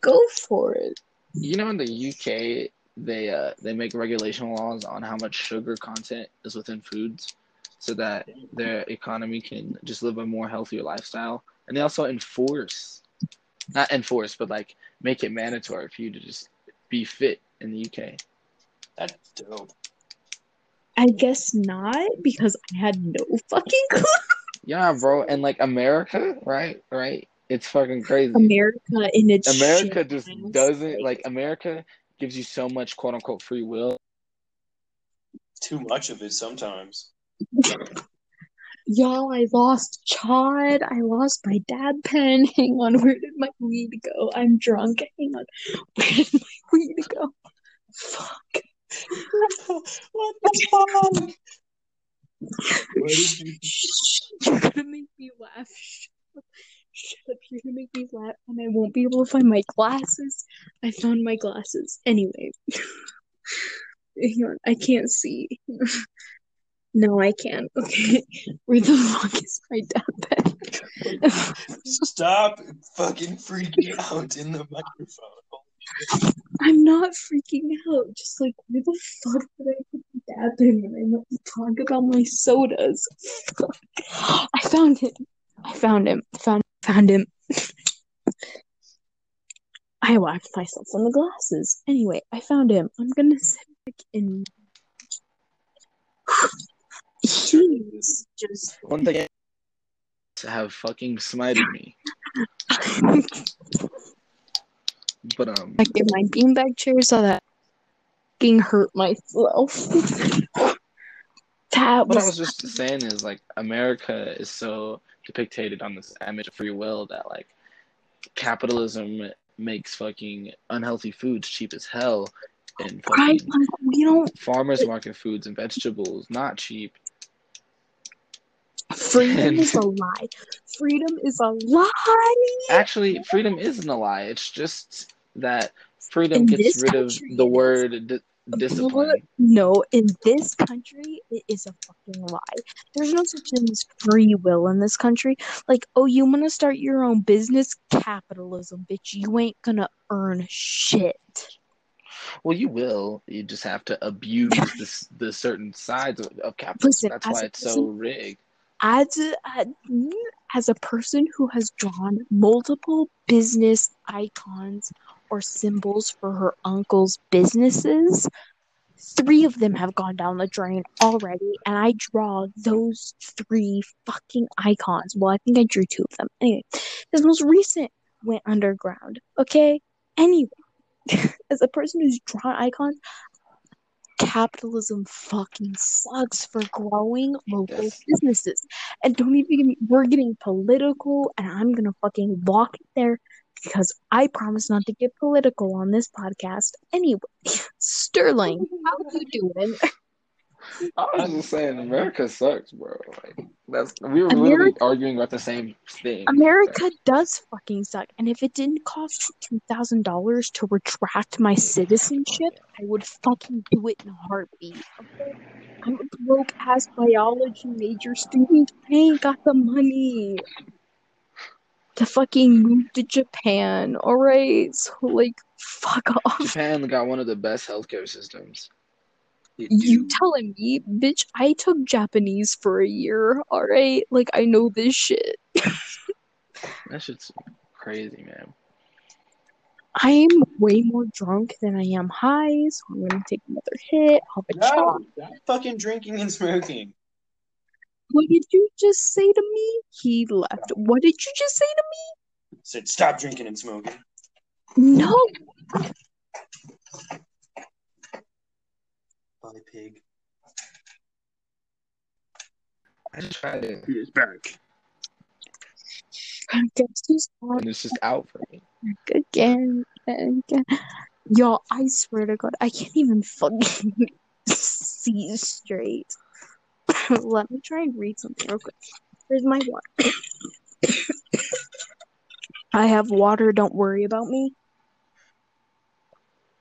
B: Go for it.
E: You know, in the UK, they uh they make regulation laws on how much sugar content is within foods, so that their economy can just live a more healthier lifestyle. And they also enforce, not enforce, but like make it mandatory for you to just be fit in the UK.
A: That's dope.
B: I guess not because I had no fucking clue.
E: Yeah, bro. And like America, right? Right? It's fucking crazy.
B: America in its
E: America
B: shit
E: just doesn't like America gives you so much quote unquote free will.
A: Too much of it sometimes.
B: Y'all, I lost Chad. I lost my dab pen. Hang on, where did my weed go? I'm drunk. Hang on. Where did my weed go? Fuck.
A: what the fuck? Where did you
B: Shh, You're gonna make me laugh. Shut up. You're gonna make me laugh, and I won't be able to find my glasses. I found my glasses. Anyway. Hang on. I can't see. No, I can't. Okay. Where the fuck is my dad?
A: Stop fucking freaking out in the microphone.
B: I'm not freaking out. Just like, where the fuck did I put the dad when I went to talk about my sodas? I found him. I found him. Found found him. I whacked myself on the glasses. Anyway, I found him. I'm gonna sit back in. He's just.
E: One thing to have fucking smited me. But um
B: back in my beanbag chair so that I fucking hurt myself. that
E: what I
B: was
E: was just saying is like America is so depicted on this image of free will that like capitalism makes fucking unhealthy foods cheap as hell and
B: right.
E: fucking
B: Like we don't
E: farmers market foods and vegetables not cheap.
B: Freedom
E: And-
B: is a lie. Freedom is a lie.
E: Actually, freedom isn't a lie. It's just that freedom
B: In
E: gets rid of the word discipline.
B: No, in this country, it is a fucking lie. There's no such thing as free will in this country. Like, oh, you want to start your own business? Capitalism, bitch. You ain't gonna earn shit.
E: Well, you will. You just have to abuse the, the certain sides of, of capitalism.
B: Listen,
E: That's why it's so rigged.
B: As a, as a person who has drawn multiple business icons or symbols for her uncle's businesses, three of them have gone down the drain already, and I draw those three fucking icons. Well, I think I drew two of them. Anyway, this most recent went underground. Okay? Anyway, as a person who's drawn icons, capitalism fucking sucks for growing local businesses. And don't even get me, we're getting political, and I'm gonna fucking it there because I promise not to get political on this podcast. Anyway, Sterling, how you doing?
E: I was just saying, America sucks, bro. Like that's we were literally arguing about the same thing.
B: America does fucking suck, and if it didn't cost two thousand dollars to retract my citizenship, I would fucking do it in a heartbeat. Okay? I'm a broke ass biology major student. I ain't got the money to fucking move to Japan. All right, so like, fuck off.
E: Japan got one of the best healthcare systems.
A: They
B: You telling me, bitch? I took Japanese for a year. All right, like I know this shit.
E: That shit's crazy, man.
B: I'm way more drunk than I am high, so I'm gonna take another hit. Have a chop.
A: No, stop fucking drinking and smoking.
B: What did you just say to me? He left. What did you just say to me?
A: Said stop drinking and smoking.
B: No.
A: Bye, pig.
E: I just tried it,
D: He is back.
B: Guess who's back
E: and it's just out for me.
B: again and again? Y'all, I swear to God, I can't even fucking see straight. Let me try and read something real quick. Here's my water. I have water. Don't worry about me.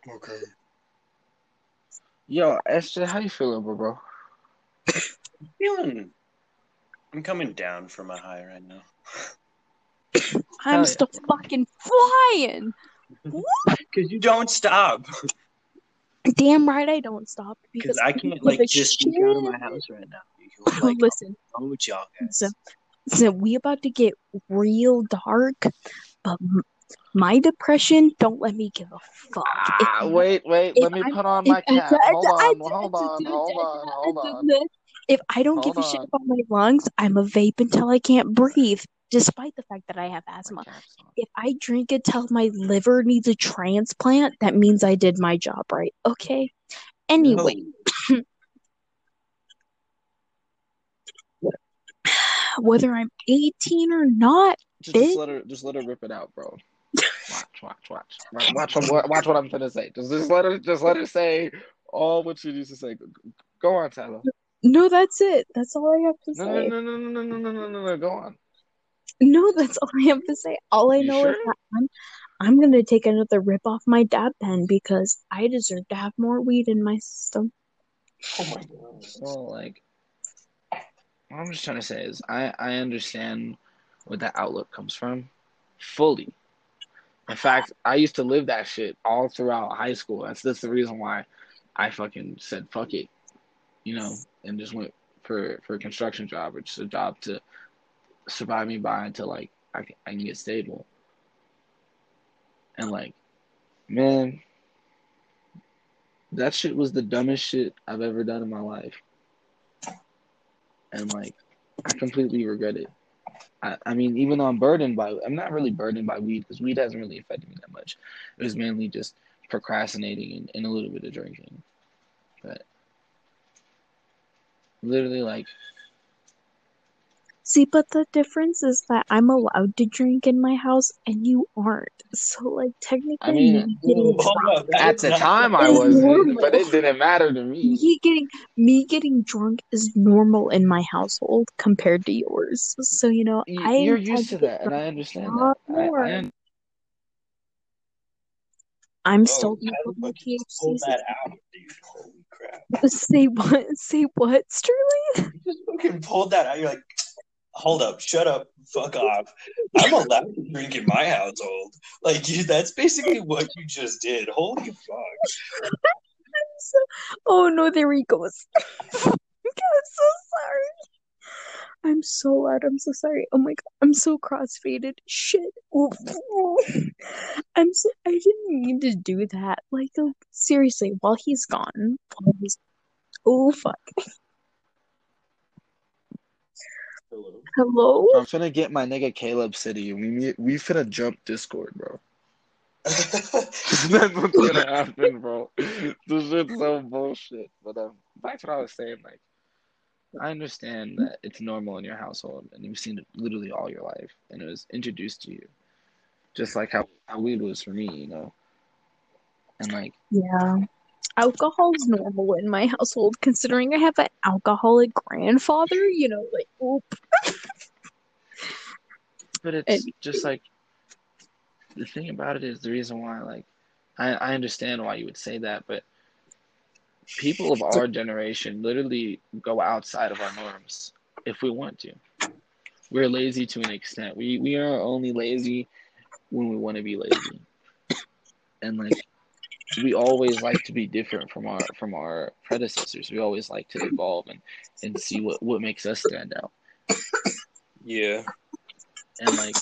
A: Okay.
E: Yo, Esther, how you feeling, bro? bro?
A: Feeling. I'm coming down from a high right now.
B: I'm
E: Hell yeah.
B: still fucking flying.
A: Because you don't stop.
B: Damn right I don't stop
A: Because
B: because
A: I can't like just sneak out of my house right now. Because, like,
B: Listen,
A: I'm with y'all guys.
B: so, so we about to get real dark, but my depression don't let me give a fuck.
E: Ah,
B: I-
E: wait, wait. Let me
B: I'm-
E: put on my cap. Hold on, hold on, hold on, hold on.
B: If I don't give
E: Hold
B: a shit about my lungs, I'm a vape until I can't breathe, despite the fact that I have asthma. If I drink until my liver needs a transplant, that means I did my job right. Okay? Anyway,
A: No.
B: whether I'm 18 or not,
E: Just, just let her, just let her rip it out, bro. Watch, watch, watch, watch, watch, what- watch what I'm gonna say. Just, just let her, just let her say all what she needs to say. Go- Go on, Tyler.
B: No, that's it. That's all I have to
E: No,
B: say.
E: no, no, no, no, no, no, no, no, no. Go on.
B: No, that's all I have to say. All I
E: You
B: know is that I'm, I'm gonna take another rip off my dab pen because I deserve to have more weed in my system.
A: Oh my god.
E: Well, like, what I'm just trying to say is, I, I understand where that outlook comes from, fully. In fact, I used to live that shit all throughout high school. That's that's the reason why I fucking said fuck it, you know, and just went for for a construction job or just a job to survive me by until like I can, I can get stable. And like, man, that shit was the dumbest shit I've ever done in my life. And like, I completely regret it. I, I mean, even though I'm burdened by, I'm not really burdened by weed because weed hasn't really affected me that much. It was mainly just procrastinating and, and a little bit of drinking. But literally, like,
B: See, but the difference is that I'm allowed to drink in my house and you aren't. So, like, technically,
E: I mean,
B: me getting drunk,
A: up,
E: at the time I wasn't, but it didn't matter to me.
B: me getting me getting drunk is normal in my household compared to yours. So, you know,
E: You-
B: I
E: You're used
B: to
E: to that, and I understand that.
B: lot
E: I,
B: more.
E: I, un-
B: I'm
A: Oh,
B: still gonna put
A: the
B: my
A: fuck you pull that out, dude? Holy crap!
B: Say what? Say what, Sterling?
A: You just fucking pulled that out. You're like, hold up, shut up, fuck off. I'm allowed to drink in my household. Like that's basically what you just did. Holy fuck!
B: So, oh no, there he goes. I'm so sorry. I'm so loud. I'm so sorry. Oh my god, I'm so crossfaded. Shit. I'm so. I didn't mean to do that. Like, seriously, while he's gone, while he's. Oh fuck.
A: Hello.
B: Hello.
E: I'm finna get my nigga Caleb City. We we finna jump Discord, bro. That's what's gonna happen, bro. This shit's so bullshit. But um, back to what I was saying, like, I understand that it's normal in your household, and you've seen it literally all your life, and it was introduced to you, just like how how weed was for me, you know. And like,
B: Yeah. Alcohol's normal in my household, considering I have an alcoholic grandfather. You know, like, oop.
E: but it's just like the thing about it is the reason why, like, I I understand why you would say that, but people of our generation literally go outside of our norms if we want to. We're lazy to an extent. We we are only lazy when we want to be lazy. And like we always like to be different from our from our predecessors. We always like to evolve and, and see what, what makes us stand out.
A: Yeah.
E: And like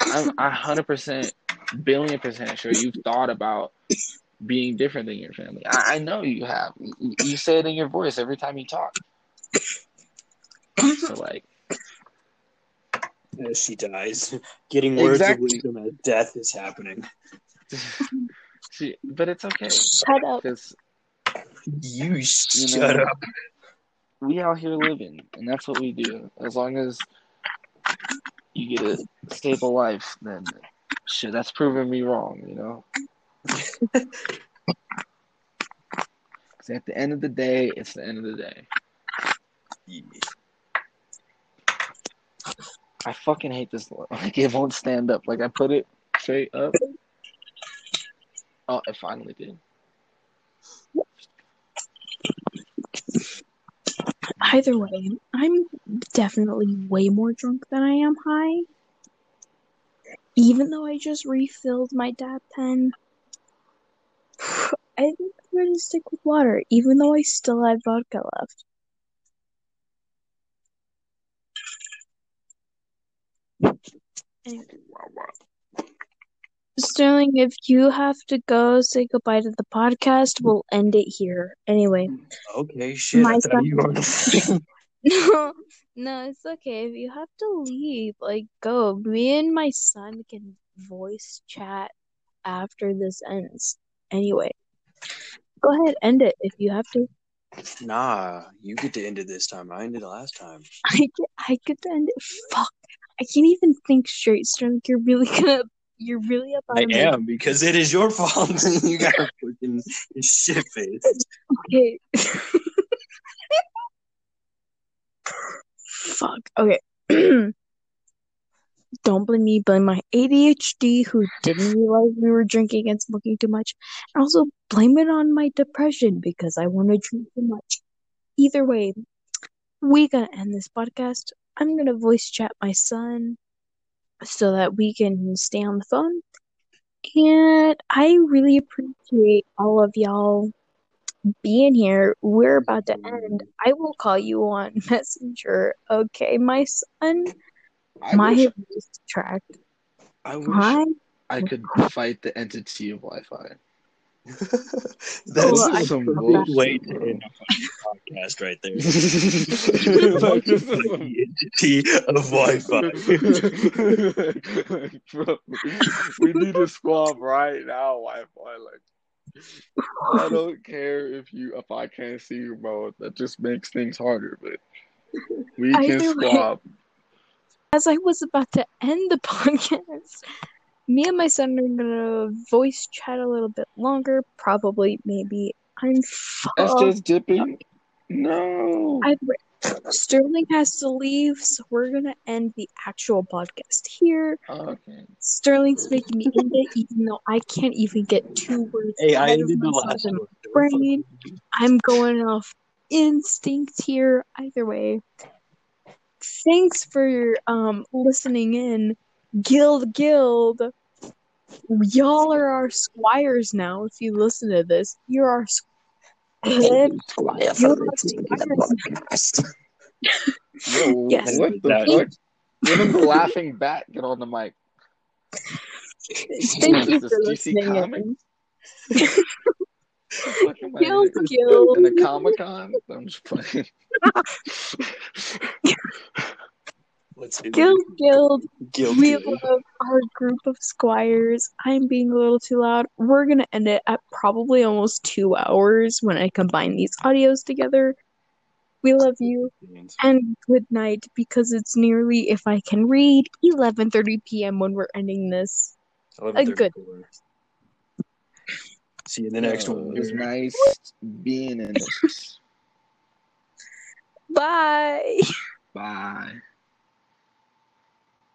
E: I'm a hundred percent billion percent sure you've thought about being different than your family. I, I know you have. You, you say it in your voice every time you talk. So like,
A: As she dies, getting words
E: Exactly.
A: of wisdom as death is happening.
E: see, but it's okay
B: Shut up.
E: because
A: You shut
E: know,
A: up.
E: we out here living, and that's what we do. As long as you get a stable life, then shit, that's proving me wrong. You know. 'Cause at the end of the day, it's the end of the day. I fucking hate this. Like it won't stand up. Like I put it straight up. Oh, it finally did.
B: Either way, I'm definitely way more drunk than I am high. Even though I just refilled my dab pen, I think I'm gonna stick with water, even though I still have vodka left. Sterling, if you have to go say goodbye to the podcast, we'll end it here. Anyway,
A: Okay, shit.
B: My son- no, no, it's okay. If you have to leave, like, go. Me and my son can voice chat after this ends. Anyway, go ahead, end it if you have to.
A: nah, you get to end it this time. I ended it last time.
B: I get, I get to end it. Fuck, I can't even think straight, Sterling. You're really gonna, you're really about
A: I
B: to make
A: am because it is your fault. you got a freaking shit face.
B: Okay. Fuck. Okay. Don't blame me, blame my ADHD who didn't realize we were drinking and smoking too much. And also blame it on my depression because I want to drink too much. Either way, we gonna end this podcast. I'm gonna voice chat my son so that we can stay on the phone. And I really appreciate all of y'all being here. We're about to end. I will call you on Messenger. Okay, my son.
E: I
B: my
E: wish,
B: voice track.
E: I wish. I could fight the entity of Wi-Fi.
A: That's
B: Well,
E: some
A: perfect
E: bullshit,
A: way to end a podcast right there.
E: Like, this is
A: Like
E: some-
A: the entity of Wi-Fi.
E: Bro, we need to swap right now, Wi-Fi. Like, I don't care if you if I can't see you, bro. That just makes things harder. But we can
B: Either way.
E: swap.
B: As I was about to end the podcast, me and my son are gonna voice chat a little bit longer. Probably, maybe. I'm
E: That's
B: fucked.
E: just dipping. No.
B: Either way, Sterling has to leave, so we're gonna end the actual podcast here.
E: Okay.
B: Sterling's making me end it, even though I can't even get two words
A: Hey, I
B: out of
A: ended the last
B: in
A: one.
B: my brain. I'm going off instinct here. Either way, thanks for um listening in, Guild Guild. Y'all are our squires now. If you listen to this, you're our squ- you're our squires
E: Yo,
B: Yes.
E: what the fuck? When the laughing bat get on the mic?
B: Thank you for listening.
E: comic?
B: in.
E: What am I
B: Guild Guild.
E: In a Comic Con? I'm just playing.
A: Let's do
B: Guild Guild.
A: Guild
B: We love our group of squires. I'm being a little too loud. We're gonna end it at probably almost two hours when I combine these audios together. We love you and good night because it's nearly, if I can read, 11:30 p.m. when we're ending this. A good.
A: See you in the next
E: Uh,
A: one.
E: It was nice being in this.
B: Bye.
E: Bye.